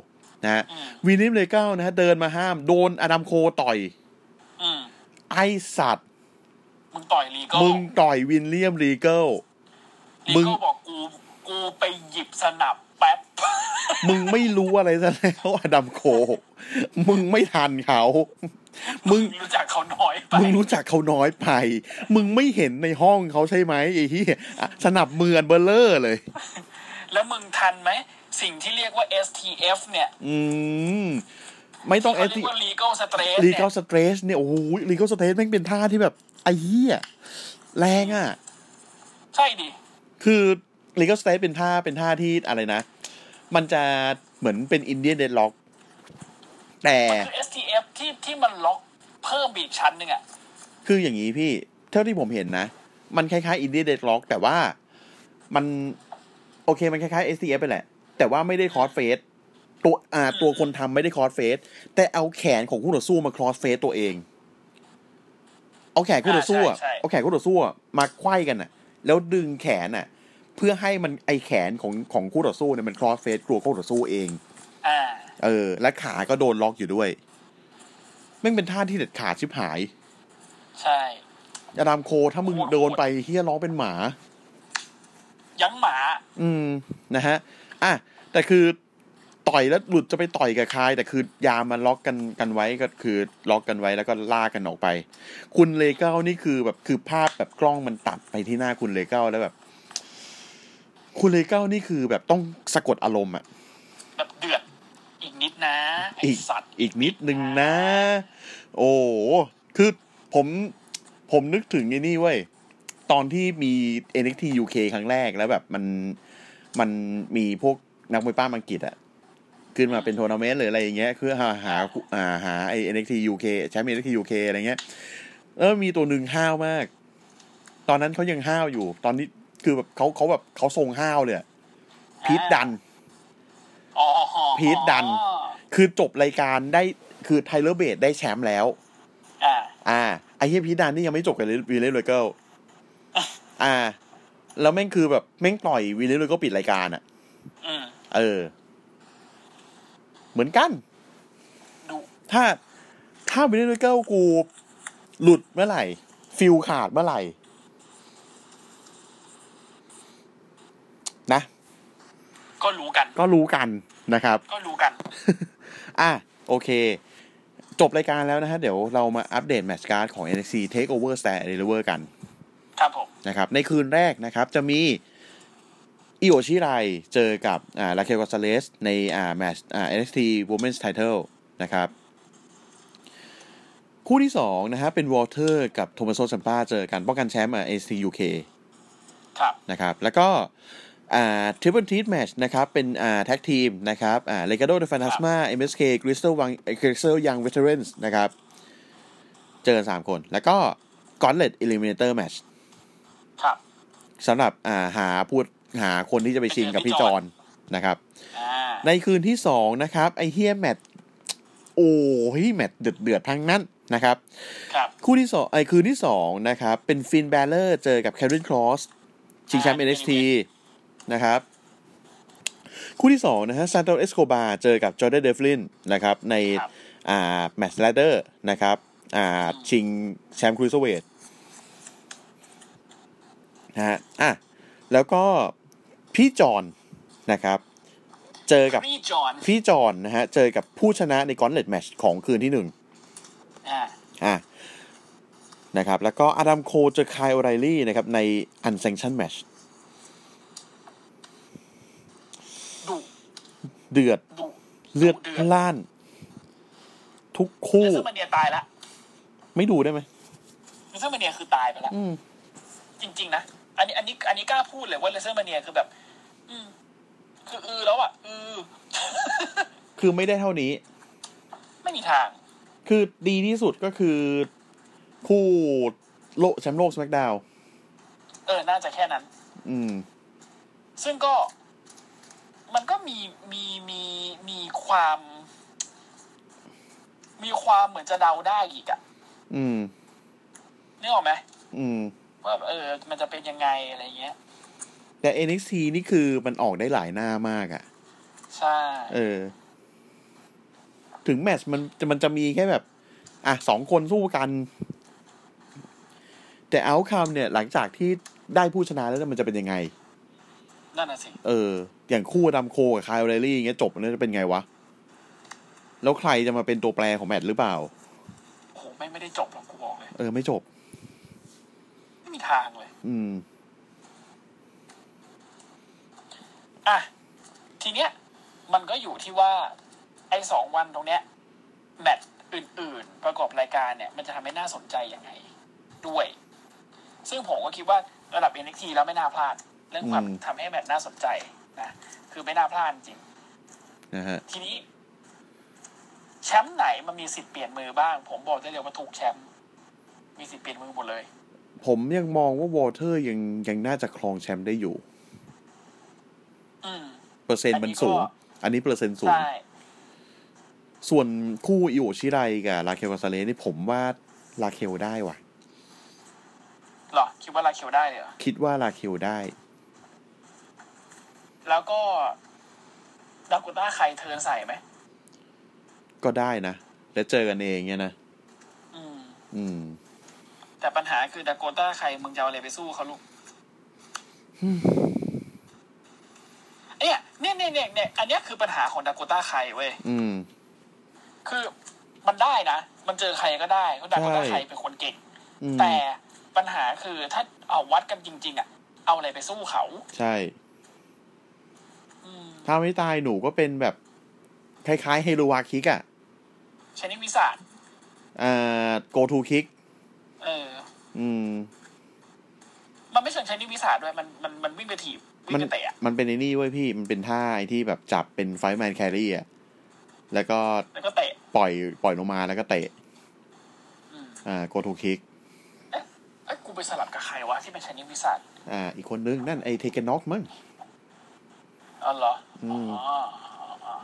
[SPEAKER 2] นะฮะ
[SPEAKER 3] อืม
[SPEAKER 2] วินนิมเลยเก้านะฮะเดินมาห้ามโดนอดัมโคต่อย
[SPEAKER 3] อืม
[SPEAKER 2] ไอสัตว์
[SPEAKER 3] มึงต่อยลีโก้
[SPEAKER 2] มึงต่อยวินเลียมรีเกิล
[SPEAKER 3] ลี
[SPEAKER 2] มึง
[SPEAKER 3] โก้บอกกูกูไปหยิบสนับแป๊บ
[SPEAKER 2] มึงไม่รู้อะไรซะแล้วอดัมโค มึงไม่ทันเขา มึง
[SPEAKER 3] รู้จักเขาน้อยไป
[SPEAKER 2] มึงรู้จักเขาน้อยไป มึงไม่เห็นในห้องเขาใช่ไหมไอ้ที่สนับมืออันเบลเลอร์เลย
[SPEAKER 3] แล้วมึงทันไหม สิ่งที่เรียกว่า STF เนี่ย
[SPEAKER 2] อืมไม่ต้องเอ
[SPEAKER 3] เขา
[SPEAKER 2] ส
[SPEAKER 3] เรียกว่า legal stress
[SPEAKER 2] ลี
[SPEAKER 3] เนี่
[SPEAKER 2] เก
[SPEAKER 3] ย
[SPEAKER 2] ลสเตรสเนี่ยโอ้โหลีเกลสเตรสแม่งเป็นท่าที่แบบไอ้เหี้ยแรงอะ
[SPEAKER 3] ใช่ดิ
[SPEAKER 2] คือ legal state เป็นท่าเป็นท่าที่อะไรนะ มันจะเหมือนเป็นอินเดียนเดดล็อก แต่
[SPEAKER 3] มันคือ STF ที่ที่มันล็อกเพิ่มอีกชั้นหนึ่งอะ
[SPEAKER 2] คืออย่างนี้พี่ เท่าที่ผมเห็นนะ มันคล้ายๆ Indian deathlock แต่ว่ามันโอเคมันคล้ายๆ STF ไปแหละ แต่ว่าไม่ได้ crossface ตัวอ่าตัวคนทำไม่ได้ crossface แต่เอาแขนของคู่ต่อสู้มา crossface ตัวเอง เอาแขนคู่ต่อสู้อะ
[SPEAKER 3] อ่าใช่ใช่
[SPEAKER 2] เอาแขนคู่ต่อสู้อะมาไขว้กันอะ แล้วดึงแขนอะ เพื่อให้มันไอแขนของของคู่ต่อสู้เนี่ยมัน crossface ตัวคู่ต่อสู้เอง
[SPEAKER 3] อ่า
[SPEAKER 2] เออ และขาก็โดนล็อกอยู่ด้วยแม่งเป็นท่าที่เด็ดขาดชิบหาย
[SPEAKER 3] ใช่
[SPEAKER 2] อดามโคถ้ามึงโดนไปเฮียร้องเป็นหมา
[SPEAKER 3] ยั้งหมา
[SPEAKER 2] อืมนะฮะ อะ แต่คือต่อยแล้วหลุดจะไปต่อยกับใครแต่คือยามมันล็อกกันกันไว้ก็คือ ล็อกกันไว้แล้วก็ลากกันออกไป คุณเลเก้านี่คือแบบคือภาพแบบกล้องมันตัดไปที่หน้าคุณเลเก้าแล้วแบบ คุณ Regal นี่คือแบบต้องสะกดอารมณ์อะ
[SPEAKER 3] แบบเดือดอีกนิดนะไอ
[SPEAKER 2] อีก
[SPEAKER 3] สัตว์
[SPEAKER 2] อีกนิดนึงนะ โอ้โหคือผมผมนึกถึงไอ้นี่เว้ยตอนที่มี NXT UK ครั้งแรกแล้วแบบมันมันมีพวกนักมวยปล้ำอังกฤษอะขึ้นมาเป็นทัวร์นาเมนต์หรืออะไรอย่างเงี้ยคือหาหาอ่าหาไอ้ NXT UK แชมป์ NXT UK อะไรเงี้ยเออมีตัวหนึ่งห้าวมาก ตอนนั้นเขายังห้าวอยู่ ตอนนี้ คือแบบเขาเขาแบบเขาทรงห้าวเลยอะ Pete Dunne
[SPEAKER 3] อ๋อ
[SPEAKER 2] พีทดัน คือจบรายการได้คือ Tyler Bate ได้แชมป์แล้ว
[SPEAKER 3] อ่า
[SPEAKER 2] อ่าไอ้เหี้ย Pete Dunne นี่ยังไม่จบกับ William Regal อ่า แล้วแม่งคือแบบแม่งปล่อย William Regal ปิดรายการอะ
[SPEAKER 3] อืม
[SPEAKER 2] เออ เหมือนกัน
[SPEAKER 3] ดู
[SPEAKER 2] ถ้าถ้า William Regal กูหลุดเมื่อไหร่ ฟิวส์ขาดเมื่อไหร่ นะ
[SPEAKER 3] ก็รู้กัน
[SPEAKER 2] ก็รู้กันนะครับ
[SPEAKER 3] ก็รู้กัน
[SPEAKER 2] อะโอเค จบรายการแล้วนะฮะ เดี๋ยวเรามาอัปเดต match card ของ NXT Takeover Stand and Deliver กัน
[SPEAKER 3] ครับผม
[SPEAKER 2] นะครับ ในคืนแรกนะครับ จะมี Io Shirai เจอกับอ่า Raquel Gonzalez ในอ่าแมตช์อ่า NXT Women's Title นะครับ คู่ที่สองนะฮะเป็น WALTER กับ Tommaso Ciampa เจอกันป้องกันแชมป์อ่า NXT UK
[SPEAKER 3] ครับ
[SPEAKER 2] นะครับ แล้วก็ อ่า triple threat match นะครับเป็นอ่า tag team นะครับอ่าเลกาโดเดฟาน a สมา MSK Grizzled Young Grizzled Young Veterans นะครับเจอกันสามคน แล้วก็ gauntlet eliminator match
[SPEAKER 3] ครับ
[SPEAKER 2] สำหรับอ่าหาพูดหาคนที่จะไปชิงกับพี่จอนนะครับ
[SPEAKER 3] อ่า
[SPEAKER 2] ในคืนที่สองนะครับ ไอ้เหี้ยแมตช์โอ้ยแมตช์เดือดเดือดๆทั้งนั้นนะครับ
[SPEAKER 3] ครับ
[SPEAKER 2] คู่ที่สองไอคืนที่สองนะครับ เป็น Finn Balor เจอกับแค r ร n นครอสชิงแชมป์
[SPEAKER 3] อ่า
[SPEAKER 2] NXT นะครับคู่ที่สองนะฮะ Santos Escobar เจอกับ Jordan Devlin นะครับใน
[SPEAKER 3] ครับ
[SPEAKER 2] อ่าแมตช์ ladder นะครับอ่าชิงแชมป์ครูซเวทนะฮะอะแล้วก็พี่จอนนะครับเจอกับ
[SPEAKER 3] พี่จอน
[SPEAKER 2] พี่จอนนะฮะเจอกับผู้ชนะในกอนเลตแมชของคืนที่หนึ่ง
[SPEAKER 3] อ่า
[SPEAKER 2] อะนะครับแล้วก็อดัมโคเจอคายโอไรลี่นะครับใน unsanctioned match
[SPEAKER 3] ดุ
[SPEAKER 2] เดือด
[SPEAKER 3] ดุ
[SPEAKER 2] เลือด
[SPEAKER 3] เดือด
[SPEAKER 2] พล่าน ทุกคู่
[SPEAKER 3] WrestleMania ตายละ
[SPEAKER 2] ไม่ดูได้ไหม
[SPEAKER 3] WrestleMania คือตายไปละ
[SPEAKER 2] อืม
[SPEAKER 3] จริง ๆ นะอันนี้อันนี้อันนี้กล้าพูดเลยว่า WrestleMania คือแบบ อืมคืออือแล้วอะอือ
[SPEAKER 2] คือไม่ได้เท่านี้
[SPEAKER 3] ไม่มีทาง
[SPEAKER 2] คือดีที่สุดก็คือ คู่โลกแชมป์โลก SmackDown
[SPEAKER 3] เออ น่าจะแค่นั้น
[SPEAKER 2] อืม
[SPEAKER 3] ซึ่งก็ มันก็มีมีมีมีความ มีความเหมือนจะเดาได้อีกอะ
[SPEAKER 2] อืม
[SPEAKER 3] นึกออกไหม
[SPEAKER 2] อืม
[SPEAKER 3] ว่าเออ มันจะเป็นยังไงอะไรเงี้ย
[SPEAKER 2] แต่ NXT นี่คือมันออกได้หลายหน้ามากอะ่ะ
[SPEAKER 3] ใช่
[SPEAKER 2] เออ ถึงแมตช์มันจะมันจะมีแค่แบบ อะสองคนสู้กัน แต่เอาคำเนี่ย หลังจากที่ได้ผู้ชนะแล้วเนี่ยมันจะเป็นยังไง
[SPEAKER 3] นั่นน่ะสิ
[SPEAKER 2] เออ อย่างคู่ดำโคกับคายเรลลี่อย่างเงี้ยจบมันจะเป็นไงวะ แล้วใครจะมาเป็นตัวแปรของแมตช์หรือเปล่า
[SPEAKER 3] โอ้โหไม่ไม่ได้จบหรอกกูบอกเลย
[SPEAKER 2] เออไม่จบ
[SPEAKER 3] ไม่มีทางเลย
[SPEAKER 2] อืม
[SPEAKER 3] อะ ทีเนี้ย มันก็อยู่ที่ว่า ไอ้สองวันตรงเนี้ย แมตช์อื่น ๆ ประกอบรายการเนี่ย มันจะทำให้น่าสนใจยังไง ด้วย ซึ่งผมก็คิดว่าระดับ NXT แล้วไม่น่าพลาด เรื่องความ
[SPEAKER 2] อืม
[SPEAKER 3] ทำให้แมตช์น่าสนใจ นะคือไม่น่าพลาดจริง
[SPEAKER 2] นะฮะ
[SPEAKER 3] ทีนี้ แชมป์ไหนมันมีสิทธิ์เปลี่ยนมือบ้าง ผมบอกได้เลยว่าทุกแชมป์มีสิทธิ์เปลี่ยนมือหมดเลย
[SPEAKER 2] ผมยังมองว่า WALTER ยังยังน่าจะครองแชมป์ได้อยู่
[SPEAKER 3] อืม
[SPEAKER 2] เปอร์เซ็นต์มันสูง อันนี้เปอร์เซ็นต์สูง
[SPEAKER 3] ใช่
[SPEAKER 2] ส่วนคู่อิโอชิไรกับลาเคลกาซาเลสนี่ผมว่าลาเคลได้ว่ะ
[SPEAKER 3] เหรอ คิดว่าลาเคียวได้เลยเหรอ
[SPEAKER 2] คิดว่าลาเคลได้
[SPEAKER 3] แล้วก็ดากูต้าใครเทิร์นใส่ไหม
[SPEAKER 2] ก็ได้นะ แล้วเจอกันเองเนี่ยนะ
[SPEAKER 3] อืม
[SPEAKER 2] อืม
[SPEAKER 3] แต่ปัญหาคือดาโกต้าใครมึงจะเอาอะไรไปสู้เขาลูกเนี่ยเนี่ยเนี่ยเนี่ยเนี่ยอันเนี้ยคือปัญหาของดาโกต้าใครเว้ย
[SPEAKER 2] อืม
[SPEAKER 3] คือมันได้นะ มันเจอใครก็ได้เพราะดาโกต้า
[SPEAKER 2] ใช่
[SPEAKER 3] ใครเป็นคนเก่ง
[SPEAKER 2] อืม
[SPEAKER 3] แต่ปัญหาคือถ้าเอาวัดกันจริง ๆ อะ เอาอะไรไปสู้เขา
[SPEAKER 2] ใช่
[SPEAKER 3] อืม
[SPEAKER 2] ถ้าไม่ตายหนูก็เป็นแบบ คล้ายๆเฮโรวาคิกอะ
[SPEAKER 3] ใช้นิวิสาด
[SPEAKER 2] อ่าโกทูคิก
[SPEAKER 3] เออ
[SPEAKER 2] อืม
[SPEAKER 3] มันไม่เชิง Shiniest Wizard ด้วย มันมันมันวิ่งไปถีบ
[SPEAKER 2] มันวิ่ง
[SPEAKER 3] ไปเตะอะ
[SPEAKER 2] มันเป็นไอ้นี่เว้ยพี่ มันเป็นท่าไอ้ที่แบบจับเป็น fireman carry อะแล้วก็
[SPEAKER 3] แล้วก็เตะ
[SPEAKER 2] ปล่อยปล่อยลงมาแล้วก็เตะ
[SPEAKER 3] อืม
[SPEAKER 2] อ่า go to kick
[SPEAKER 3] เอ้ยกูไปสลับกับใครวะที่เป็น Shiniest Wizard
[SPEAKER 2] อ่า อีกคนนึงนั่นไอ้ Tegan Nox มั้ง
[SPEAKER 3] อ๋อเหรอ
[SPEAKER 2] อืม
[SPEAKER 3] อ๋อ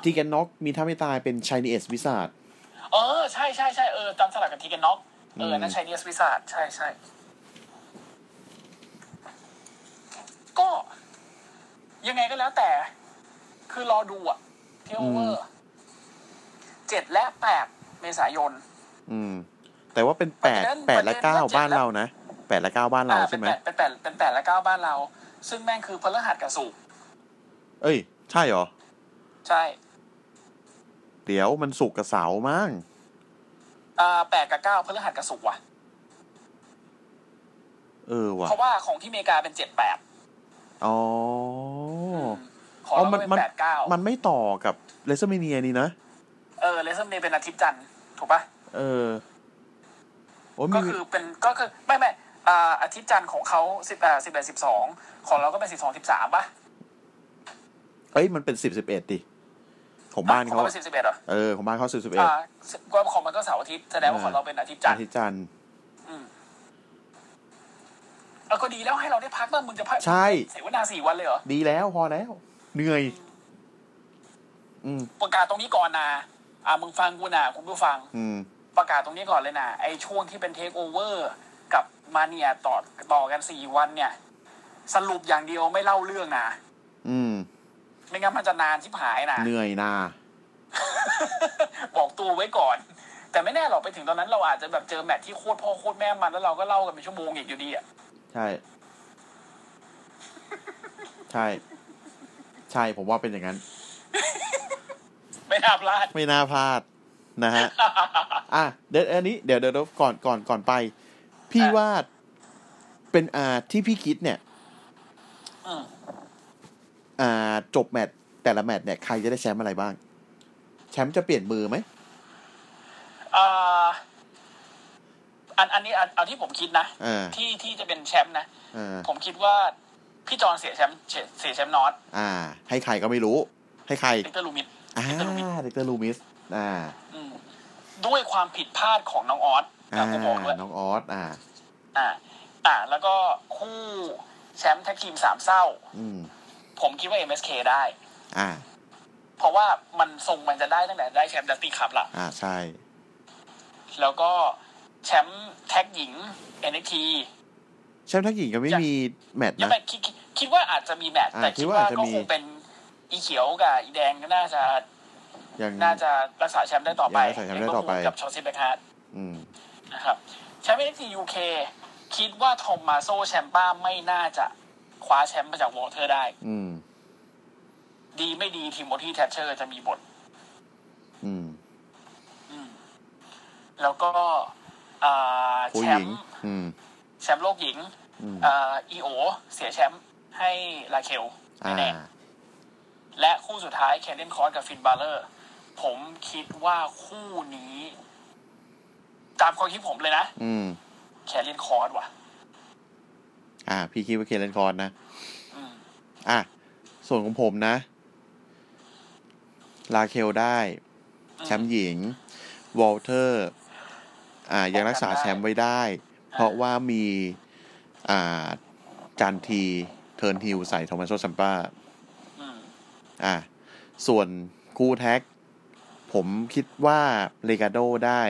[SPEAKER 2] Tegan Nox มีท่าไม้ตายเป็นช i นีเอสวิสาด
[SPEAKER 3] เออ ใช่ใช่ใช่เออจำสลับกับ Tegan Noxเออ
[SPEAKER 2] อืม
[SPEAKER 3] นั่นใช้เนียสวิสาดใช่ใช่ก็ ยังไงก็แล้วแต่ คือรอดูอะเทโอเวอร์เจ็ดและแปดเมษายน
[SPEAKER 2] อืม แต่ว่าเป็นแปด
[SPEAKER 3] ประเด็น
[SPEAKER 2] แปดและ
[SPEAKER 3] ประเด็น
[SPEAKER 2] เก้า
[SPEAKER 3] ว่าเจ็ด
[SPEAKER 2] บ้าน
[SPEAKER 3] แล้ว
[SPEAKER 2] เรานะแปดและเก้าบ้านเรา
[SPEAKER 3] อ่า
[SPEAKER 2] ใช่ไหม
[SPEAKER 3] เป็นแปดเป็นแปดเป็นแปดและเก้าบ้านเรา ซึ่งแม่งคือพฤหัสกับศุกร์
[SPEAKER 2] เอ้ย ใช่เหรอ
[SPEAKER 3] ใช่
[SPEAKER 2] เดี๋ยวมันศุกร์กับเสาร์มั้ง
[SPEAKER 3] อ่าแปดกับเก้าพฤหัสกับศุกร์ว่ะ
[SPEAKER 2] เออว่ะ
[SPEAKER 3] เพราะว่าของที่อเมริกาเป็นเจ็ดแปด
[SPEAKER 2] อ๋อ
[SPEAKER 3] ของ
[SPEAKER 2] อ๋อ
[SPEAKER 3] เรา
[SPEAKER 2] มัน
[SPEAKER 3] เป็น
[SPEAKER 2] มัน
[SPEAKER 3] แปดเก้า
[SPEAKER 2] มันไม่ต่อกับ WrestleMania นี่นะ
[SPEAKER 3] เออ WrestleMania เป็นอาทิตย์จันทร์ถูกปะ
[SPEAKER 2] เออโอ้
[SPEAKER 3] ก็
[SPEAKER 2] มี
[SPEAKER 3] คือเป็นก็คือไม่ไม่อ่าอาทิตย์จันทร์ของเขาสิบอ่าสิบเอ็ดสิบสองของเราก็เป็นสิบสองสิบสามป่ะ
[SPEAKER 2] เอ้ยมันเป็นสิบสิบเอ็ดดิของบ้าน
[SPEAKER 3] ของ
[SPEAKER 2] เขา
[SPEAKER 3] เราเป็นสิบสิบเอ็ดเหรอ
[SPEAKER 2] เออของบ้านเขาสิบสิบเอ็ด
[SPEAKER 3] อ่าก็ของมันก็เสาร์อาทิตย์แสดงว่าของเราเป็นอาทิตย์จันท
[SPEAKER 2] อา
[SPEAKER 3] ร์
[SPEAKER 2] ทิตย์จันทร์
[SPEAKER 3] อืมเอาก็ดีแล้วให้เราได้พักบ้างมึงจะพัก
[SPEAKER 2] ใช่
[SPEAKER 3] เสวนาสี่วันเลยเหรอ
[SPEAKER 2] ดีแล้วพอแล้ว เหนื่อย อืม
[SPEAKER 3] ประกาศตรงนี้ก่อนนะอ่ามึงฟังกูนะคุณผู้ฟัง
[SPEAKER 2] อืม
[SPEAKER 3] ประกาศตรงนี้ก่อนเลยนะไอ้ช่วงที่เป็นเทคโอเวอร์กับมาเนียต่อต่อกันสี่วันเนี่ย สรุปอย่างเดียวไม่เล่าเรื่องนะ
[SPEAKER 2] อืม
[SPEAKER 3] ไม่งั้นมันจะนานที่หายนะ
[SPEAKER 2] เหนื่อยนา
[SPEAKER 3] บอกตัวไว้ก่อน แต่ไม่แน่หรอกไปถึงตอนนั้นเราอาจจะแบบเจอแมทที่โคตรพ่อโคตรแม่มันแล้วเราก็เล่ากันเป็นชั่วโมงอีกอยู่ดีอะ
[SPEAKER 2] ใช่ ใช่ ใช่ผมว่าเป็นอย่างนั้น
[SPEAKER 3] ไม่น่าพลาด
[SPEAKER 2] ไม่น่าพลาดนะฮะอะเดี๋ยวอันนี้เดี๋ยวเดี๋ยวเดี๋ยวก่อนก่อนก่อนไป พี่
[SPEAKER 3] อะ
[SPEAKER 2] ว่าเป็นอ่าที่พี่คิดเนี่ย
[SPEAKER 3] อืม
[SPEAKER 2] อ่า จบแมตช์แต่ละแมตช์เนี่ยใครจะได้แชมป์อะไรบ้าง แชมป์จะเปลี่ยนมือไหม
[SPEAKER 3] อ่าอันอันนี้อันเอาที่ผมคิดนะ
[SPEAKER 2] อ่า
[SPEAKER 3] ที่ที่จะเป็นแชมป์นะ
[SPEAKER 2] อ่า
[SPEAKER 3] ผมคิดว่าพี่จอนเสียแชมป์เสียเสียแชมป์ Northอ่า
[SPEAKER 2] ให้ใครก็ไม่รู้ ให้ใคร
[SPEAKER 3] Dexter Lumis อ่า
[SPEAKER 2] Dexter Lumis Dexter Lumisอ่า
[SPEAKER 3] อืมด้วยความผิดพลาดของน้องออส
[SPEAKER 2] อ่า
[SPEAKER 3] นะผมบอกด้วย
[SPEAKER 2] น้องออสอ่า
[SPEAKER 3] อ่า อ่า แล้วก็คู่แชมป์ tag team สามเศร้า
[SPEAKER 2] อืม
[SPEAKER 3] ผมคิดว่า MSK ได้
[SPEAKER 2] อ่า
[SPEAKER 3] เพราะว่ามันทรงมันจะได้ตั้งแต่ได้แชมป์ Dusty Cup ละ
[SPEAKER 2] อ่าใช่
[SPEAKER 3] แล้วก็แชมป์ tag หญิง NXT
[SPEAKER 2] แชมป์ tag หญิงก็ไม่
[SPEAKER 3] จะ
[SPEAKER 2] มีแมตช์
[SPEAKER 3] ยัง
[SPEAKER 2] นะ
[SPEAKER 3] ไม่คิดคิดคิดว่าอาจจะมีแมตช์
[SPEAKER 2] อ่า
[SPEAKER 3] แต่
[SPEAKER 2] คิด
[SPEAKER 3] คิ
[SPEAKER 2] ดว่า
[SPEAKER 3] ว่า
[SPEAKER 2] อาจจะ
[SPEAKER 3] ก็
[SPEAKER 2] มี
[SPEAKER 3] คงเป็นอีเขียวกับอีแดงก็น่าจะ
[SPEAKER 2] ยัง
[SPEAKER 3] น่าจะรักษาแชมป์ได้ต่อไป
[SPEAKER 2] ยังรักษาแชมป์ได้ต่อไป
[SPEAKER 3] ลิเวร์พูลกับ Shotzi Blackheart
[SPEAKER 2] อืม
[SPEAKER 3] นะครับแชมป์ NXT UK คิดว่า Tommaso Ciampa ไม่น่าจะ คว้าแชมป์มาจาก Walter ได้
[SPEAKER 2] อืม
[SPEAKER 3] ดีไม่ดี Timothy Thatcher จะมีบท
[SPEAKER 2] อืม
[SPEAKER 3] อืม แล้วก็อ่า
[SPEAKER 2] ผู้หญิงแชม
[SPEAKER 3] ป์
[SPEAKER 2] อืม
[SPEAKER 3] แชมป์โลกหญิง
[SPEAKER 2] อืม
[SPEAKER 3] อ่า Io เสียแชมป์ให้ Raquel
[SPEAKER 2] อ่า
[SPEAKER 3] แน่ๆและคู่สุดท้าย Karrion Kross กับ Finn Balor ผมคิดว่าคู่นี้ ตามความคิดผมเลยนะ
[SPEAKER 2] อืม
[SPEAKER 3] Karrion Kross ว่ะ
[SPEAKER 2] อ่า พี่คิดว่า Karrion Kross นะ
[SPEAKER 3] อืม
[SPEAKER 2] อะส่วนของผมนะ Raquel ได้ แชมป์หญิง Walter อ่า ยังรักษาแชมป์ไว้ได้ เพราะว่ามี อ่า จันที turn heel ใส่ Tommaso Ciampa
[SPEAKER 3] อืม
[SPEAKER 2] อะส่วนคู่ tag ผมคิดว่า Legado ได้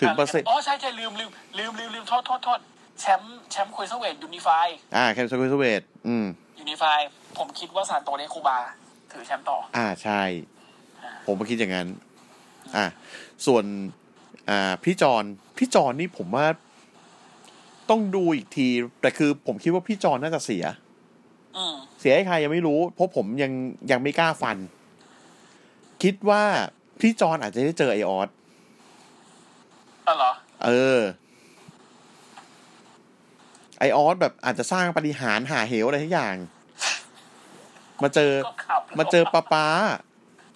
[SPEAKER 2] ถึงเปอร์เซ็นต์
[SPEAKER 3] อ๋อ ใช่ใช่ลืมลืมลืมลืมลืมโทษโทษโทษ แชมป์แชมป์ Cruiserweight unify
[SPEAKER 2] อ่าแคมป์สควิสเวตอืม
[SPEAKER 3] unify ผมคิดว่า Santos Escobar ถือแชมป์ต่อ
[SPEAKER 2] อ่าใช่ ผมก็คิดอย่างนั้น อะส่วนอ่าพี่จอนพี่จอนนี่ผมว่าต้องดูอีกที แต่คือผมคิดว่าพี่จอนน่าจะเสีย
[SPEAKER 3] อืม
[SPEAKER 2] เสียให้ใครยังไม่รู้ เพราะผมยังยังไม่กล้าฟัน คิดว่าพี่จอนอาจจะได้เจอไอออส
[SPEAKER 3] อ๋อเหรอ
[SPEAKER 2] เออ ไอออสแบบอาจจะสร้างปฏิหารย์หาเหวอะไรทุกอย่าง มาเจอ
[SPEAKER 3] ก็ขับ
[SPEAKER 2] มาเจอป้าป้า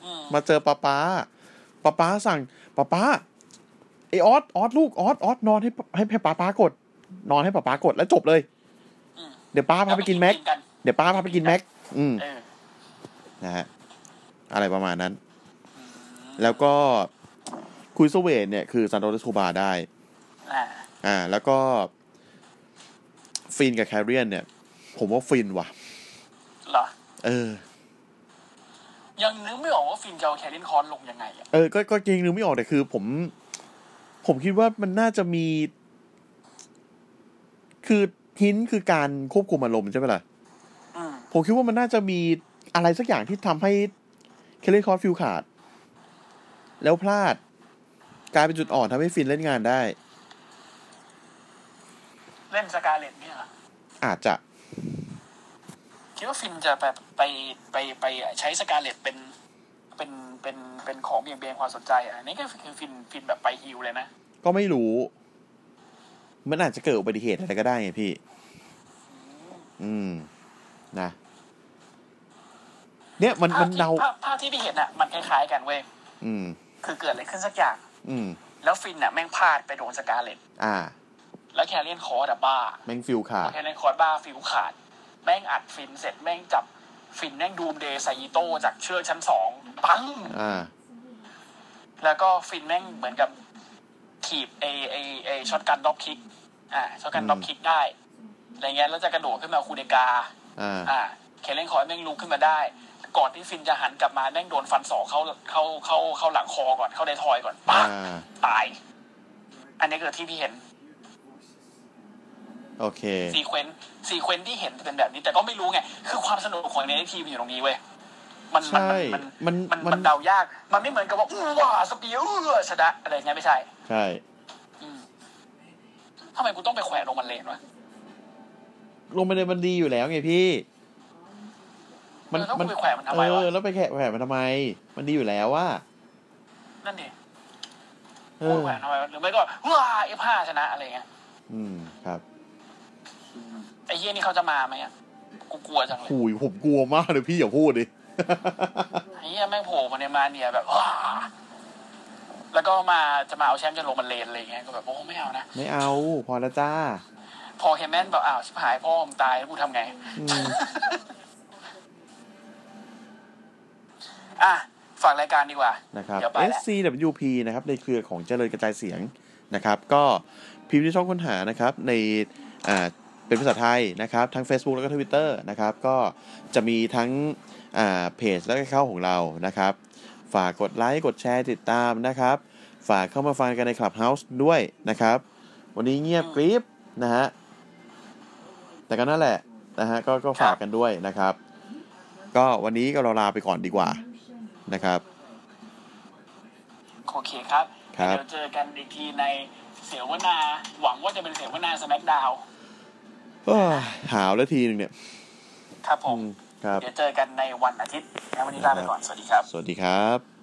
[SPEAKER 3] อืม
[SPEAKER 2] มาเจอป้าป้าป้าป้าสั่งป้าป้าไอออสออสลูกออสออสนอนให้ให้ให้ป้าป้ากด นอนให้ป้าป้ากดแล้วจบเลย
[SPEAKER 3] อืม
[SPEAKER 2] เดี๋ยวป้าพาไปกินแม็ก
[SPEAKER 3] กัน
[SPEAKER 2] เดี๋ยวป้าพาไปกินแม็ก อืม
[SPEAKER 3] เออ
[SPEAKER 2] นะฮะอะไรประมาณนั้น แล้วก็ Cruiserweight เนี่ยคือ Santos Escobar ได้
[SPEAKER 3] อ่า
[SPEAKER 2] อ่า แล้วก็ Finn กับ Karrion เนี่ย ผมว่า Finn ว่ะ
[SPEAKER 3] เหรอ
[SPEAKER 2] เออ
[SPEAKER 3] ยังนึกไม่ออกว่า Finn จะเอา Karrion Kross ลงยังไงอะ
[SPEAKER 2] เออก็ก็จริงนึกไม่ออกแต่คือ ผม ผมคิดว่ามันน่าจะมี คือ Finn คือการควบคุมอารมณ์ใช่ไหมล่ะ
[SPEAKER 3] อืม
[SPEAKER 2] ผมคิดว่ามันน่าจะมีอะไรสักอย่างที่ทำให้ Karrion Kross ฟิวส์ขาด แล้วพลาด กลายเป็นจุดอ่อนทำให้ Finn เล่นงานได้
[SPEAKER 3] เล่น Scarlett เนี่ยเหรอ
[SPEAKER 2] อาจจะ
[SPEAKER 3] คิดว่า Finn จะไปไปไปไปใช้ Scarlett เป็นเป็นเป็นเป็นของเบี่ยงเบนความสนใจอะอันนี้ก็คือ Finn Finn แบบไป heel เลยนะ
[SPEAKER 2] ก็ไม่รู้ มันอาจจะเกิดอุบัติเหตุอะไรก็ได้ไงพี่ อืมนะ เนี่ยมัน
[SPEAKER 3] ภา
[SPEAKER 2] มัน
[SPEAKER 3] ที่
[SPEAKER 2] เดา
[SPEAKER 3] ภาพภาพที่พี่เห็นอะ มันคล้ายๆกันเว้ย
[SPEAKER 2] อืม
[SPEAKER 3] คือเกิดอะไรขึ้นสักอย่าง
[SPEAKER 2] อืม
[SPEAKER 3] แล้ว Finn อะ แม่งพลาดไปโดน Scarlett
[SPEAKER 2] อ่า
[SPEAKER 3] แล้ว Karrion Kross อะบ้า
[SPEAKER 2] แม่งฟิวส์ขาด
[SPEAKER 3] Karrion Kross บ้าฟิวส์ขาด แม่งอัด Finn เสร็จแม่งจับ Finn แม่ง Doomsday Saito จากเชือกชั้นสองปัง
[SPEAKER 2] อ่า
[SPEAKER 3] แล้วก็ Finn แม่งเหมือนกับถีบเอเอเอ shotgun dropkick อ่า shotgun อื
[SPEAKER 2] ม
[SPEAKER 3] dropkick ได้อะไรเงี้ยแล้วจะกระโดดขึ้นมา Coup de Grace
[SPEAKER 2] อ่า
[SPEAKER 3] อ่า Karrion Kross แม่งลุกขึ้นมาได้ ก่อนที่ Finn จะหันกลับมาแม่งโดนฟันศอกเข้าเข้าเข้าเข้าหลังคอก่อนเข้าท้ายทอยก่อน
[SPEAKER 2] อ่า
[SPEAKER 3] ปังตาย อันนี้คือที่พี่เห็น
[SPEAKER 2] โอเค
[SPEAKER 3] ซีเค sequence ที่เห็นเป็นแบบนี้ แต่ก็ไม่รู้ไง คือความสนุกของในทีมอยู่ตรงนี้เว้ยมันมัน
[SPEAKER 2] ใช่
[SPEAKER 3] มัน
[SPEAKER 2] มัน
[SPEAKER 3] มัน
[SPEAKER 2] มัน
[SPEAKER 3] มันเดายาก มันไม่เหมือนกับว่าอู้ว้า spear เออชนะอะไรเงี้ยไม่ใช่
[SPEAKER 2] ใช่
[SPEAKER 3] อืมทำไมกูต้องไปแขวนลงมันเลนวะ
[SPEAKER 2] ลงไปเลยมันดีอยู่แล้วไงพี่
[SPEAKER 3] เออแล้วกูไปแขวนมันทำไม
[SPEAKER 2] เอ
[SPEAKER 3] วะ
[SPEAKER 2] อแล้วไปแขะแขวนมันทำไม มันดีอยู่แล้วว่า
[SPEAKER 3] นั่นดิ
[SPEAKER 2] เอ
[SPEAKER 3] กู
[SPEAKER 2] อ
[SPEAKER 3] แขวนทำไมวะหรือไม่ก็ว้าเอฟห้าชนะอะไรเงี้ย
[SPEAKER 2] อืมครับ
[SPEAKER 3] ไอ้เฮียนี่เขาจะมาไหมอะกูกลัวจังเลย
[SPEAKER 2] หูยผมกลัวมากเลยพี่อย่าพูดดิ
[SPEAKER 3] ไอ้เฮียแม่งโผล่มาในมาเนี่ยแบบว้าแล้วก็มาจะมาเอาแชมป์จะลงมันเลนอะไรเงี้ยก็แบบโอ้ไม่เอานะ
[SPEAKER 2] ไม่เอา พอแล้วจ้า
[SPEAKER 3] พอเฮมแมนบอกอ้าวชิบหายพ่อผมตายแล้วกูทำไง
[SPEAKER 2] อืม
[SPEAKER 3] อะฝากรายการดีกว่า
[SPEAKER 2] นะครับ
[SPEAKER 3] เดี๋ยวไปแล้ว
[SPEAKER 2] SCWP นะครับ ในเครือของเจริญกระจายเสียงนะครับ ก็พิมพ์ที่ช่องค้นหานะครับ ในอ่า เป็นภาษาไทยนะครับ ทั้ง Facebook แล้วก็ Twitter นะครับ ก็จะมีทั้งอ่าเพจแล้วก็เข้าของเรานะครับ ฝากกดไลค์กดแชร์ติดตามนะครับ ฝากเข้ามาฟังกันใน Clubhouse ด้วยนะครับ วันนี้เงียบกริบนะฮะแต่ก็นั่นแหละนะฮะก็ก็ฝากกันด้วยนะครับ ก็วันนี้ก็เราลาไปก่อนดีกว่านะครับ
[SPEAKER 3] โอเคครับ
[SPEAKER 2] ครับ
[SPEAKER 3] เดี๋ยวเจอกันอีกทีในเสวนา หวังว่าจะเป็นเสวนาสแมกดาว
[SPEAKER 2] โอ้ย หาวแล้วทีหนึงเนี่ย
[SPEAKER 3] ครับผ
[SPEAKER 2] อื
[SPEAKER 3] ม
[SPEAKER 2] มครับ
[SPEAKER 3] เดี๋ยวเจอกันในวันอาทิตย์งั้นวันนี้ลาไปก่อน สวัสดีครับ
[SPEAKER 2] สวัสดีครับ